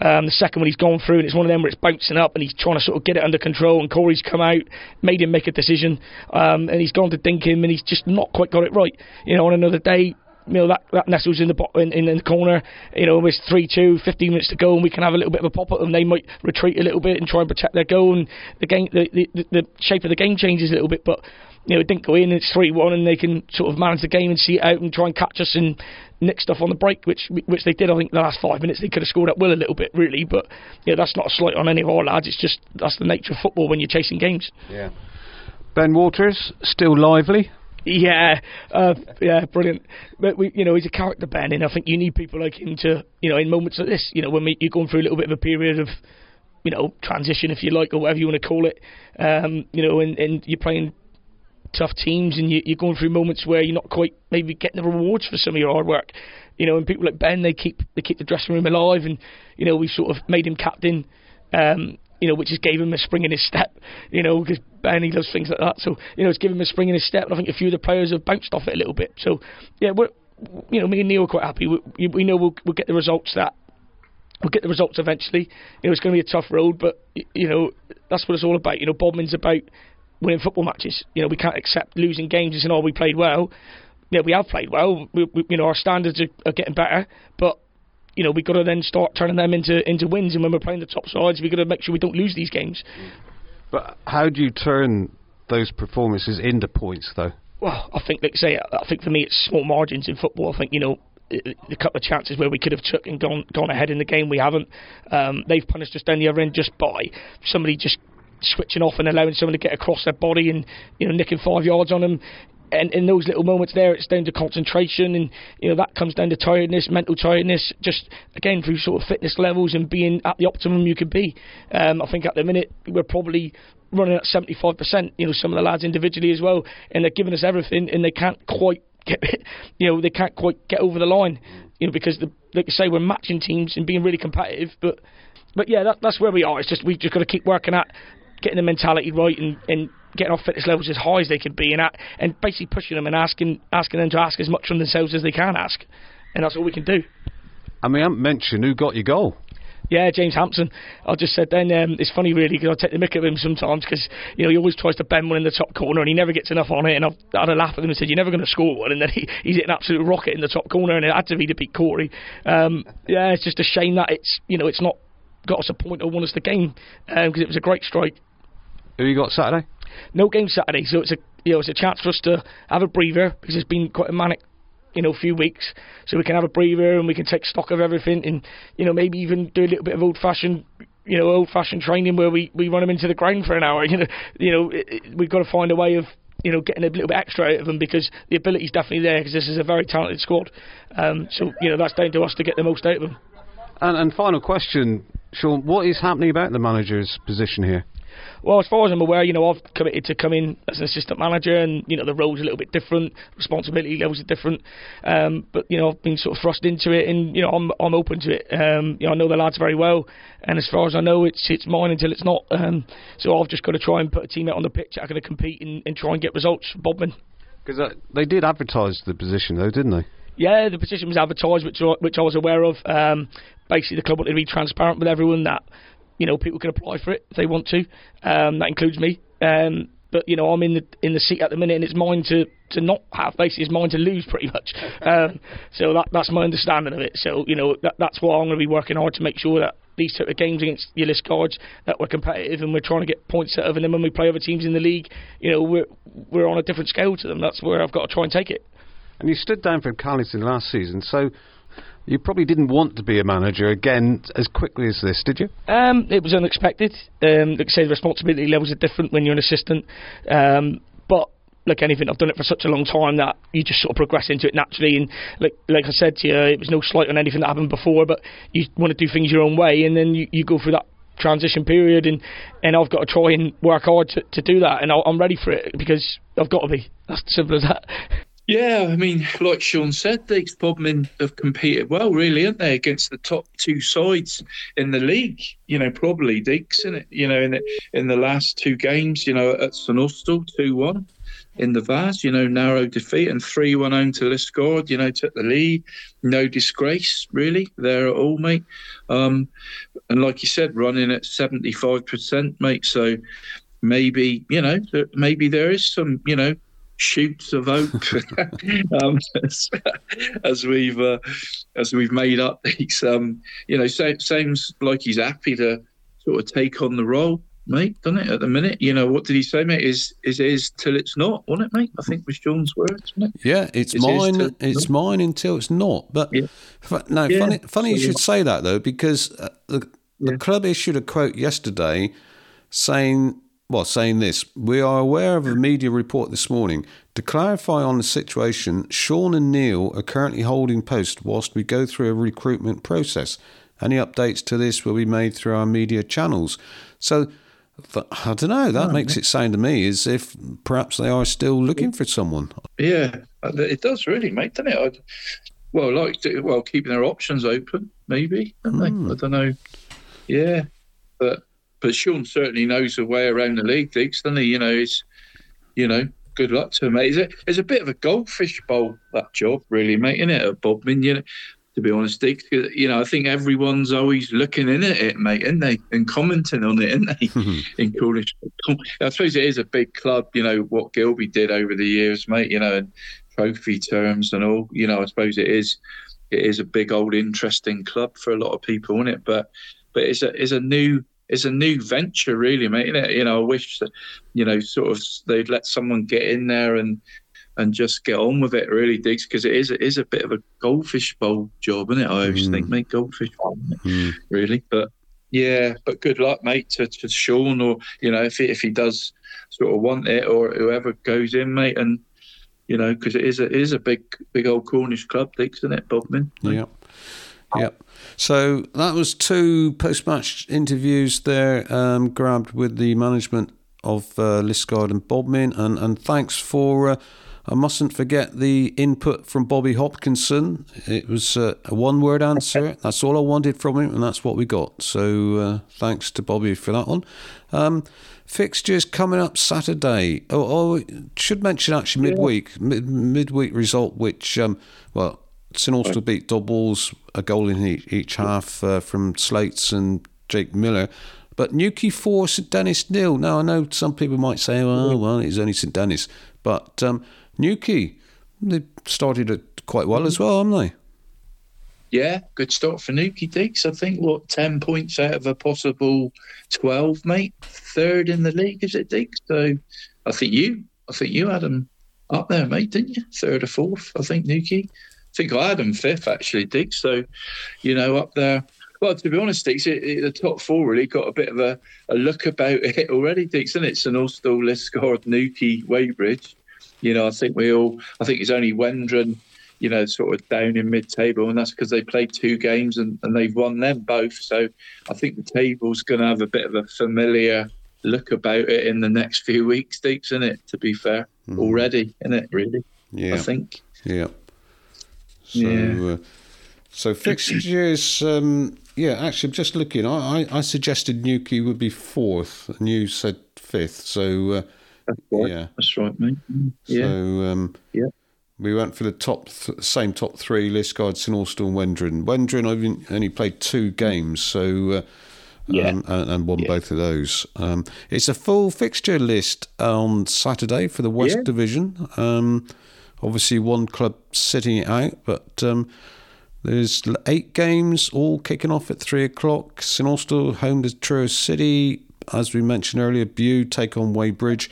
Um, the second one he's gone through, and it's one of them where it's bouncing up, and he's trying to sort of get it under control, and Corey's come out, made him make a decision, um, and he's gone to dink him, and he's just not quite got it right. You know, on another day, you know that, that nestles in the in, in, in the corner. You know, it's 3-2, 15 minutes to go, and we can have a little bit of a pop at them. They might retreat a little bit and try and protect their goal, and the game, the, the, the shape of the game changes a little bit. But you know, it didn't go in. It's 3-1, and they can sort of manage the game and see it out and try and catch us and nick stuff on the break, which which they did. I think the last five minutes they could have scored at will a little bit, really. But yeah, that's not a slight on any of our lads. It's just that's the nature of football when you're chasing games. Yeah. Ben Walters still lively. Yeah, uh, yeah, brilliant. But we, you know, he's a character, Ben, and I think you need people like him to, you know, in moments like this, you know, when we, you're going through a little bit of a period of, you know, transition, if you like, or whatever you want to call it, um, you know, and, and you're playing tough teams, and you, you're going through moments where you're not quite maybe getting the rewards for some of your hard work, you know, and people like Ben, they keep they keep the dressing room alive, and you know, we sort of made him captain. Um, you know, which just gave him a spring in his step, you know, because Ben, he does things like that. So, you know, it's given him a spring in his step, and I think a few of the players have bounced off it a little bit. So, yeah, we're, you know, me and Neil are quite happy. We, we know we'll, we'll get the results that we'll get the results eventually. You know, it's going to be a tough road, but you know that's what it's all about. You know, Bodmin's about winning football matches. You know, we can't accept losing games and saying, "Oh, we played well." Yeah, we have played well. We, we, you know, our standards are, are getting better, but you know, we've got to then start turning them into into wins. And when we're playing the top sides, we've got to make sure we don't lose these games. But how do you turn those performances into points, though? Well, I think, like I say, I think for me it's small margins in football. I think you know the couple of chances where we could have took and gone gone ahead in the game, we haven't. Um, they've punished us down the other end just by somebody just switching off and allowing someone to get across their body and you know nicking five yards on them and in those little moments there, it's down to concentration, and you know that comes down to tiredness, mental tiredness. Just again through sort of fitness levels and being at the optimum you could be. Um, I think at the minute we're probably running at 75%. You know, some of the lads individually as well, and they're giving us everything, and they can't quite get, (laughs) you know, they can't quite get over the line. You know, because the, like I say, we're matching teams and being really competitive, but. But yeah, that, that's where we are. It's just we've just got to keep working at getting the mentality right and, and getting off fitness levels as high as they could be and at, and basically pushing them and asking asking them to ask as much from themselves as they can ask, and that's all we can do. I mean, I haven't mentioned who got your goal. Yeah, James Hampson. I just said then um, it's funny really because I take the mick of him sometimes because you know he always tries to bend one in the top corner and he never gets enough on it. And I've I had a laugh at him and said you're never going to score one, and then he, he's hit an absolute rocket in the top corner and it had to be to beat Corey. Um, yeah, it's just a shame that it's you know it's not got us a point or won us the game because um, it was a great strike. Who you got Saturday? No game Saturday, so it's a you know it's a chance for us to have a breather because it's been quite a manic you know few weeks, so we can have a breather and we can take stock of everything and you know maybe even do a little bit of old fashioned you know old fashioned training where we we run them into the ground for an hour. (laughs) You know you know it, it, we've got to find a way of you know, getting a little bit extra out of them because the ability is definitely there because this is a very talented squad. Um, so, you know, that's down to us to get the most out of them. And, and final question, Shaun, what is happening about the manager's position here? Well, as far as I'm aware, you know, I've committed to come in as an assistant manager, and you know, the role's a little bit different, responsibility levels are different. Um, but you know, I've been sort of thrust into it, and you know, I'm I'm open to it. Um, you know, I know the lads very well, and as far as I know, it's it's mine until it's not. Um, so I've just got to try and put a team out on the pitch. I'm going to compete and, and try and get results for Bodmin. Because uh, they did advertise the position, though, didn't they? Yeah, the position was advertised, which which I was aware of. Um, basically, the club wanted to be transparent with everyone that you know, people can apply for it if they want to. Um, that includes me. Um, but you know, I'm in the in the seat at the minute, and it's mine to, to not have. Basically, it's mine to lose pretty much. (laughs) Um, so that that's my understanding of it. So you know, that, that's why I'm going to be working hard to make sure that these type of games against your Liskeards that we're competitive and we're trying to get points out of. And then when we play other teams in the league, you know, we're we're on a different scale to them. That's where I've got to try and take it. And you stood down for Callington last season, so you probably didn't want to be a manager again as quickly as this, did you? Um, it was unexpected. Um, like I say, the responsibility levels are different when you're an assistant. Um, but like anything, I've done it for such a long time that you just sort of progress into it naturally. And like like I said to you, it was no slight on anything that happened before, but you want to do things your own way, and then you, you go through that transition period, and and I've got to try and work hard to, to do that, and i am ready for it because I've got to be. That's simple as that. (laughs) Yeah, I mean, like Shaun said, the Bodmin have competed well, really, aren't they, against the top two sides in the league? You know, probably Deacs, in it? You know, in the in the last two games, you know, at St Austell, two one. in the Vase, you know, narrow defeat and 3 1 home to Liskeard, you know, took the lead. No disgrace, really, there at all, mate. Um, and like you said, running at 75%, mate. So maybe, you know, maybe there is some, you know, shoots of hope (laughs) um, as, as, we've uh, as we've made up these um, you know seems like he's happy to sort of take on the role mate, doesn't it? At the minute, you know, what did he say, mate? Is is is till it's not, wasn't it, mate? I think was John's words, wasn't it? Yeah, it's mine. It's mine until it's not. But yeah. no, yeah. funny, funny you should say that though, because uh, the, the club issued a quote yesterday saying. Well, saying this, we are aware of a media report this morning. To clarify on the situation, Shaun and Neil are currently holding post whilst we go through a recruitment process. Any updates to this will be made through our media channels. So I don't know. That oh, makes it sound to me as if perhaps they are still looking for someone. Yeah, it does really, mate, doesn't it? I'd, well, like to, well, keeping their options open, maybe. Mm. I don't know. Yeah, but but Shaun certainly knows the way around the league, Diggs, doesn't he? You know, it's you know, good luck to him, mate. It's a, it's a bit of a goldfish bowl that job, really, mate, isn't it? At Bodmin, you know, to be honest, Dick. Uh, you know, I think everyone's always looking in at it, mate, isn't they? And commenting on it, isn't they? (laughs) in Cornish. I suppose it is a big club, you know, what Gilby did over the years, mate, you know, and trophy terms and all. You know, I suppose it is it is a big old interesting club for a lot of people, isn't it? But but it's a it's a new it's a new venture, really, mate. You know, I wish that, you know, sort of they'd let someone get in there and and just get on with it, really, Diggs, because it is it is a bit of a goldfish bowl job, isn't it? I always mm. think, mate, goldfish bowl, mm. really. But yeah, but good luck, mate, to, to Shaun, or you know, if he, if he does sort of want it, or whoever goes in, mate, and you know, because it is a, it is a big big old Cornish club, Diggs, isn't it, Bodmin? Yeah. Yep. So that was two post-match interviews there, um, grabbed with the management of uh, Liskeard and Bodmin, and and thanks for uh, I mustn't forget the input from Bobby Hopkinson. It was uh, a one word answer. (laughs) That's all I wanted from him, and that's what we got. So uh, thanks to Bobby for that one. Um, fixtures coming up Saturday. Oh, oh should mention actually midweek, mid- midweek result, which, um, well, St Austell beat Dobwalls, a goal in each, each half uh, from Slates and Jake Miller. But Newquay 4, St Dennis nil. Now, I know some people might say, oh, well, it's only St Dennis. But um, Newquay, they started it quite well as well, haven't they? Yeah, good start for Newquay Diggs. I think what ten points out of a possible twelve, mate. Third in the league, is it Diggs? So I think you, I think you had them up there, mate, didn't you? Third or fourth, I think Newquay. I think I had them fifth actually, Diggs. So you know, up there. Well, to be honest, Diggs, it, it, the top four really got a bit of a, a look about it already, Diggs, and it's an Austell, Liskeard, Newquay, Wadebridge you know, I think we all, I think it's only Wendron, you know, sort of down in mid table, and that's because they played two games and, and they've won them both. So I think the table's going to have a bit of a familiar look about it in the next few weeks, Deacs, in it, to be fair, mm. already, in it, really. Yeah. I think. Yeah. So, yeah. Uh, so fixtures, um, yeah, actually, I'm just looking. I, I, I suggested Newquay would be fourth, and you said fifth. So, uh, that's right. Yeah, that's right, mate. Yeah. So um, yeah. We went for the top, th- same top three: Liskeard, St Austell, and Wendron. Wendron I've only played two games, so uh, yeah, um, and, and, won yeah. both of those. Um, it's a full fixture list on Saturday for the West yeah. Division. Um, obviously, one club sitting it out, but um, there's eight games all kicking off at three o'clock. St Austell home to Truro City. As we mentioned earlier, Bude take on Wadebridge.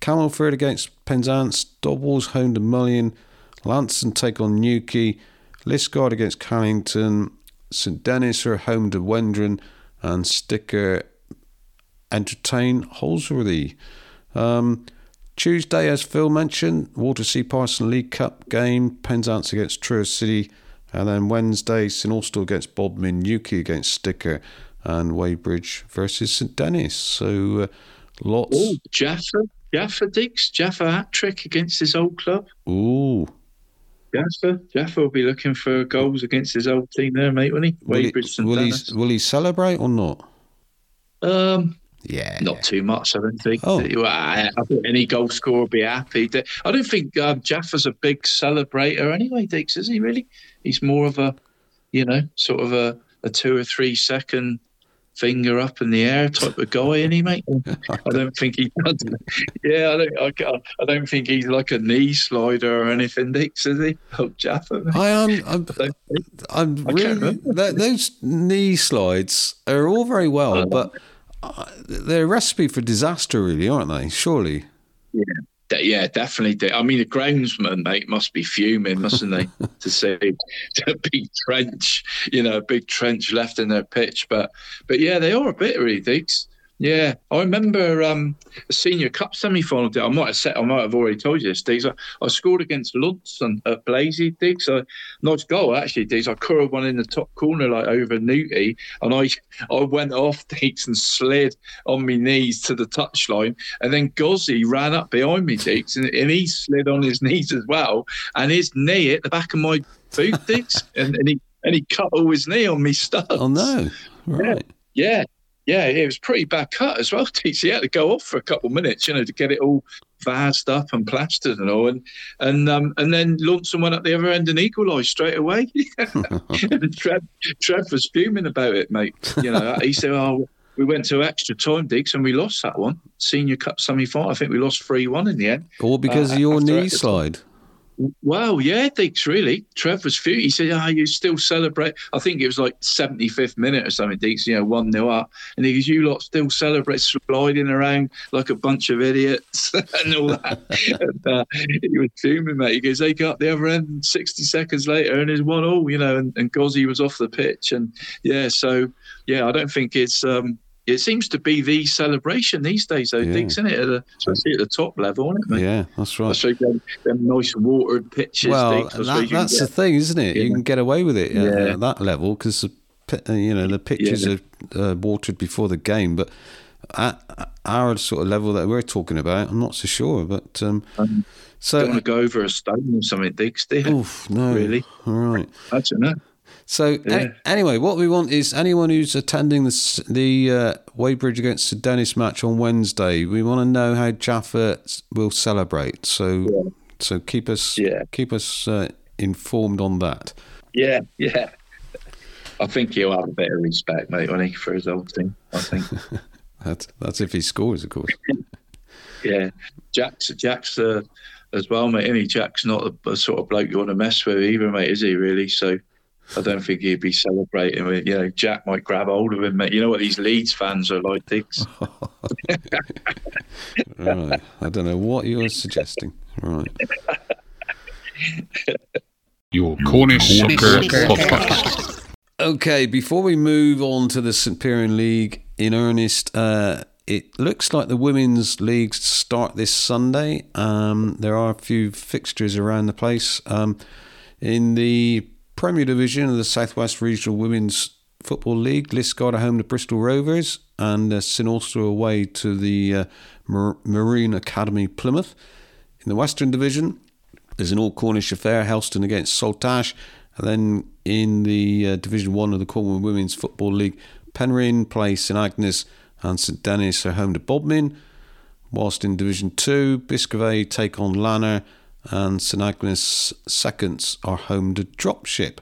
Camelford against Penzance, Dobwalls home to Mullion, Launceston take on Newquay, Liskeard against Callington, St Dennis are home to Wendron, and Sticker entertain Holsworthy. Um, Tuesday, as Phil mentioned, Walter C. Parson League Cup game, Penzance against Truro City, and then Wednesday, St Austell against Bodmin, Newquay against Sticker, and Wadebridge versus St Dennis. So uh, lots. Oh, Jaffa Jaffa Diggs, Jaffa hat trick against his old club. Ooh. Jaffa, Jaffa will be looking for goals against his old team there, mate, won't he? Will, he, will, he, will he celebrate or not? Um, Yeah, not too much. I don't think. Oh. I, I think any goal scorer would be happy. I don't think um, Jaffa's a big celebrator anyway. Dix is he really? He's more of a, you know, sort of a, a two or three second finger up in the air type of guy, he mate. (laughs) I don't think he does. Yeah, I don't. I, I, don't think he's like a knee slider or anything. Dix is he? Oh, Jaffa. Mate. I am. I'm, I'm I really. That, those knee slides are all very well, but uh, Uh, they're a recipe for disaster, really, aren't they? Surely. Yeah. Yeah, definitely. I mean, the groundsman, mate, must be fuming, mustn't they, (laughs) to see a big trench, you know, a big trench left in their pitch. But, but yeah, they are a bit really. Yeah, I remember um, a senior cup semi-final day. I might have said, I might have already told you this, Diggs. I, I scored against Launceston at Blazey, Diggs. A nice goal, actually, Diggs. I curled one in the top corner, like over Newty, and I I went off, (laughs) Diggs, and slid on my knees to the touchline. And then Gozzi ran up behind me, Diggs, and, and he slid on his (laughs) knees as well. And his knee hit the back of my boot, Diggs, and, and he and he cut all his knee on me studs. Oh no! Right. Yeah. yeah yeah, it was pretty bad cut as well. (laughs) He had to go off for a couple of minutes, you know, to get it all vased up and plastered and all. And and um, and then Launceston went up the other end and equalised straight away. (laughs) (laughs) and Trev, Trev was fuming about it, mate. You know, he said, "Oh, we went to extra time, Diggs, and we lost that one. Senior Cup semi final. I think we lost three one in the end. All because uh, of your knee slide." Well, yeah, Diggs, really. Trev was few. He said, Ah, oh, you still celebrate. I think it was like 75th minute or something, Diggs, you know, 1 0 up. And he goes, You lot still celebrate sliding around like a bunch of idiots (laughs) and all that. (laughs) and, uh, he was fuming, mate. He goes, They got the other end 60 seconds later and it's 1 all, you know, and, and Gozzi was off the pitch. And yeah, so yeah, I don't think it's. um it seems to be the celebration these days, though, yeah. Diggs, isn't it? At the, especially at the top level, isn't it, mate? Yeah, that's right. Especially them, them nice watered pitches. Well, Diggs, that, that's get, the thing, isn't it? Yeah. You can get away with it Yeah. at, at that level because you know the pitches are uh, watered before the game, but at our sort of level that we're talking about, I'm not so sure. But um, Um, so don't want to go over a stone or something, Diggs, do you? Oof, no, Really? All right. I don't know. So Yeah. a- anyway, what we want is anyone who's attending the the uh, Wadebridge against the Dennis match on Wednesday. We want to know how Jaffa will celebrate. So so keep us Yeah. keep us uh, informed on that. Yeah, yeah. I think he'll have a bit of respect, mate, won't he, for his old team? I think. (laughs) That's that's if he scores, of course. (laughs) yeah. Jack's Jack's uh, as well, mate. Any Jack's not a, a sort of bloke you want to mess with either, mate, is he? Really? So. I don't think he'd be celebrating with, you know, Jack might grab hold of him, mate. You know what these Leeds fans are like, Diggs? (laughs) right. I don't know what you're suggesting. Right. Your Cornish Soccer Podcast. Okay, before we move on to the St. Piran League in earnest, uh, it looks like the women's leagues start this Sunday. Um, there are a few fixtures around the place. Um, in the Premier Division of the Southwest Regional Women's Football League, Liskeard are home to Bristol Rovers and uh, St Austell away to the uh, Mar- Marine Academy Plymouth. In the Western Division, there's an all Cornish affair, Helston against Saltash. And then in the uh, Division 1 of the Cornwall Women's Football League, Penryn play St Agnes and St Denis are home to Bodmin. Whilst in Division 2, Biscovey take on Lanner and St Agnes Seconds are home to Dropship.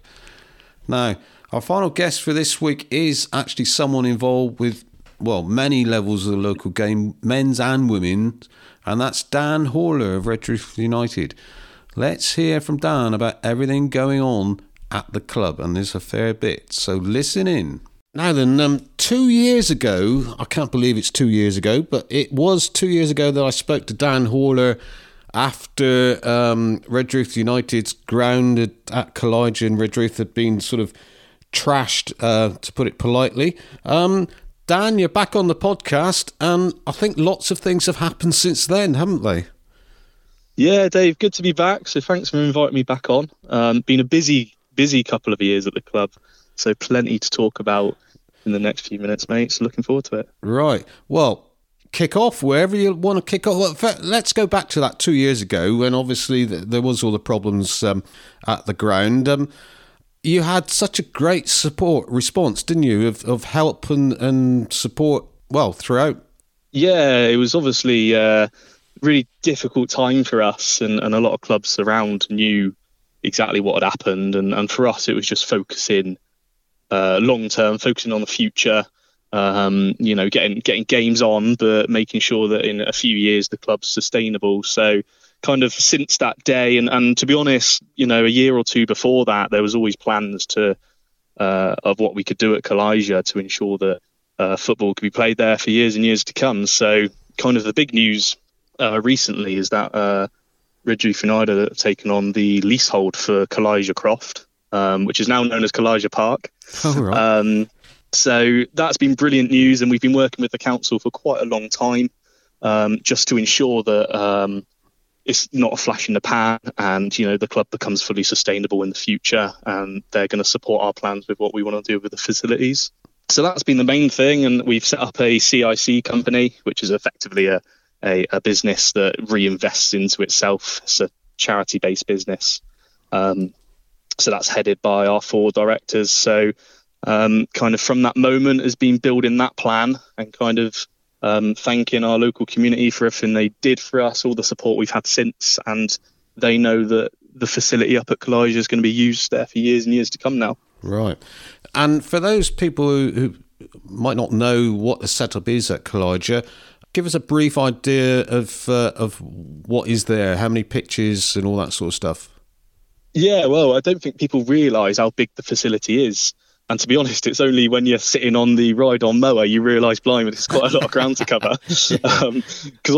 Now, our final guest for this week is actually someone involved with, well, many levels of the local game, men's and women's, and that's Dan Horler of Redruth United. Let's hear from Dan about everything going on at the club, and there's a fair bit, so listen in. Now then, um, two years ago, I can't believe it's two years ago, but it was two years ago that I spoke to Dan Horler after um, Redruth United's ground at, and Redruth had been sort of trashed, uh, to put it politely. Um, Dan, you're back on the podcast, and I think lots of things have happened since then, haven't they? Yeah, Dave, good to be back. So thanks for inviting me back on. Um, been a busy, busy couple of years at the club, so plenty to talk about in the next few minutes, mate. So looking forward to it. Right. Well, kick off wherever you want to kick off. Let's go back to that two years ago when obviously there was all the problems um, at the ground. Um, you had such a great support response, didn't you, of, of help and, and support, well, throughout Yeah, it was obviously a really difficult time for us, and, and a lot of clubs around knew exactly what had happened. And, and for us, it was just focusing uh, long term, focusing on the future. Um, you know, getting getting games on, but making sure that in a few years the club's sustainable. So, kind of since that day, and, and to be honest, you know, a year or two before that, there was always plans to uh, of what we could do at Clijah to ensure that uh, football could be played there for years and years to come. So, kind of the big news uh, recently is that uh, Redruth United have taken on the leasehold for Clijah Croft, um, which is now known as Clijah Park. Oh, right. Um, so that's been brilliant news, and we've been working with the council for quite a long time, um, just to ensure that um, it's not a flash in the pan, and you know the club becomes fully sustainable in the future, and they're going to support our plans with what we want to do with the facilities. So that's been the main thing, and we've set up a CIC company, which is effectively a a, a business that reinvests into itself. It's a charity-based business. Um, so that's headed by our four directors. So um, kind of from that moment has been building that plan and kind of um, thanking our local community for everything they did for us, all the support we've had since, and they know that the facility up at Clijah is going to be used there for years and years to come now. Right. And for those people who, who might not know what the setup is at Clijah, give us a brief idea of uh, of what is there, how many pitches, and all that sort of stuff. Yeah, well, I don't think people realise how big the facility is. And to be honest, it's only when you're sitting on the ride on mower you realise, blimey, there's quite a lot of ground to cover. (laughs) Because um,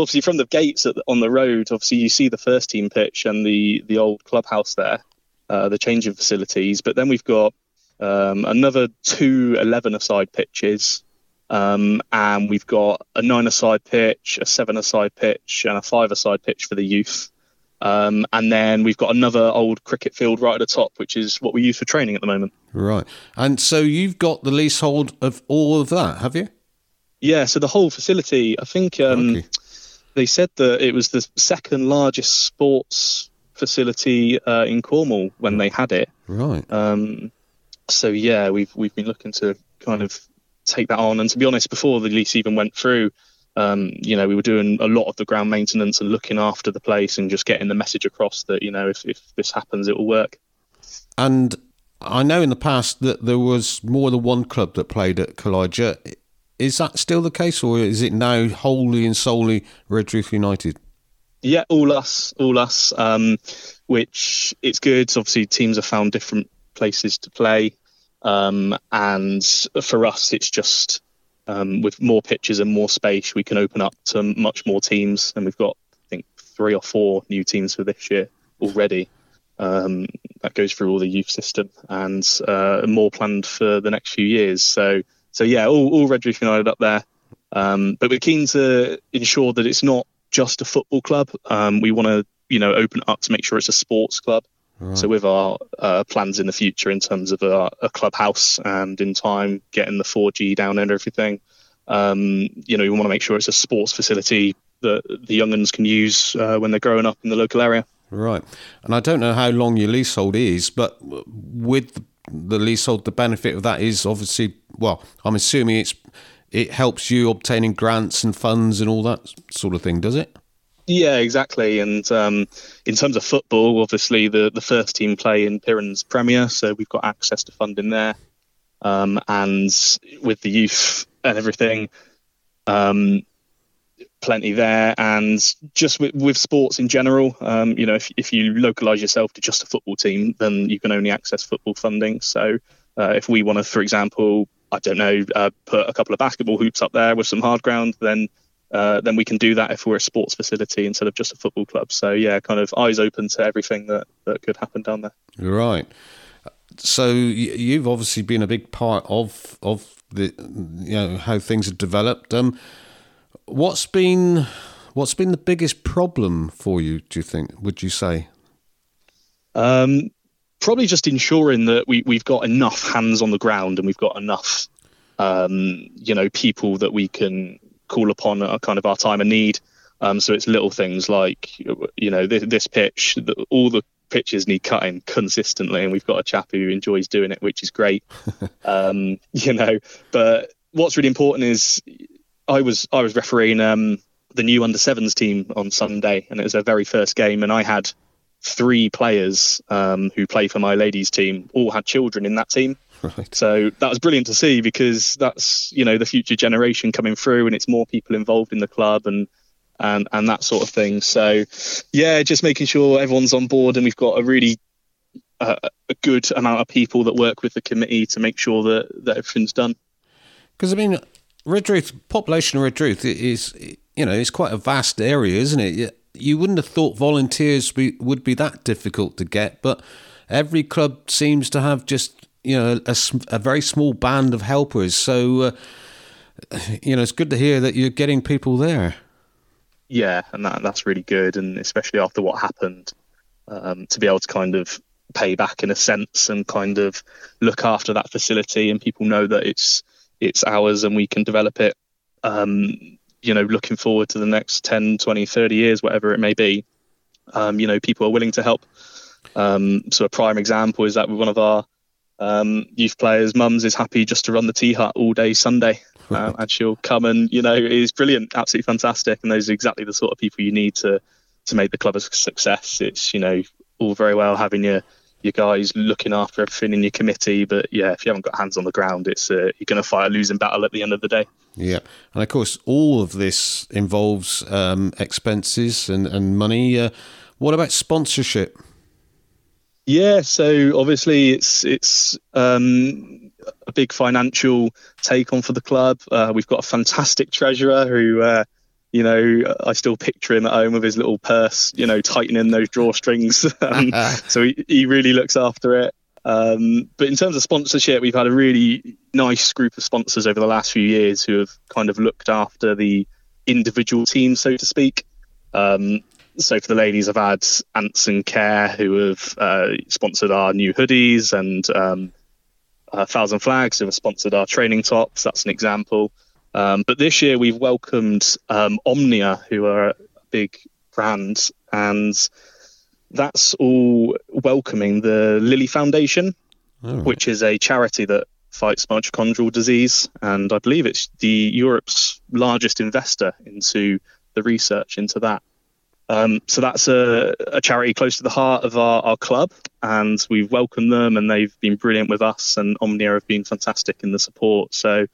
obviously, from the gates at, on the road, obviously you see the first team pitch and the the old clubhouse there, uh, the changing facilities. But then we've got um, another two 11 aside pitches, um, and we've got a nine-a-side pitch, a seven-a-side pitch, and a five-a-side pitch for the youth. Um, and then we've got another old cricket field right at the top, which is what we use for training at the moment. Right. And so you've got the leasehold of all of that, have you? Yeah. So the whole facility, I think um, they said that it was the second largest sports facility uh, in Cornwall when they had it. Right. Um, so yeah, we've we've been looking to kind of take that on. And to be honest, before the lease even went through, um, you know, we were doing a lot of the ground maintenance and looking after the place and just getting the message across that, you know, if, if this happens, it will work. And I know in the past that there was more than one club that played at Clijah. Is that still the case, or is it now wholly and solely Redruth United? Yeah, all us, all us. Um, which it's good. Obviously, teams have found different places to play, um, and for us, it's just um, with more pitches and more space, we can open up to much more teams, and we've got I think three or four new teams for this year already. Um, that goes through all the youth system, and uh, more planned for the next few years. So, so yeah, all, all Redruth United up there. Um, but we're keen to ensure that it's not just a football club. Um, we want to, you know, open up to make sure it's a sports club. Right. So with our uh, plans in the future in terms of a, a, clubhouse and in time getting the 4G down and everything, um, you know, we want to make sure it's a sports facility that the young uns can use uh, when they're growing up in the local area. Right. And I don't know how long your leasehold is, but with the leasehold, the benefit of that is obviously, well, I'm assuming it's it helps you obtaining grants and funds and all that sort of thing, does it? Yeah, exactly. And um, in terms of football, obviously the, the first team play in Piran's Premier, so we've got access to funding there. Um, and with the youth and everything, um, plenty there. And just with, with sports in general, um, you know, if, if you localize yourself to just a football team, then you can only access football funding. So uh, if we want to, for example, I don't know, uh, put a couple of basketball hoops up there with some hard ground, then uh, then we can do that if we're a sports facility instead of just a football club. So yeah, kind of eyes open to everything that, that could happen down there. Right. So you've obviously been a big part of of the you know how things have developed. Um, what's been what's been the biggest problem for you? Do you think? Would you say? Um, probably just ensuring that we we've got enough hands on the ground and we've got enough um, you know people that we can call upon kind of our time of need. Um, so it's little things like, you know, this, this pitch, the, all the pitches need cutting consistently, and we've got a chap who enjoys doing it, which is great. (laughs) um, you know, but what's really important is I was I was refereeing um, the new under sevens team on Sunday, and it was their very first game, and I had three players um, who play for my ladies team all had children in that team. (laughs) Right. So that was brilliant to see because that's you know the future generation coming through, and it's more people involved in the club and and and that sort of thing. So yeah, just making sure everyone's on board, and we've got a really uh, a good amount of people that work with the committee to make sure that that everything's done. Because I mean, Redruth population of Redruth is you know it's quite a vast area, isn't it? You wouldn't have thought volunteers be, would be that difficult to get, but every club seems to have just you know a, a very small band of helpers. So uh, you know it's good to hear that you're getting people there. Yeah, and that that's really good, and especially after what happened, um, to be able to kind of pay back in a sense and kind of look after that facility, and people know that it's it's ours and we can develop it. Um, you know, looking forward to the next 10, 20, 30 years, whatever it may be. Um, you know, people are willing to help. Um, so a prime example is that with one of our um, youth players, mums is happy just to run the tea hut all day Sunday. (laughs) Uh, and she'll come and, you know, is brilliant, absolutely fantastic. And those are exactly the sort of people you need to, to make the club a success. It's, you know, all very well having your, your guys looking after everything in your committee. But yeah, if you haven't got hands on the ground, it's uh, you're going to fight a losing battle at the end of the day. Yeah, and of course, all of this involves um, expenses and and money. Uh, what about sponsorship? Yeah, so obviously it's it's um, a big financial take on for the club. Uh, we've got a fantastic treasurer who, uh, you know, I still picture him at home with his little purse, you know, tightening those drawstrings. (laughs) um, (laughs) so he, he really looks after it. Um, but in terms of sponsorship, we've had a really nice group of sponsors over the last few years who have kind of looked after the individual teams, so to speak. Um, so for the ladies, I've had Anson Care who have uh, sponsored our new hoodies and um, uh, Thousand Flags who have sponsored our training tops. That's an example. Um, but this year we've welcomed um, Omnia, who are a big brand, and that's all welcoming the Lily Foundation, Oh. which is a charity that fights mitochondrial disease, and I believe it's the Europe's largest investor into the research into that. Um, so that's a, a charity close to the heart of our, our club, and we've welcomed them, and they've been brilliant with us, and Omnia have been fantastic in the support. So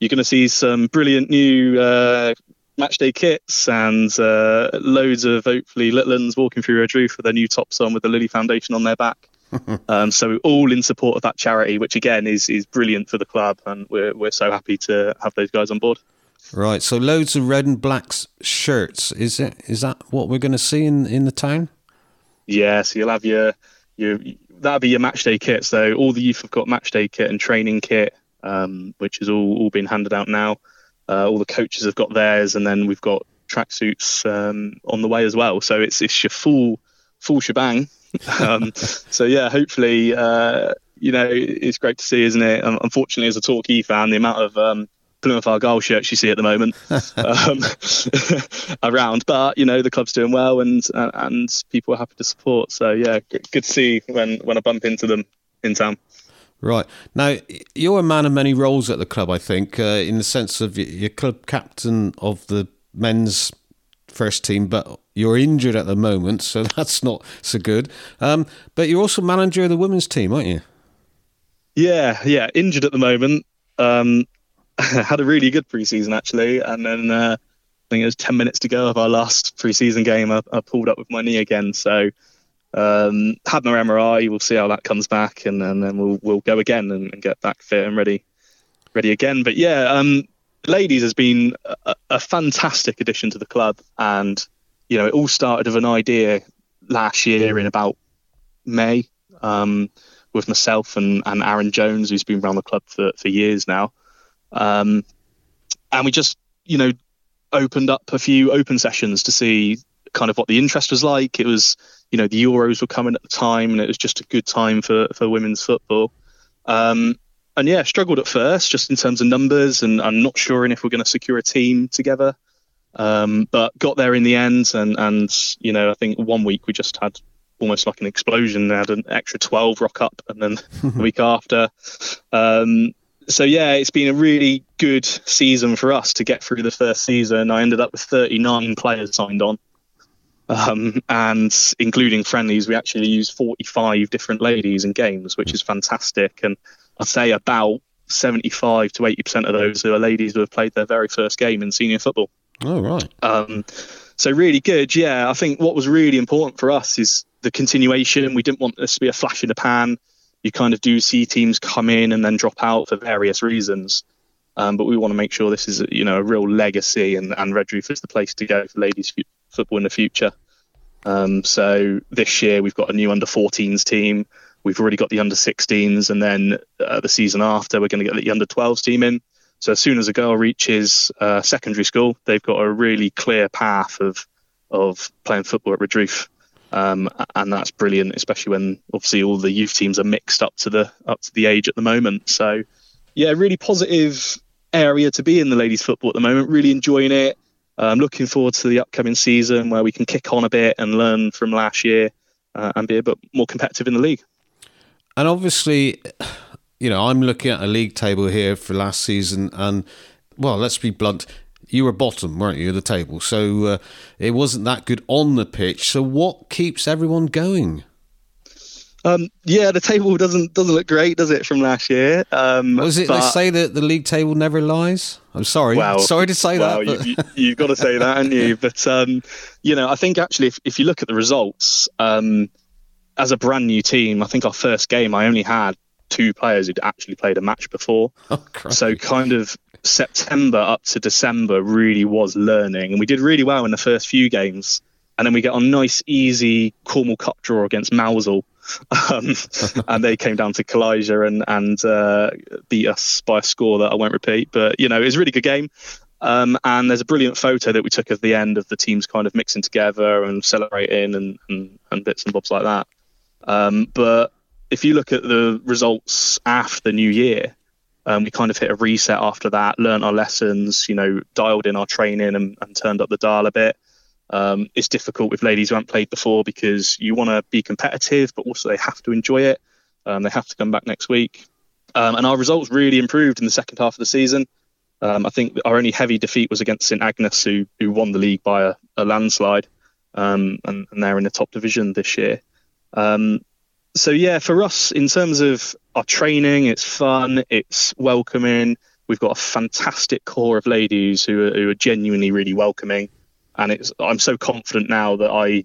you're going to see some brilliant new uh, matchday kits and uh, loads of hopefully little ones walking through roof with their new tops on with the Lily Foundation on their back. (laughs) um, so all in support of that charity, which again is is brilliant for the club, and we're we're so happy to have those guys on board. Right, so loads of red and black shirts. Is it? Is that what we're going to see in in the town? Yeah, so you'll have your your that'll be your match day kit. So all the youth have got match day kit and training kit, um, which is all all being handed out now. Uh, all the coaches have got theirs, and then we've got tracksuits um, on the way as well. So it's it's your full full shebang. (laughs) um, so yeah, hopefully, uh, you know, it's great to see, isn't it? Um, unfortunately, as a Torquay fan, the amount of um, Plymouth Argyle shirts you see at the moment (laughs) um, (laughs) around, but you know, the club's doing well, and uh, and people are happy to support. So yeah, good, good to see when when I bump into them in town. Right now, you're a man of many roles at the club. I think, uh, in the sense of you're club captain of the men's first team, but you're injured at the moment, so (laughs) that's not so good. Um, but you're also manager of the women's team, aren't you? Yeah, yeah, injured at the moment. Um, (laughs) had a really good preseason actually, and then uh, I think it was ten minutes to go of our last preseason game. I, I pulled up with my knee again, so um, had my MRI. We'll see how that comes back, and, and then we'll we'll go again and, and get back fit and ready, ready again. But yeah, um, ladies has been a, a fantastic addition to the club, and you know it all started with an idea last year in about May. Um, with myself and, and Aaron Jones, who's been around the club for, for years now. Um, and we just, you know, opened up a few open sessions to see kind of what the interest was like. It was, you know, the Euros were coming at the time, and it was just a good time for, for women's football. Um, and yeah, struggled at first just in terms of numbers, and I'm not sure if we're going to secure a team together. Um, but got there in the end, and and you know, I think one week we just had almost like an explosion. They had an extra 12 rock up, and then (laughs) the week after. Um, so yeah, it's been a really good season for us to get through the first season. I ended up with 39 players signed on, um, and including friendlies, we actually used 45 different ladies in games, which is fantastic. And I'd say about 75 to 80 percent of those are ladies who have played their very first game in senior football. Oh right. Um, so really good. Yeah, I think what was really important for us is the continuation. We didn't want this to be a flash in the pan. You kind of do see teams come in and then drop out for various reasons. Um, but we want to make sure this is, you know, a real legacy, and, and Redruth is the place to go for ladies f- football in the future. Um, so this year we've got a new under 14s team. We've already got the under 16s, and then uh, the season after we're going to get the under 12s team in. So as soon as a girl reaches uh, secondary school, they've got a really clear path of of playing football at Redruth, um, and that's brilliant, especially when obviously all the youth teams are mixed up to the up to the age at the moment. So yeah, really positive area to be in the ladies football at the moment. Really enjoying it. I'm looking forward to the upcoming season where we can kick on a bit and learn from last year uh, and be a bit more competitive in the league. And obviously, you know, I'm looking at a league table here for last season, and well, let's be blunt. You were bottom, weren't you, at the table? So uh, it wasn't that good on the pitch. So what keeps everyone going? Um, yeah, the table doesn't doesn't look great, does it, from last year? Um, Was it? They say that the league table never lies. I'm sorry. Well, sorry to say well, that. but- you, you've got to say that, haven't you? (laughs) But um, you know, I think actually, if, if you look at the results, um, as a brand new team, I think our first game, I only had two players who'd actually played a match before. Oh, so kind of September up to December really was learning, and we did really well in the first few games. And then we get a nice, easy Cornwall Cup draw against Mousehole. (laughs) Um, (laughs) and they came down to Clijah and, and uh, beat us by a score that I won't repeat. But, you know, it was a really good game. Um, and there's a brilliant photo that we took at the end of the teams kind of mixing together and celebrating and, and, and bits and bobs like that. Um, but if you look at the results after the new year, um, we kind of hit a reset after that, learned our lessons, you know, dialed in our training and, and turned up the dial a bit. Um, it's difficult with ladies who haven't played before because you want to be competitive, but also they have to enjoy it. Um, they have to come back next week. Um, and our results really improved in the second half of the season. Um, I think our only heavy defeat was against St Agnes, who who won the league by a, a landslide, um, and, and they're in the top division this year. Um, so yeah, for us in terms of our training, it's fun, it's welcoming. We've got a fantastic core of ladies who are, who are genuinely really welcoming, and it's I'm so confident now that I,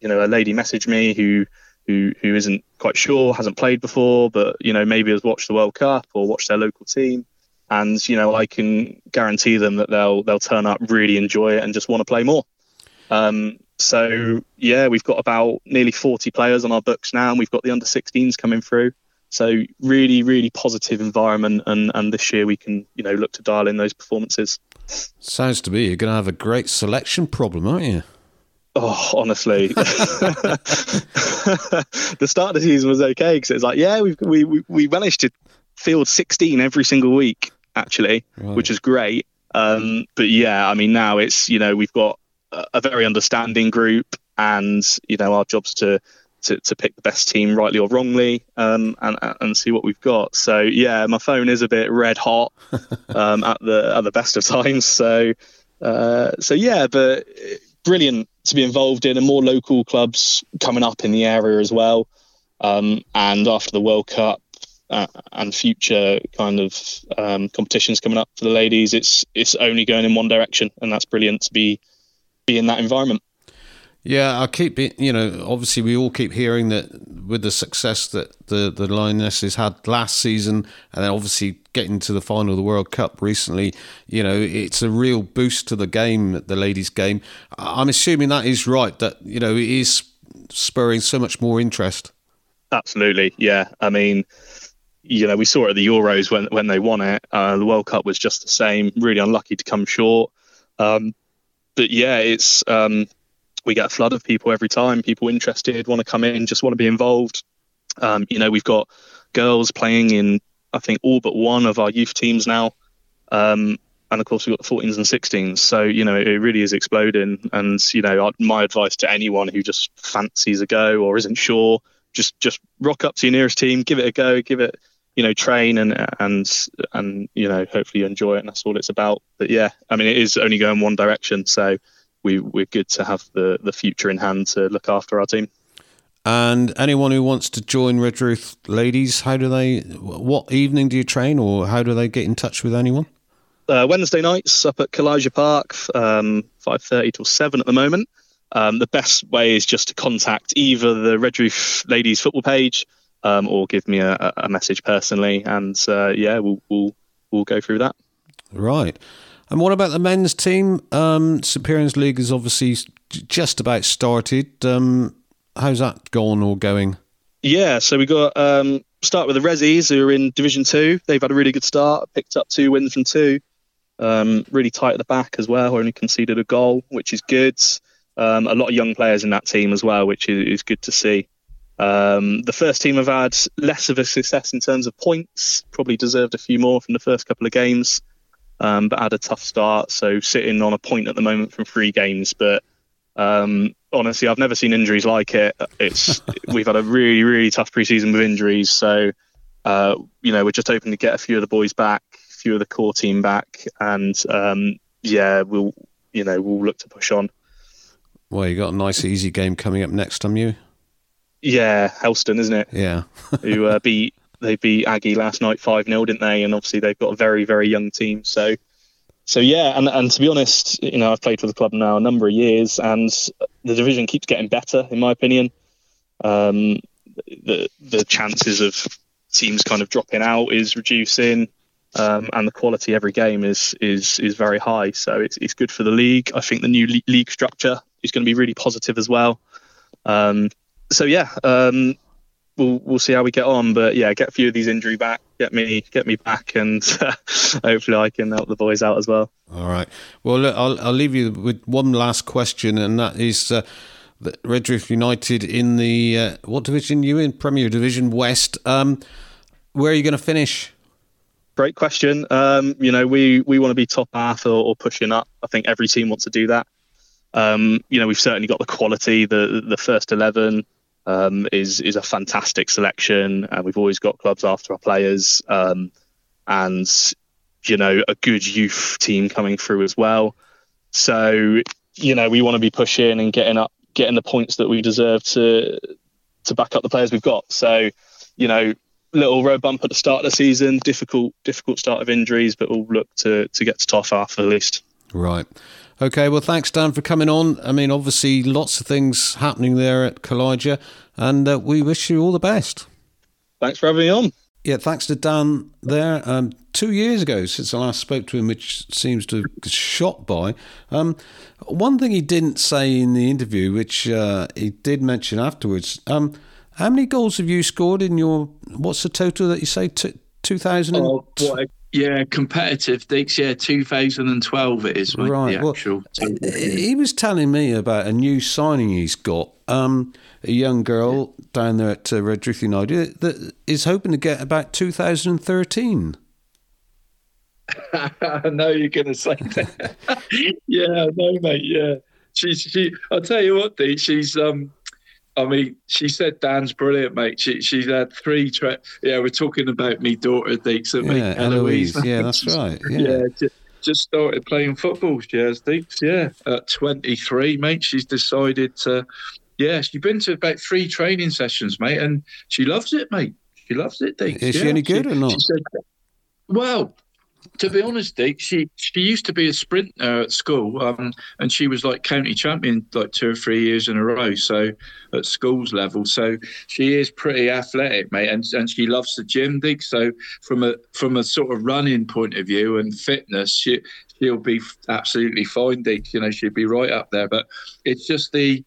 you know, a lady messaged me who who who isn't quite sure, hasn't played before, but you know maybe has watched the World Cup or watched their local team, and you know I can guarantee them that they'll they'll turn up, really enjoy it, and just want to play more. Um, so yeah, we've got about nearly 40 players on our books now, and we've got the under 16s coming through. So really, really positive environment, and and this year we can you know look to dial in those performances. Sounds to me you're going to have a great selection problem, aren't you? Oh, honestly, (laughs) the start of the season was okay because it's like, yeah, we've, we we we managed to field 16 every single week actually, which is great. Um, but yeah, I mean now it's you know we've got a, very understanding group, and you know our job's to to, to pick the best team rightly or wrongly, um, and and see what we've got. So yeah, my phone is a bit red hot (laughs) um, at the at the best of times. So uh, so yeah, but brilliant to be involved in, and more local clubs coming up in the area as well. Um, and after the World Cup uh, and future kind of um, competitions coming up for the ladies, it's it's only going in one direction, and that's brilliant to be be in that environment. Yeah, I keep. You know, obviously, we all keep hearing that with the success that the the Lionesses had last season, and then obviously getting to the final of the World Cup recently, you know, it's a real boost to the game, the ladies' game. I'm assuming that is right. That you know, it is spurring so much more interest. Absolutely, yeah. I mean, you know, we saw it at the Euros when when they won it. Uh, the World Cup was just the same. Really unlucky to come short. Um, but yeah, it's um, we get a flood of people every time. People interested, want to come in, just want to be involved. Um, you know, we've got girls playing in I think all but one of our youth teams now. Um, and of course, we've got the 14s and 16s. So, you know, it really is exploding. And, you know, my advice to anyone who just fancies a go or isn't sure, just just rock up to your nearest team, give it a go, give it you know, train and and and you know, hopefully you enjoy it, and that's all it's about. But yeah, I mean, it is only going one direction, so we we're good to have the the future in hand to look after our team. And anyone who wants to join Redruth Ladies, how do they? What evening do you train, or how do they get in touch with anyone? Uh, Wednesday nights up at Clijah Park, um, five thirty till seven at the moment. Um, the best way is just to contact either the Redruth Ladies football page um, or give me a, a message personally, and uh, yeah, we'll we'll we'll go through that. Right. And what about the men's team? Um, St Piran's League is obviously just about started. Um, how's that gone or going? Yeah, so we got um, start with the Rezzies who are in Division Two. They've had a really good start, picked up two wins from two. Um, really tight at the back as well. Only conceded a goal, which is good. Um, a lot of young players in that team as well, which is, is good to see. Um, the first team have had less of a success in terms of points, probably deserved a few more from the first couple of games, um, but had a tough start. So sitting on a point at the moment from three games. But um, honestly, I've never seen injuries like it. It's (laughs) we've had a really really tough preseason with injuries. So uh, you know we're just hoping to get a few of the boys back, a few of the core team back, and um, yeah, we'll you know we'll look to push on. Well, you got a nice easy game coming up next time, you. Yeah, Helston, isn't it? Yeah. (laughs) who uh, beat they beat Aggie last night five 0 didn't they? And obviously they've got a very very young team. So so yeah, and and to be honest, you know I've played for the club now a number of years, and the division keeps getting better in my opinion. Um, the the chances of teams kind of dropping out is reducing. Um, and the quality every game is is is very high. So it's it's good for the league. I think the new league structure is going to be really positive as well. Um, so yeah, um, we'll we'll see how we get on. But yeah, get a few of these injury back, get me get me back, and (laughs) hopefully I can help the boys out as well. All right. Well, look, I'll I'll leave you with one last question, and that is. Uh, Redruth United in the uh, what division you in? Premier Division West. Um, where are you going to finish? Great question. Um, you know, we we want to be top half or, or, pushing up. I think every team wants to do that. Um, you know, we've certainly got the quality. The the first eleven um, is is a fantastic selection, and we've always got clubs after our players, um, and you know a good youth team coming through as well. So you know we want to be pushing and getting up, getting the points that we deserve to to back up the players we've got. So you know little road bump at the start of the season, difficult difficult start of injuries, but we'll look to to get to top half at least. Right. Okay, well, thanks, Dan, for coming on. I mean, obviously, lots of things happening there at Clijah, and uh, we wish you all the best. Thanks for having me on. Yeah, thanks to Dan there. Um, two years ago since I last spoke to him, which seems to have shot by. Um, one thing he didn't say in the interview, which uh, he did mention afterwards, um, how many goals have you scored in your, what's the total that you say, t- 2000? Oh, yeah, competitive Deacs. Yeah, 2012 it is. Mate, right. well, he was telling me about a new signing he's got. Um, a young girl down there at uh, Redruth United that is hoping to get about 2013. (laughs) I know you're going to say that. (laughs) yeah, I know, mate. Yeah, she's she. I'll tell you what, Dee. She's um I mean, she said Dan's brilliant, mate. She she's had three. Tra- yeah, we're talking about me daughter Deacs, yeah, me, Eloise. Eloise. Yeah, that's right. (laughs) Yeah, yeah just, just, started playing football. She has Deacs. Yeah, at 23, mate. She's decided to. Yeah, she's been to about three training sessions, mate, and she loves it, mate. She loves it, Deacs. Is yeah. she any good she, or not? Said, well, to be honest, Deacs, she she used to be a sprinter at school, um, and she was like county champion like two or three years in a row. So at schools level, so she is pretty athletic, mate, and and she loves the gym, Deacs. So from a from a sort of running point of view and fitness, she she'll be absolutely fine, Deacs. You know, she'd be right up there. But it's just the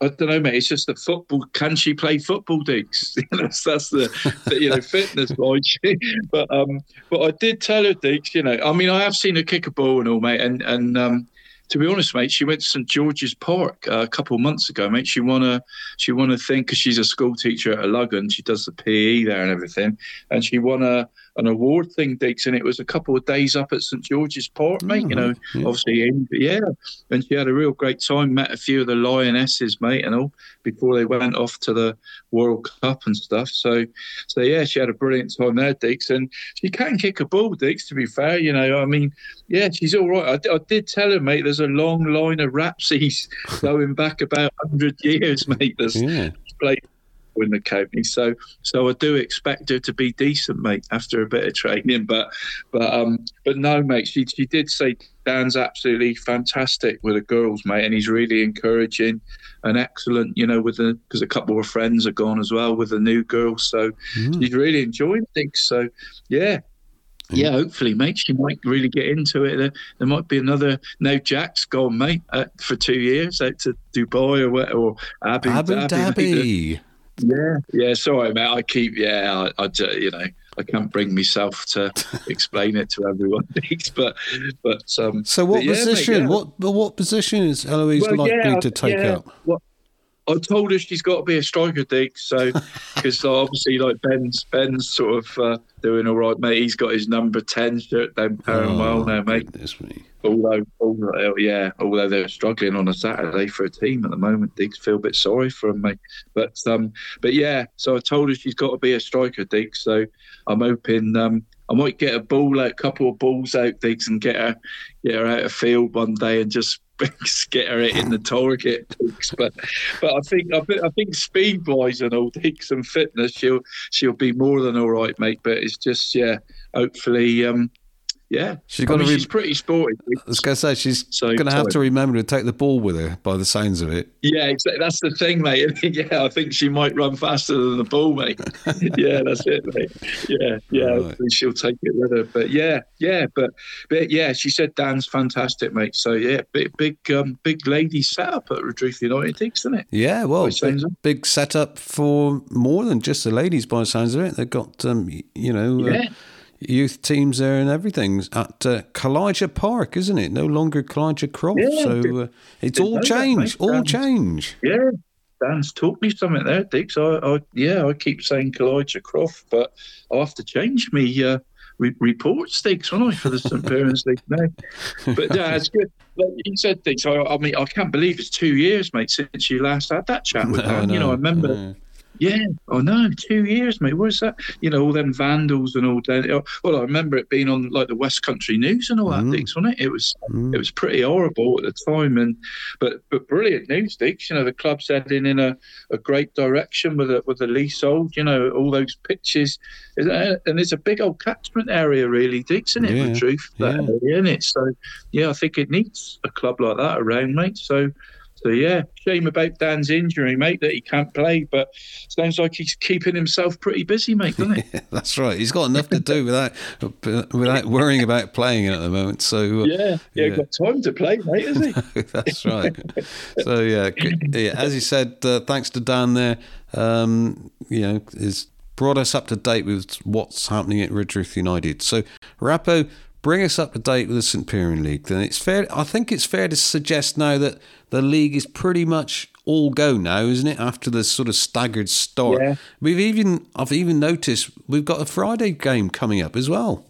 I don't know, mate. It's just the football. Can she play football, Deacs? that's, (laughs) that's the, the, you know fitness wise. (laughs) but um, but I did tell her, Deacs. You know, I mean, I have seen her kick a ball and all, mate. And and um, to be honest, mate, she went to St George's Park uh, a couple of months ago, mate. She won a she won a thing because she's a school teacher at Ludgvan. She does the PE there and everything, and she won a an award thing, Deacs, and it was a couple of days up at St George's Park, mate. Oh, you hmm, know, yeah. obviously, in, yeah, and she had a real great time. Met a few of the lionesses, mate, and all before they went off to the World Cup and stuff. So, so yeah, she had a brilliant time there, Deacs, and she can kick a ball, Deacs. To be fair, you know, I mean, yeah, she's all right. I did tell her, mate. There's a long line of Rapsies (laughs) going back about hundred years, mate. That's Yeah. played in the county. So so I do expect her to be decent, mate, after a bit of training. But but um but no, mate, she she did say Dan's absolutely fantastic with the girls, mate, and he's really encouraging and excellent, you know, with the because a couple of friends are gone as well with the new girls. So she's really enjoying things. So yeah. Yeah, hopefully, mate. She might really get into it. There, there might be another. No, Jack's gone, mate, uh, for two years out to Dubai or or Abu, Abu Dhabi. Dhabi. Mate. Yeah, yeah. Sorry, mate. I keep. Yeah, I, I you know, I can't bring myself to (laughs) explain it to everyone. (laughs) but, but um. So what yeah, mate, position? yeah. What what position is Eloise Well, likely yeah, to take up? Well, I told her she's got to be a striker, Deacs. So, (laughs) because obviously, like Ben's, Ben's sort of uh, doing all right, mate. He's got his number ten shirt down Paramount now, mate. Although, although, yeah, although they're struggling on a Saturday for a team at the moment, Deacs feel a bit sorry for mate. But um, but yeah, so I told her she's got to be a striker, Deacs. So I'm hoping um, I might get a ball out, a couple of balls out, Deacs, and get her get her out of field one day and just (laughs) get her it in the target. But but I think I think, I think speed wise and all, Deacs, and fitness, she'll she'll be more than all right, mate. But it's just yeah, hopefully. Um, yeah, She's I got mean, re- she's pretty sporty. I was going to say she's So- going to have to remember to take the ball with her. By the sounds of it, Yeah, exactly. That's the thing, mate. (laughs) yeah, I think she might run faster than the ball, mate. (laughs) yeah, that's it, mate. Yeah, yeah. hopefully She'll take it with her. But yeah, yeah, but but yeah, she said Dan's fantastic, mate. So yeah, big big um big lady setup at Redruth United, isn't it? yeah. Well, big, big setup for more than just the ladies. By the sounds of it, they've got um, you know. Uh, Yeah. Youth teams there and everything at uh, Clijah Park, isn't it? No longer Clijah Croft. Yeah, so uh, it's all change, all change. Yeah, Dan's taught me something there, Deacs. I, I yeah, I keep saying Clijah Croft, but I'll have to change me uh, re- reports, Deacs, won't I, for the St. (laughs) Parents League now? But yeah, it's good. Like you said, Deacs, I, I mean, I can't believe it's two years, mate, since you last had that chat (laughs) with No, Dan. You know, I remember. Yeah, Oh no, two years, mate. Where's that? You know, all them vandals and all that. Well, I remember it being on like the West Country News and all that, mm. Deacs, wasn't it? It was mm. it was pretty horrible at the time, and but but brilliant news, Deacs. You know, the club's heading in a, a great direction with a with a leasehold. You know, all those pitches, and it's a big old catchment area, really, Deacs, isn't it? Yeah, With truth, that yeah. area, isn't it? So yeah, I think it needs a club like that around, mate. So. So yeah, shame about Dan's injury, mate, that he can't play. But sounds like he's keeping himself pretty busy, mate, doesn't he? (laughs) That's right. He's got enough to do without without worrying about playing at the moment. So uh, yeah, yeah, got time to play, mate, has he? (laughs) That's right. so yeah, yeah, as you said, uh, thanks to Dan there, um, you know, has brought us up to date with what's happening at Redruth United. So Rappo, bring us up to date with the St. Piran League. Then it's fair. I think it's fair to suggest now that the league is pretty much all go now, isn't it? After the sort of staggered start, Yeah. we've even I've even noticed we've got a Friday game coming up as well.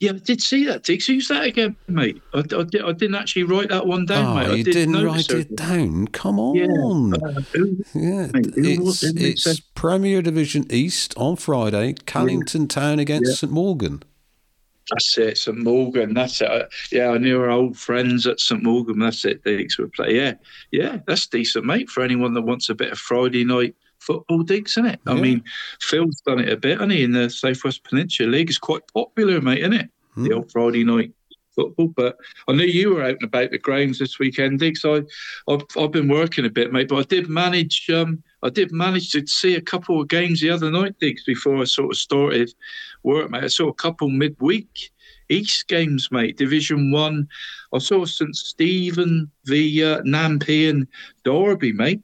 Yeah, I did see that, Deacs. Who's that again, mate? I, I, I didn't actually write that one down, oh, mate. I you did didn't write it down. Come Yeah. on. Uh, who- Yeah, mate, it's, it's Premier Division East on Friday, Callington Town against Yeah. St Mawgan. That's it, St Mawgan. That's it. I- Yeah, I knew our old friends at St Mawgan. That's it. Deacs would play. Yeah, yeah, that's decent, mate. For anyone that wants a bit of Friday night football, Deacs, isn't it? I mean, Phil's done it a bit, hasn't he? In the Southwest Peninsula League, it's quite popular, mate, isn't it? Hmm. The old Friday night football. But I knew you were out and about the grounds this weekend, Deacs. I, I've, I've been working a bit, mate, but I did manage. Um, I did manage to see a couple of games the other night, Deacs, before I sort of started work, mate. I saw a couple midweek East games, mate. Division One. I saw St Stephen v uh, Nanpean Derby, mate.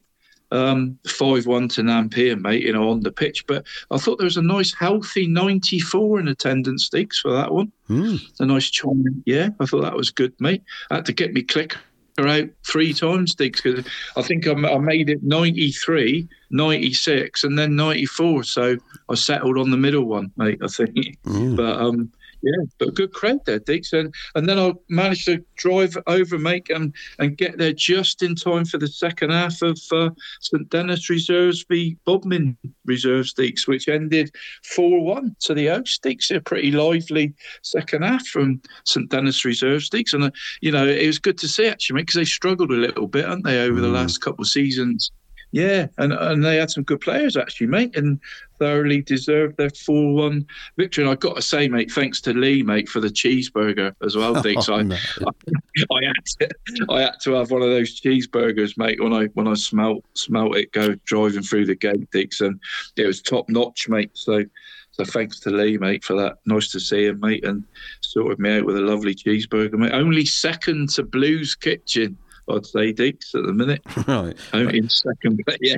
Um, five one to Nanpean, mate. You know, on the pitch, but I thought there was a nice, healthy ninety four in attendance, Deacs, for that one. Hmm. A nice chime. Yeah, I thought that was good, mate. I had to get me clicker out three times, Deacs, because I think I, I made it 93, 96, and then 94. So I settled on the middle one, mate, I think. But um, yeah, but good crowd there, Deacs. And, and then I managed to drive over, mate, and, and get there just in time for the second half of uh, St Dennis Reserves v Bodmin Reserves, Deacs, which ended 4 1 to the host, Deacs. A pretty lively second half from St Dennis Reserves, Deacs. And, uh, you know, it was good to see, actually, because they struggled a little bit, haven't they, over the last couple of seasons. Yeah, and and they had some good players actually, mate, and thoroughly deserved their four-one victory. And I've got to say, mate, thanks to Lee, mate, for the cheeseburger as well. (laughs) So I, oh, no. I, I had to, I had to have one of those cheeseburgers, mate, when I when I smelt smelt it go driving through the gate, Deacs, and it was top notch, mate. So. So thanks to Lee, mate, for that. Nice to see him, mate, and sorted me out with a lovely cheeseburger, mate. Only second to Blues Kitchen, I'd say, Deacs, at the minute. (laughs) Right. Only in second, but yeah.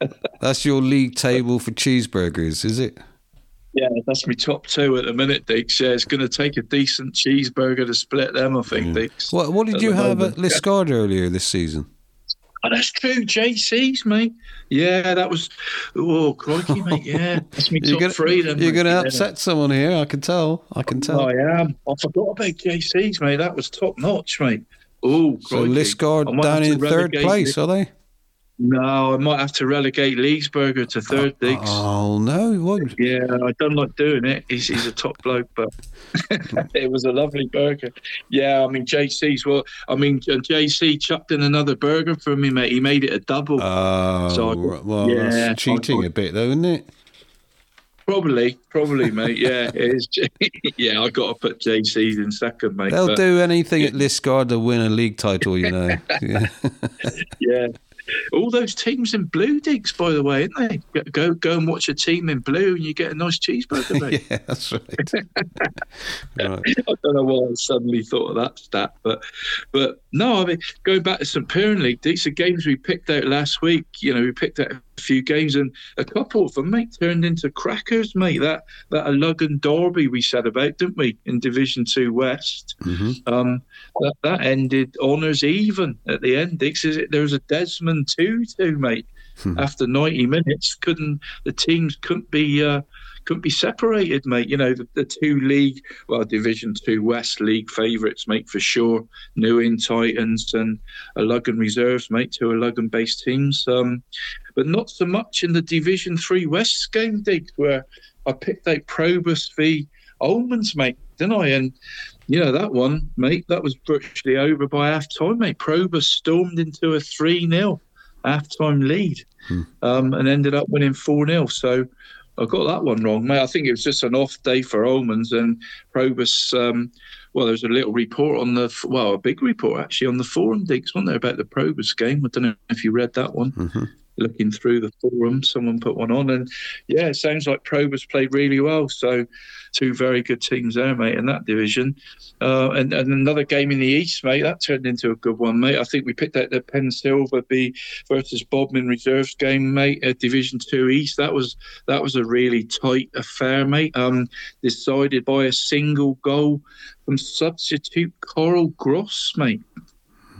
(laughs) That's your league table for cheeseburgers, is it? Yeah, that's my top two at the minute, Deacs. Yeah, it's going to take a decent cheeseburger to split them, I think. Mm. What What did at you have moment. at Liskeard earlier this season? Oh, that's true, JC's, mate. Yeah, that was. Oh, crikey, (laughs) mate. Yeah, that's my You're top gonna, three. Then, you're going to upset someone here. I can tell. I can tell. I am. I forgot about JC's, mate. That was top notch, mate. Oh, so. Liskeard down in third place, it. are they? No, I might have to relegate Leesburger to third, Deacs. Oh no! What? Yeah, I don't like doing it. He's, he's a top bloke, but (laughs) it was a lovely burger. Yeah, I mean JC's. Well, I mean uh, JC chucked in another burger for me, mate. He made it a double. Oh, So I- well, yeah, that's cheating I- a bit, though, isn't it? Probably, probably, mate. Yeah, it is. (laughs) yeah, I got to put JC's in second, mate. They'll but- do anything at Liskeard to win a league title, you know. Yeah. (laughs) yeah. All those teams in blue Deacs, by the way, aren't they? Go- Go and watch a team in blue, and you get a nice cheeseburger, (laughs) mate. yeah, that's right. right. I don't know why I suddenly thought of that stat, but but no, I mean going back to St Piran League, these are games we picked out last week. You know, we picked out few games, and a couple of them, mate, turned into crackers, mate. That that Ludgvan Derby we said about, didn't we, in Division Two West? Mm-hmm. Um, that, that ended honours even at the end. There was a Desmond two-two, mate. After ninety minutes, couldn't the teams couldn't be uh, couldn't be separated, mate. You know the, the two league, well, Division Two West League favourites, mate, for sure. New In Titans and a Ludgvan Reserves, mate, two are Ludgvan-based teams. Um, but not so much in the Division Three West game, Deacs, where I picked out Probus v Almonds, mate, didn't I? And you know that one, mate, that was virtually over by half time, mate. Probus stormed into a 3 0 half time lead um, and ended up winning 4 0. So I got that one wrong, mate. I think it was just an off day for Almonds and Probus. Um, well, there was a little report on the, well, a big report actually on the forum, Deacs, wasn't there, about the Probus game? I don't know if you read that one looking through the forum, someone put one on, and yeah, it sounds like Probus played really well. So, two very good teams there, mate, in that division. Uh, and, and another game in the East, mate, that turned into a good one, mate. I think we picked out the Pensilva B versus Bodmin Reserves game, mate, at Division Two East. That was that was a really tight affair, mate. Um, decided by a single goal from substitute Coral Gross, mate.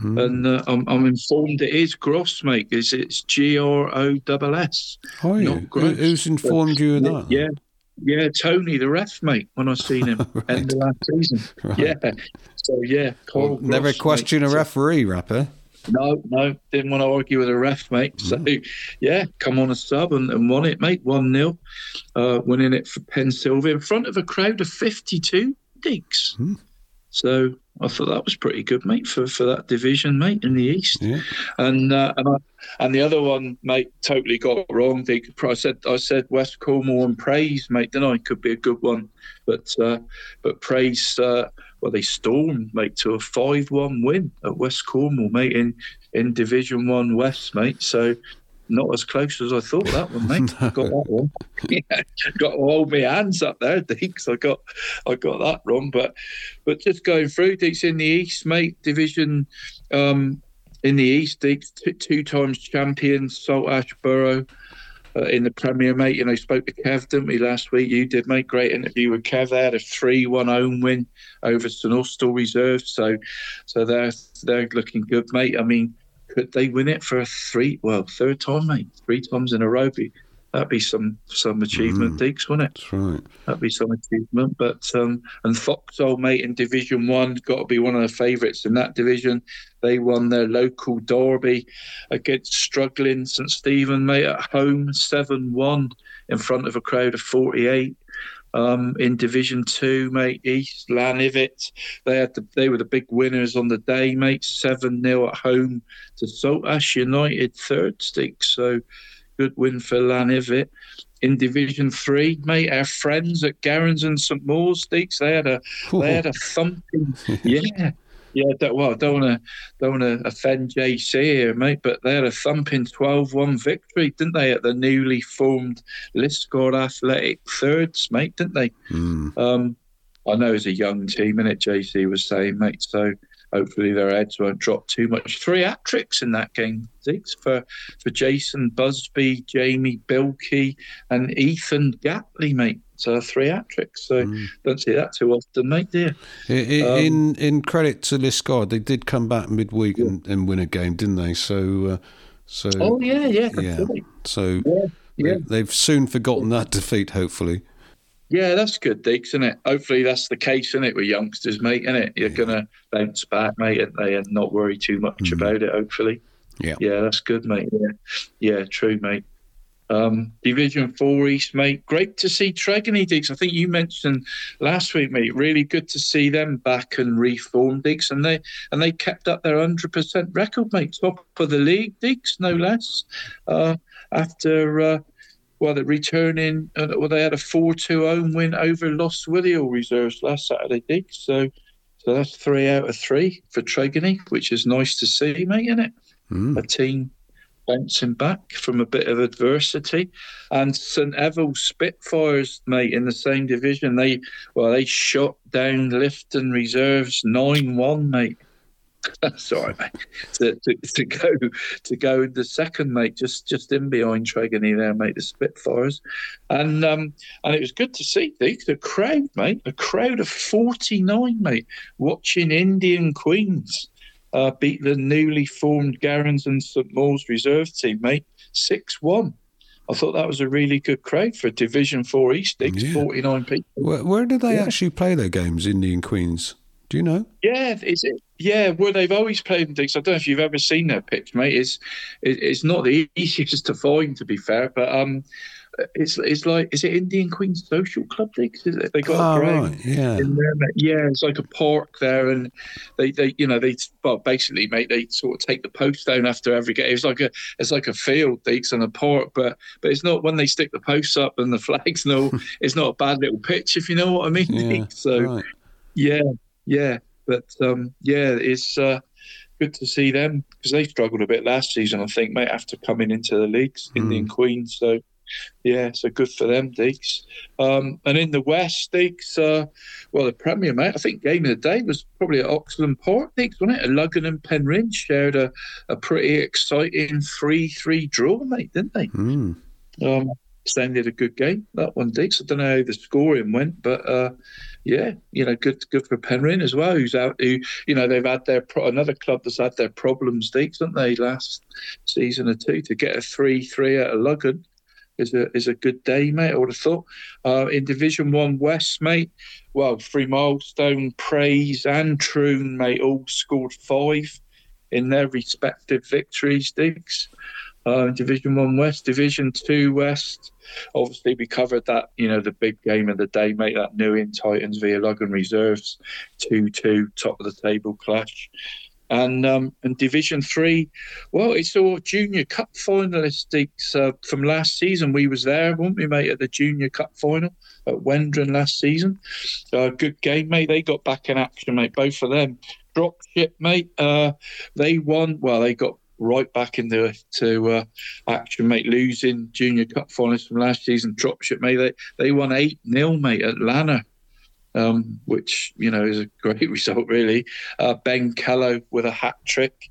And uh, I'm, I'm informed it is Gross, mate. It's, it's G R O S S. Not Gross. Who's informed you of that? Yeah, yeah, Tony, the ref, mate. When I seen him (laughs) end of last season. Right. Yeah. So yeah, Never Gross, question mate. a referee, Rappo. no, no, didn't want to argue with a ref, mate. So, Mm. yeah, come on a sub and, and won it, mate. 1 0, uh, winning it for Pensilva in front of a crowd of 52 Deacs. Hmm. So, I thought that was pretty good, mate, for, for that division, mate, in the East. Yeah. And uh, and, I, and the other one, mate, totally got wrong. I said I said West Cornwall and Praze, mate. Then I could be a good one, but uh, but Praze, uh, well, they stormed, mate, to a five-one win at West Cornwall, mate, in in Division One West, mate. So. Not as close as I thought that one, mate. (laughs) Got that one. (laughs) yeah, got to hold my hands up there, (laughs) Deacs. I got, I got that wrong. But, but just going through, Deacs in the East, mate. Division, um, in the East, Deacs, two times champions, Saltash Borough, uh, in the Premier, mate. You know, spoke to Kev, didn't we, last week? You did, mate. Great interview with Kev. They had a three-one home win over St Austell Reserve, so so they're they're looking good, mate. I mean, could they win it for a three? Well, third time, mate. Three times in a row. Be, that'd be some some achievement, Mm. Deacs, wouldn't it? That's right. That'd be some achievement. But um, and Foxhole, mate, in Division One, got to be one of the favourites in that division. They won their local derby against struggling St Stephen, mate, at home, seven one in front of a crowd of forty eight. Um, in Division Two, mate, East Lanivet, they had the, they were the big winners on the day, mate. Seven 0 at home to Saltash United, third stick. So good win for Lanivet. In Division Three, mate, our friends at Garrons and St Maur's Stakes, they had a they had a thumping, (laughs) yeah, yeah. Don't, well, don't want to don't want to offend JC here, mate, but they had a thumping 12-1 victory, didn't they, at the newly formed Liskeard Athletic thirds, mate, didn't they? Mm. Um, I know it's a young team, and it JC was saying, mate. So hopefully their heads won't drop too much. Three hat tricks in that game, Deacs, for for Jason Busby, Jamie Bilkey, and Ethan Gapley, mate. So three hat tricks. So don't see that too often, mate. Dear. I- I- Um, in in credit to Liskeard, they did come back midweek and, and win a game, didn't they? So, uh, so Oh yeah, yeah, yeah. So yeah. they- they've soon forgotten that (laughs) defeat. Hopefully, Yeah, that's good, Deacs, isn't it? Hopefully that's the case, isn't it, with youngsters, mate, isn't it? You're gonna bounce back, mate, and they and not worry too much about it, hopefully. Yeah. Yeah, that's good, mate. Yeah. Yeah, true, mate. Um, Division Four East, mate. Great to see Tregony Deacs. I think you mentioned last week, mate. Really good to see them back and reformed, Deacs, and they and they kept up their hundred percent record, mate. Top of the league, Deacs, no less. Uh, after uh, well, they're returning. Uh, well, they had a four-two home win over Lostwithiel reserves last Saturday, Deacs. So, so that's three out of three for Tregony, which is nice to see, mate. Isn't it? Mm. A team bouncing back from a bit of adversity. And St Eval Spitfires, mate, in the same division, they well, they shot down Lifton Reserves nine one, mate. (laughs) Right, mate. To, to, to go to go the second, mate, just just in behind Tregony there, mate, the Spitfires, and um and it was good to see the, the crowd, mate, a crowd of forty nine, mate, watching Indian Queens uh, beat the newly formed Garrons and St Maur's reserve team, mate, six one. I thought that was a really good crowd for Division Four East, Deacs, forty nine people. where, where do they Yeah. actually play their games? Indian Queens. Do you know? Yeah, is it? Yeah, well, they've always played in Deacs. I don't know if you've ever seen their pitch, mate. It's it's not the (laughs) easiest to find, to be fair, but um, it's it's like is it Indian Queens Social Club it? They got Ah, a ground right, yeah. in there. Yeah, it's like a park there, and they they you know they well basically, mate, they sort of take the post down after every game. It's like a it's like a field Deacs and a park, but but it's not when they stick the posts up and the flags. No, (laughs) it's not a bad little pitch if you know what I mean. Yeah, (laughs) So. right. Yeah, yeah, but um, yeah, it's uh, good to see them because they struggled a bit last season, I think, mate, after coming into the leagues, Indian Queens. So yeah, so good for them, Deacs. Um, and in the West, Deacs, uh, well, the Premier, mate, I think game of the day was probably at Oxland Park, Deacs, wasn't it? Ludgvan and Penryn shared a, a pretty exciting 3 3 draw, mate, didn't they? Mm. Um, Stan did a good game, that one, Deacs. I don't know how the scoring went, but uh, yeah, you know, good good for Penryn as well, who's out, who, you know, they've had their, pro- another club that's had their problems, Deacs, haven't they, last season or two, to get a 3 3 out of Ludgvan is a is a good day, mate. I would have thought. Uh, in Division One West, mate. Well, Three Milestone, Praze, and Troon, mate, all scored five in their respective victories. Deacs. Uh, Division One West, Division Two West. Obviously, we covered that. You know, the big game of the day, mate. That New In Titans via Ludgvan Reserves, two-two, top of the table clash. And um, and Division Three, well, it's all Junior Cup finalists uh, from last season. We was there, weren't we, mate, at the Junior Cup final at Wendron last season. Uh, good game, mate. They got back in action, mate. Both of them. Drop ship, mate. Uh, they won. Well, they got right back in into to uh, action, mate. Losing Junior Cup finalists from last season. Drop ship, mate. They they won eight 0 mate, at Lanner um, which you know is a great (laughs) result, really. Uh, ben Kello with a hat trick.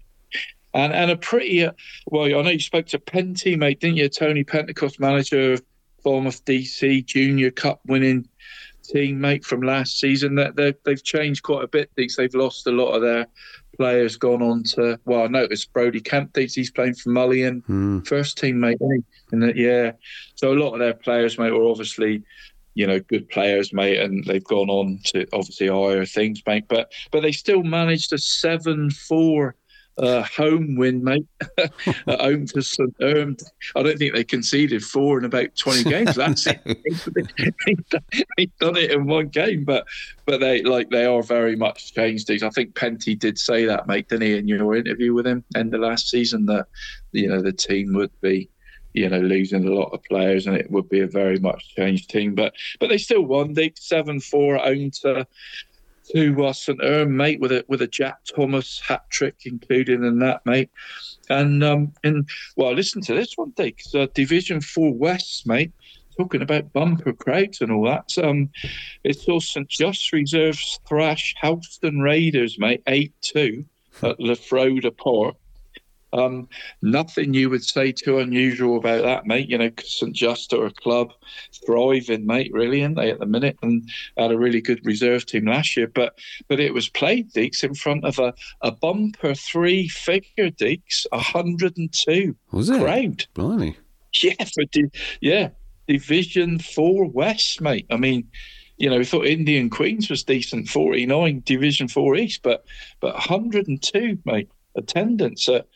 and and a pretty uh, well. I know you spoke to Penty, mate, didn't you? Tony Pentecost, manager of Bournemouth DC Junior Cup winning teammate from last season. That they, they've changed quite a bit. These they've lost a lot of their players. Gone on to well, I noticed Brody Camp Kemp. He's playing for Mullion, Mm. first teammate. And that yeah, so a lot of their players, mate, were obviously. You know, good players, mate, and they've gone on to obviously higher things, mate. But but they still managed a seven-four uh, home win, mate, (laughs) at home to St. Erm. I don't think they conceded four in about 20 games. That's it. (laughs) They've done it in one game, but but they like they are very much changed. I think Penty did say that, mate, didn't he, in your interview with him end of last season that you know the team would be you know losing a lot of players and it would be a very much changed team. But but they still won. They seven four at home to to uh, St Erm, mate, with a with a Jack Thomas hat trick included in that, mate. And um, and well, listen to this one, Deacs. So Division Four West, mate. Talking about bumper crowds and all that. Um, it's all St Just Reserves thrash Helston Raiders, mate, eight two at Lafrowda Port. Um, nothing you would say too unusual about that, mate. You know, St Just are a club thriving, mate, really, aren't they, at the minute? And had a really good reserve team last year. But but it was played, Deacs, in front of a, a bumper three figure, Deacs, 102 Was it? crowd. Blimey. Yeah, for di- yeah, Division Four West, mate. I mean, you know, we thought Indian Queens was decent, forty nine Division Four East, but but hundred and two, mate, attendance at,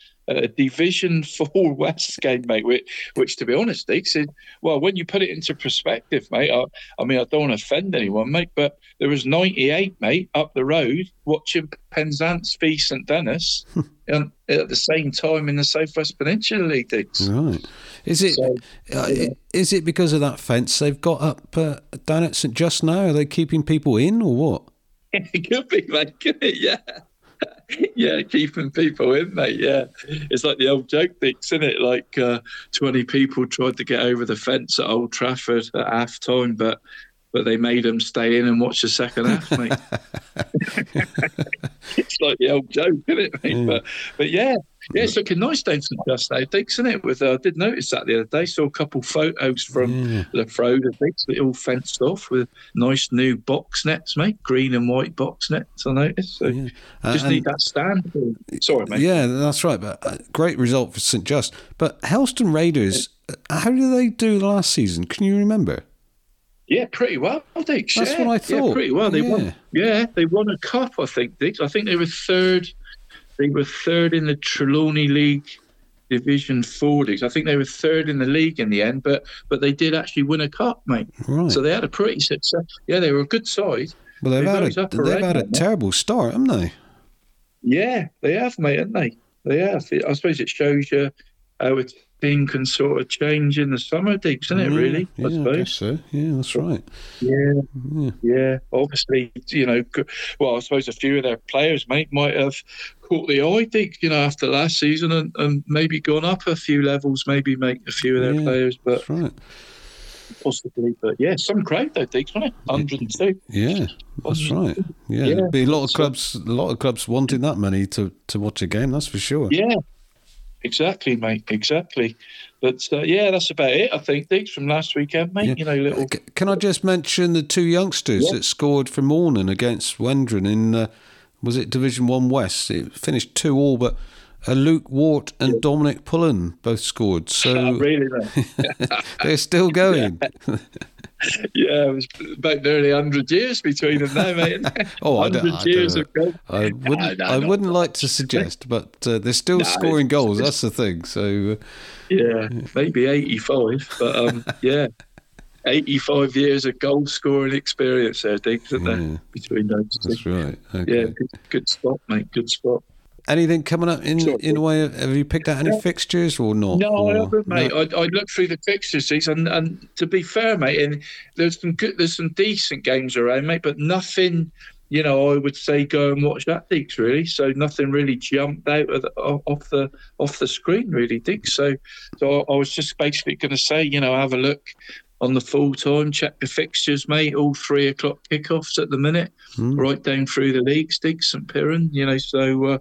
Division Four (laughs) West game, mate. Which, which to be honest, Deacs, well, when you put it into perspective, mate. I, I mean, I don't want to offend anyone, mate, but there was ninety eight, mate, up the road watching Penzance v St Dennis. (laughs) And at the same time in the Southwest Peninsula League, Deacs. Right. Is it So, uh, i- is it because of that fence they've got up uh, down at St Just now? Are they keeping people in or what? (laughs) It could be, mate. Could it? Yeah. (laughs) Yeah, keeping people in, mate. Yeah, it's like the old joke, Deacs, isn't it? Like uh, twenty people tried to get over the fence at Old Trafford at half time, but but they made them stay in and watch the second half, mate. (laughs) (laughs) it's like the old joke, isn't it, mate? But but yeah, yeah, it's looking nice down St Just now, Deacs, isn't it? With uh, I did notice that the other day. Saw a couple photos from Lafrowda, Deacs, that all fenced off with nice new box nets, mate, green and white box nets. I noticed. So Uh, just need that stand. Sorry, mate. Yeah, that's right. But uh, great result for St Just. But Helston Raiders, uh, how did they do last season? Can you remember? Yeah, pretty well, Deacs. That's yeah. what I thought. Yeah, pretty well. They Yeah. won. Yeah, they won a cup. I think, Deacs. I think they were third. They were third in the Trelawney League Division Four, Deacs. I think they were third in the league in the end, but but they did actually win a cup, mate. Right. So they had a pretty success. Yeah, they were a good side. Well, they've They had a they've had a terrible start, haven't they? Yeah, they have, mate, haven't they? They have. I suppose it shows you how a team can sort of change in the summer, Deacs, isn't it? Yeah, Really, yeah, I suppose. guess so. Yeah, that's right. Yeah, Yeah. yeah. Obviously, you know, well, I suppose a few of their players, mate, might have caught the eye, Dick, you know, after last season and, and maybe gone up a few levels, maybe make a few of their Yeah, players, but That's right. possibly. But yeah, some crowd though, Dick, wasn't it? 102. Yeah, that's um, right. Yeah, Yeah. there'd be a lot of clubs. A lot of clubs wanting that money to to watch a game. That's for sure. Yeah, exactly, mate, exactly. But uh, yeah, that's about it, I think, Dick, from last weekend, mate. You know, little. Can I just mention the two youngsters Yeah. that scored for Mawnan against Wendron in uh, was it Division One West? It finished two all, but uh, Luke Wart and Dominic Pullen both scored. So (laughs) really, (laughs) they're still going. (laughs) (laughs) yeah, it was about nearly 100 years between them now, mate. (laughs) Oh, I don't, 100 I don't. I wouldn't. (laughs) no, I wouldn't like to suggest, but uh, they're still No, scoring goals. That's the thing. So uh, Yeah, maybe 85, but um, yeah, 85 years of goal scoring experience there, Dick, isn't there? Between those two. that's right. Okay. Yeah, good, good spot, mate. Good spot. Anything coming up in in a way? Of, have you picked out any fixtures or not? No, I Or- haven't, mate. no? I, I looked through the fixtures, these, and, and to be fair, mate, and there's some good, there's some decent games around, mate, but nothing. You know, I would say go and watch that, Dix. Really, so nothing really jumped out of the, off the off the screen, really, Dix. So, so I was just basically going to say, you know, have a look on the full time. Check the fixtures, mate. All three o'clock kickoffs at the minute, Hmm. right down through the league. Stig St Piran, you know, so uh,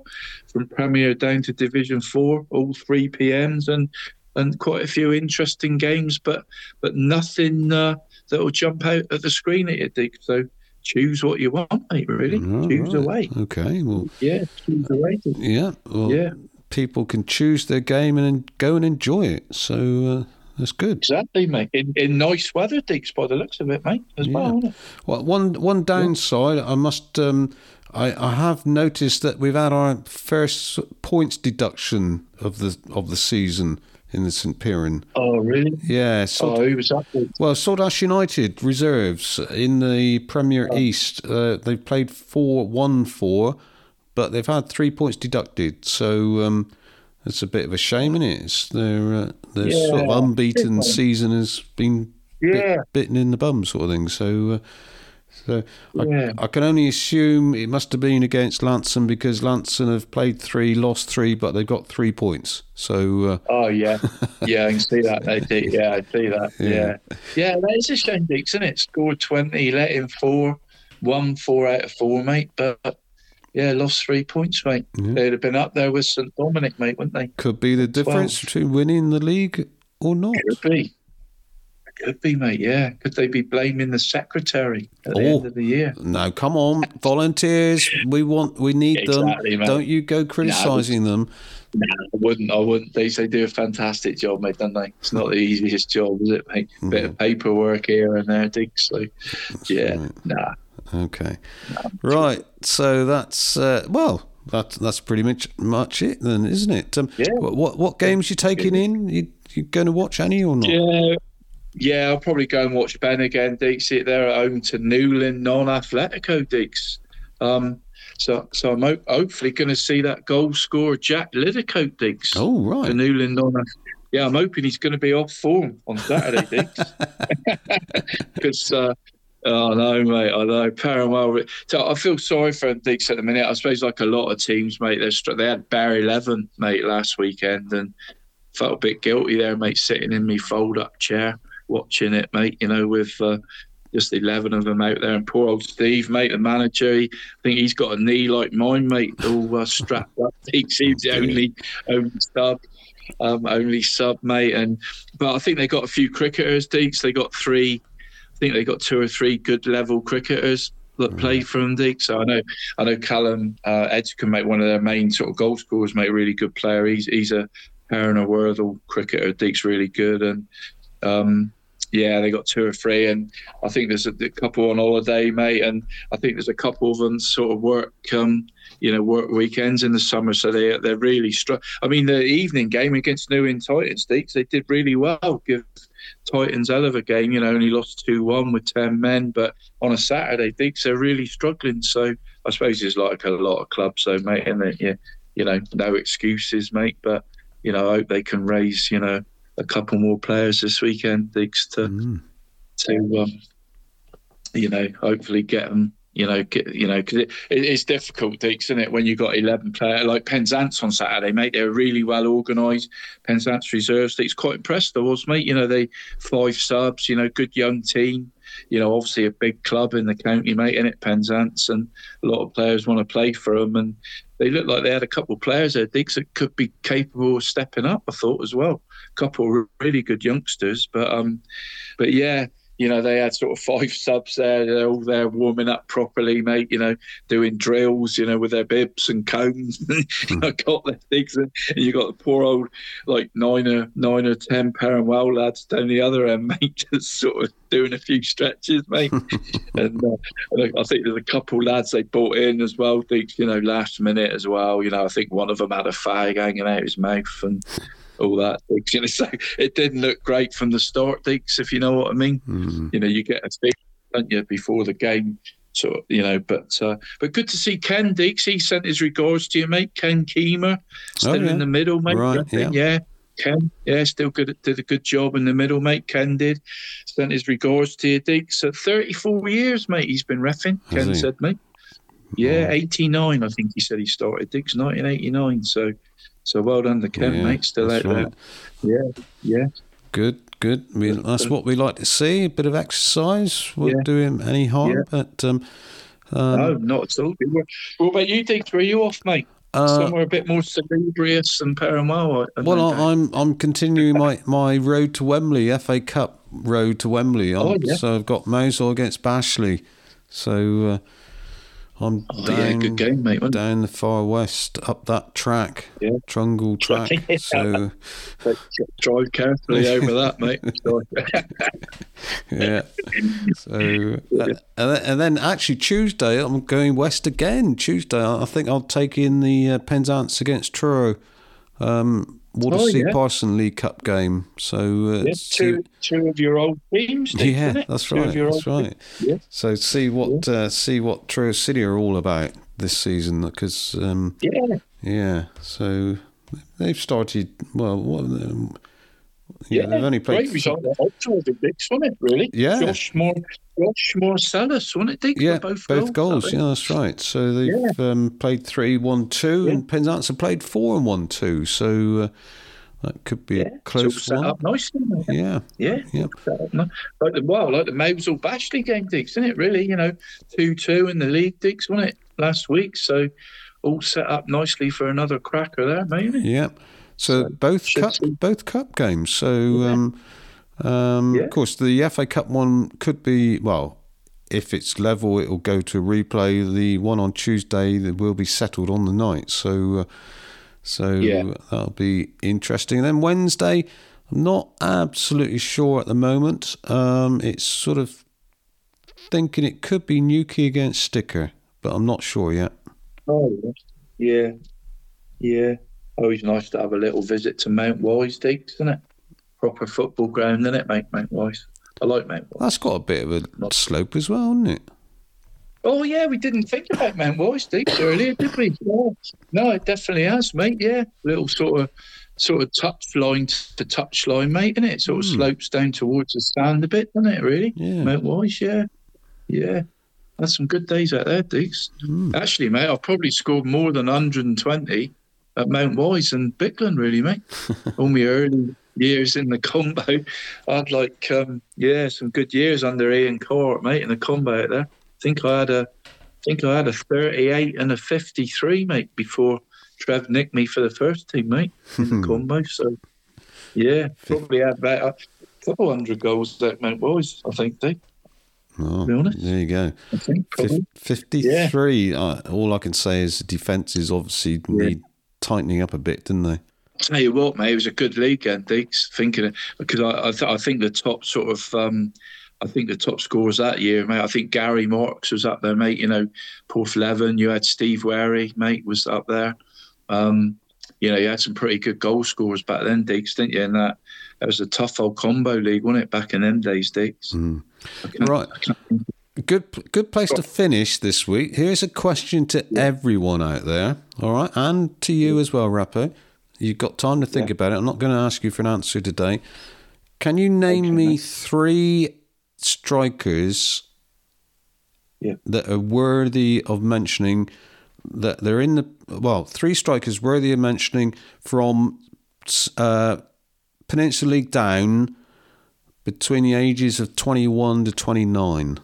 from Premier down to Division Four, all three PMs, and and quite a few interesting games, but but nothing uh, that will jump out at the screen at you, Dig. So choose what you want, mate. Really, All choose right. away. Okay. Well, Yeah, choose away. Dig. yeah. Well, Yeah. People can choose their game and then go and enjoy it. So uh, that's good. Exactly, mate. In, in nice weather, Diggs, by the looks of it, mate, as well. Well, one one downside, I must, um, I, I have noticed that we've had our first points deduction of the of the season in the St Piran. Oh, really? Yeah. Salt, Oh, who was that? with? well, Saltash United reserves in the Premier East. Uh, they've played four one four, but they've had three points deducted. So um, it's a bit of a shame, isn't it? It's their uh, their sort of unbeaten season has been bit- bitten in the bum, sort of thing. So. Uh, so Yeah. I, I can only assume it must have been against Lanson because Lanson have played three, lost three, but they've got three points. So uh, Oh, yeah. Yeah, I can see that. I (laughs) Yeah, I see that. Yeah. Yeah. Yeah, that is a shame, isn't it? Scored 20, let in four, won four out of four, mate. But yeah, lost three points, mate. They'd have been up there with St Dominic, mate, wouldn't they? could be the difference between winning the league or not. Could be. Could be, mate. Yeah. Could they be blaming the secretary at the Oh. end of the year? No, come on, volunteers. We want, we need Exactly, them. mate. Don't you go criticising them. Nah, I wouldn't. I wouldn't. They they do a fantastic job, mate. Don't they? It's not the easiest job, is it, mate? Bit of mm. paperwork here and there, Dick. So, yeah, nah. Okay, right. So that's uh, well, that that's pretty much much it then, isn't it? Um, Yeah. What what, games you taking in? You you going to watch any or not? Yeah, yeah. I'll probably go and watch Ben again, Deacs. They're at home to Newlyn Non-Athletico, Deacs. Um, so, so I'm ho- hopefully going to see that goal scorer Jack Lidicote, Deacs. Oh right. For Newland non. Yeah, I'm hoping he's going to be off form on Saturday, Deacs. (laughs) (laughs) Because. Uh, Oh no, mate! I know Perranwell. So I feel sorry for Deacs at the minute. I suppose, like a lot of teams, mate, they're they had Barry Eleven, mate, last weekend, and felt a bit guilty there, mate, sitting in me fold-up chair watching it, mate. You know, with uh, just eleven of them out there, and poor old Steve, mate, the manager. He, I think he's got a knee like mine, mate, all uh, strapped up. (laughs) He seems the only only sub. Um, only sub, mate, and but I think they got a few cricketers. Deacs, they got three. I think they got two or three good level cricketers that play for them, Deek. So I know, I know Callum uh, Edgecombe, mate, one of their main sort of goal scorers, mate, really good player. He's he's a Perranarworthal cricketer. Deek's really good, and um, yeah, they got two or three, and I think there's a, a couple on holiday, mate, and I think there's a couple of them sort of work. Um, you know, work weekends in the summer, so they they're really strong. I mean, the evening game against New Titans, Deacs, they did really well. Give Titans hell of a game. You know, only lost two one with ten men, but on a Saturday, Deacs they're really struggling. So I suppose it's like a lot of clubs, so mate, and? Yeah, you know, no excuses, mate. But you know, I hope they can raise you know a couple more players this weekend, Deacs, to to um, you know hopefully get them. You know, you know, because it, it, it's difficult, Deacs, isn't it? When you've got eleven players like Penzance on Saturday, mate, they're really well organised. Penzance reserves, Deacs, quite impressed. I was, mate. You know, they five subs. You know, good young team. You know, obviously a big club in the county, mate, in it, Penzance, and a lot of players want to play for them. And they look like they had a couple of players there, that could be capable of stepping up. I thought as well, a couple of really good youngsters. But um, but yeah you know, they had sort of five subs there. They're all there warming up properly, mate. You know, doing drills, you know, with their bibs and cones. (laughs) I got their things, and you got the poor old like nine or nine or ten Perranwell lads down the other end, (laughs) mate, just sort of doing a few stretches, mate. (laughs) and, uh, and I think there's a couple lads they brought in as well. You know, last minute as well. You know, I think one of them had a fag hanging out his mouth and all that. You know, so it didn't look great from the start, Deacs, if you know what I mean. You know, you get a feel, don't you, before the game. So you know, but uh, but good to see Ken Deacs. He sent his regards to you, mate. Ken Keemer, still Oh, yeah. in the middle, mate. Right, yeah. yeah. Ken, yeah, still good. Did a good job in the middle, mate. Ken did. Sent his regards to you, Deacs. So 34 years, mate. He's been refing. Has Ken he? said, mate. Yeah, 89. I think he said he started Deacs 1989. So, so well done to Ken, Yeah, mate. Still out that's there. Yeah, yeah. Good, good. I mean, that's what we like to see. A bit of exercise won't Yeah. do him any harm. Yeah. But um, um, no, not at all. What about you, Diggs? Were you off, mate? Uh, Somewhere a bit more salubrious than Perranwell. I- I Well. I, I'm I'm continuing my, my road to Wembley, FA Cup road to Wembley. Oh, yeah. So I've got Mousehole against Bashley. So uh, I'm Oh, yeah, down, good game, mate, down the far west, up that track, Yeah. Trungle track. Yeah. (laughs) So drive carefully over that, mate. (laughs) (laughs) yeah. So uh, and, then, actually Tuesday I'm going west again. Tuesday I I think I'll take in the uh, Penzance against Truro. Um, Waldersea Oh, yeah. Parson League Cup game. So uh, Yeah, see- two, two of your old teams. Yeah, that's Two right. of your That's right. Yeah. So see what uh, see what Truro City are all about this season because um, Yeah. yeah. So they've started well. What, um, yeah, Yeah, they've only played. great result at Oxford, the Diggs, wasn't it? Really? Yeah. Josh Moore, Josh Marcellus, wasn't it? Diggs, Yeah, both, both goals. Think? Yeah, that's right. So they've um, played three, one, two, and Penzance have played four and one, two. So uh, that could be a It's all close set one. up nicely. Yeah, Yeah. Yep. Set Like the, well, like the Mousehole Bashley game, Diggs, isn't it? Really, you know, 2 2 in the league, Diggs, wasn't it? Last week. So all set up nicely for another cracker there, mate. isn't yeah. So, both cup, both cup games. So um, um, of course the FA Cup one could be well. If it's level, it will go to replay. The one on Tuesday that will be settled on the night. So, uh, so Yeah. that'll be interesting. And then Wednesday, I'm not absolutely sure at the moment. Um, it's sort of thinking it could be Newquay against Sticker, but I'm not sure yet. Oh, yeah. Yeah. Always nice to have a little visit to Mount Wise, Diggs, isn't it? Proper football ground, isn't it, mate, Mount Wise? I like Mount Wise. That's got a bit of a slope as well, hasn't it? Oh, yeah, we didn't think about Mount Wise, Diggs, earlier, did we? Yeah. No, it definitely has, mate, yeah. Little sort of sort of touch line to touch line, mate, isn't it? Sort of hmm. slopes down towards the stand a bit, doesn't it, really? Yeah. Mount Wise, yeah. Yeah. Had some good days out there, Diggs. Hmm. Actually, mate, I've probably scored more than 120 at Mount Wise and Bickland, really, mate. (laughs) All my early years in the combo. I had like, um, yeah, some good years under Ian Court, mate, in the combo out there. I think I had a, I think I had a 38 and a 53, mate, before Trev nicked me for the first team, mate, in the (laughs) combo. So, yeah, probably had about a couple hundred goals at Mount Wise, I think, Dick. Oh, be honest. there you go. I think probably. Fif- 53. Uh, all I can say is the defences obviously need tightening up a bit, didn't they? Tell you what, mate, it was a good league, and Diggs. Thinking it because I, I, th- I think the top sort of, um, I think the top scorers that year, mate. I think Gary Marks was up there, mate. You know, Porthleven. You had Steve Wary, mate, was up there. Um, you know, you had some pretty good goal scorers back then, Diggs, didn't you? And that that was a tough old combo league, wasn't it? Back in them days, Diggs. Right. Good, good place to finish this week. Here's a question to everyone out there, all right, and to you as well, Rappo. You've got time to think about it. I'm not going to ask you for an answer today. Can you name me three strikers that are worthy of mentioning? That they're in the well, three strikers worthy of mentioning from uh, Peninsula League down between the ages of 21 to 29.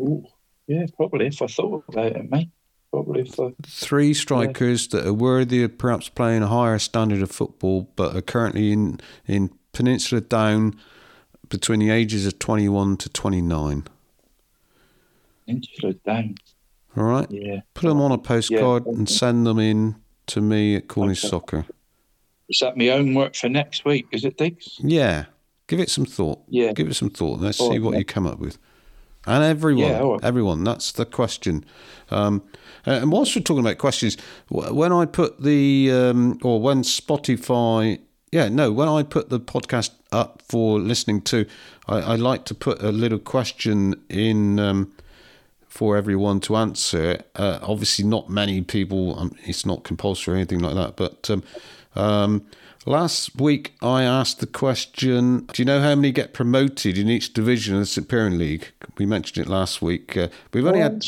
Ooh, yeah, probably if I thought about it, mate. Probably if I. Three strikers that are worthy of perhaps playing a higher standard of football, but are currently in, in Peninsula Down between the ages of 21 to 29. Peninsula Down. All right? Yeah. Put them on a postcard and send them in to me at Cornish Okay. Soccer. Is that my homework for next week? Is it, Diggs? Yeah. Give it some thought. Yeah. Give it some thought. Let's All see what you come up with. And everyone, Yeah, right. everyone. That's the question. Um, uh, and whilst we're talking about questions, when I put the um, or when Spotify, yeah, no, when I put the podcast up for listening to, I, I like to put a little question in um, for everyone to answer. Uh, obviously, not many people. Um, it's not compulsory or anything like that. But um, um, last week, I asked the question: Do you know how many get promoted in each division of the St Piran League? We mentioned it last week. Uh, we've only had.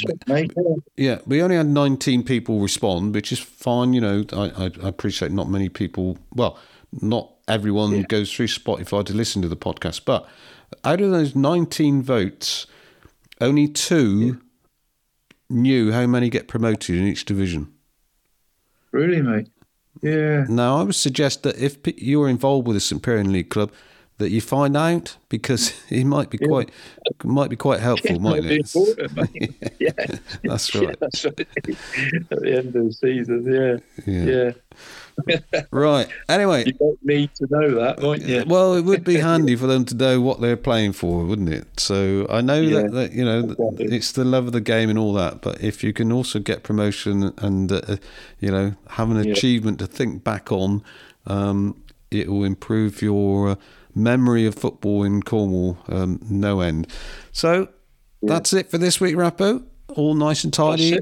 Yeah, we only had 19 people respond, which is fine. You know, I, I, I appreciate not many people. Well, not everyone goes through Spotify to listen to the podcast. But out of those 19 votes, only two knew how many get promoted in each division. Really, mate? Yeah. Now, I would suggest that if you're involved with a St. Piran League club, that you find out because (laughs) it might be quite might be quite helpful, mightn't Be it? important, (laughs) yeah. That's (laughs) Yeah, right. that's right. At the end of the season, yeah. Yeah. Yeah. Right. Anyway, You don't need to know that, might you? Well, it would be (laughs) handy for them to know what they're playing for, wouldn't it? So I know Yeah. that, that you know that it's the love of the game and all that, but if you can also get promotion and uh, you know have an Yeah. achievement to think back on, um, it will improve your uh, memory of football in Cornwall um, no end. So that's it for this week, Rappo. All nice and tidy.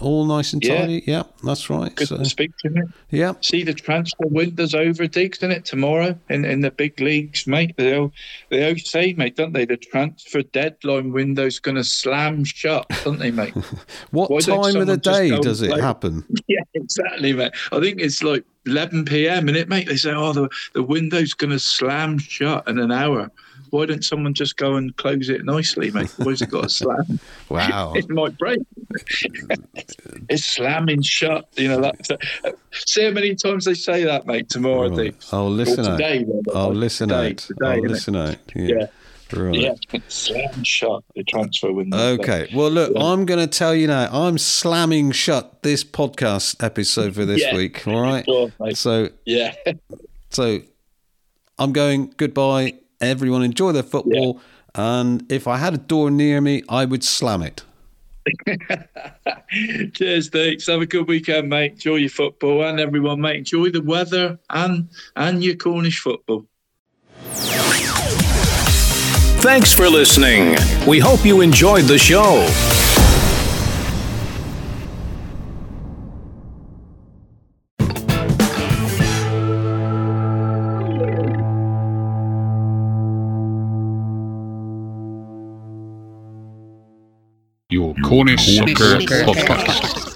All nice and tidy. Yeah, that's right. Good So, to speak to you. yeah. See the transfer window's over, Diggs, isn't it? Tomorrow in, in the big leagues, mate. They all, they always say, mate, don't they? The transfer deadline window's going to slam shut, don't they, mate? (laughs) What Why time of the day does it play? happen? (laughs) Yeah, exactly, mate. I think it's like 11 p.m. and it, mate. They say, oh, the, the window's going to slam shut in an hour. Why don't someone just go and close it nicely, mate? Why's it got to slam? (laughs) Wow. (laughs) it might break. (laughs) it's slamming shut. You know that. See how many times they say that, mate. Tomorrow, Dick. Oh, I'll listen Or out. today. I'll listen Today, out. today, I'll listen out. Yeah. Yeah. Right. Yeah, slam shut the transfer window. Okay. Well, look, I'm going to tell you now. I'm slamming shut this podcast episode for this Yeah. week. All right. Sure. So, Yeah. so I'm going. Goodbye, everyone. Enjoy their football. And if I had a door near me, I would slam it. (laughs) Cheers, Dix. Have a good weekend, mate. Enjoy your football and everyone, mate. Enjoy the weather and and your Cornish football. Thanks for listening. We hope you enjoyed the show. Your Cornish Soccer Podcast.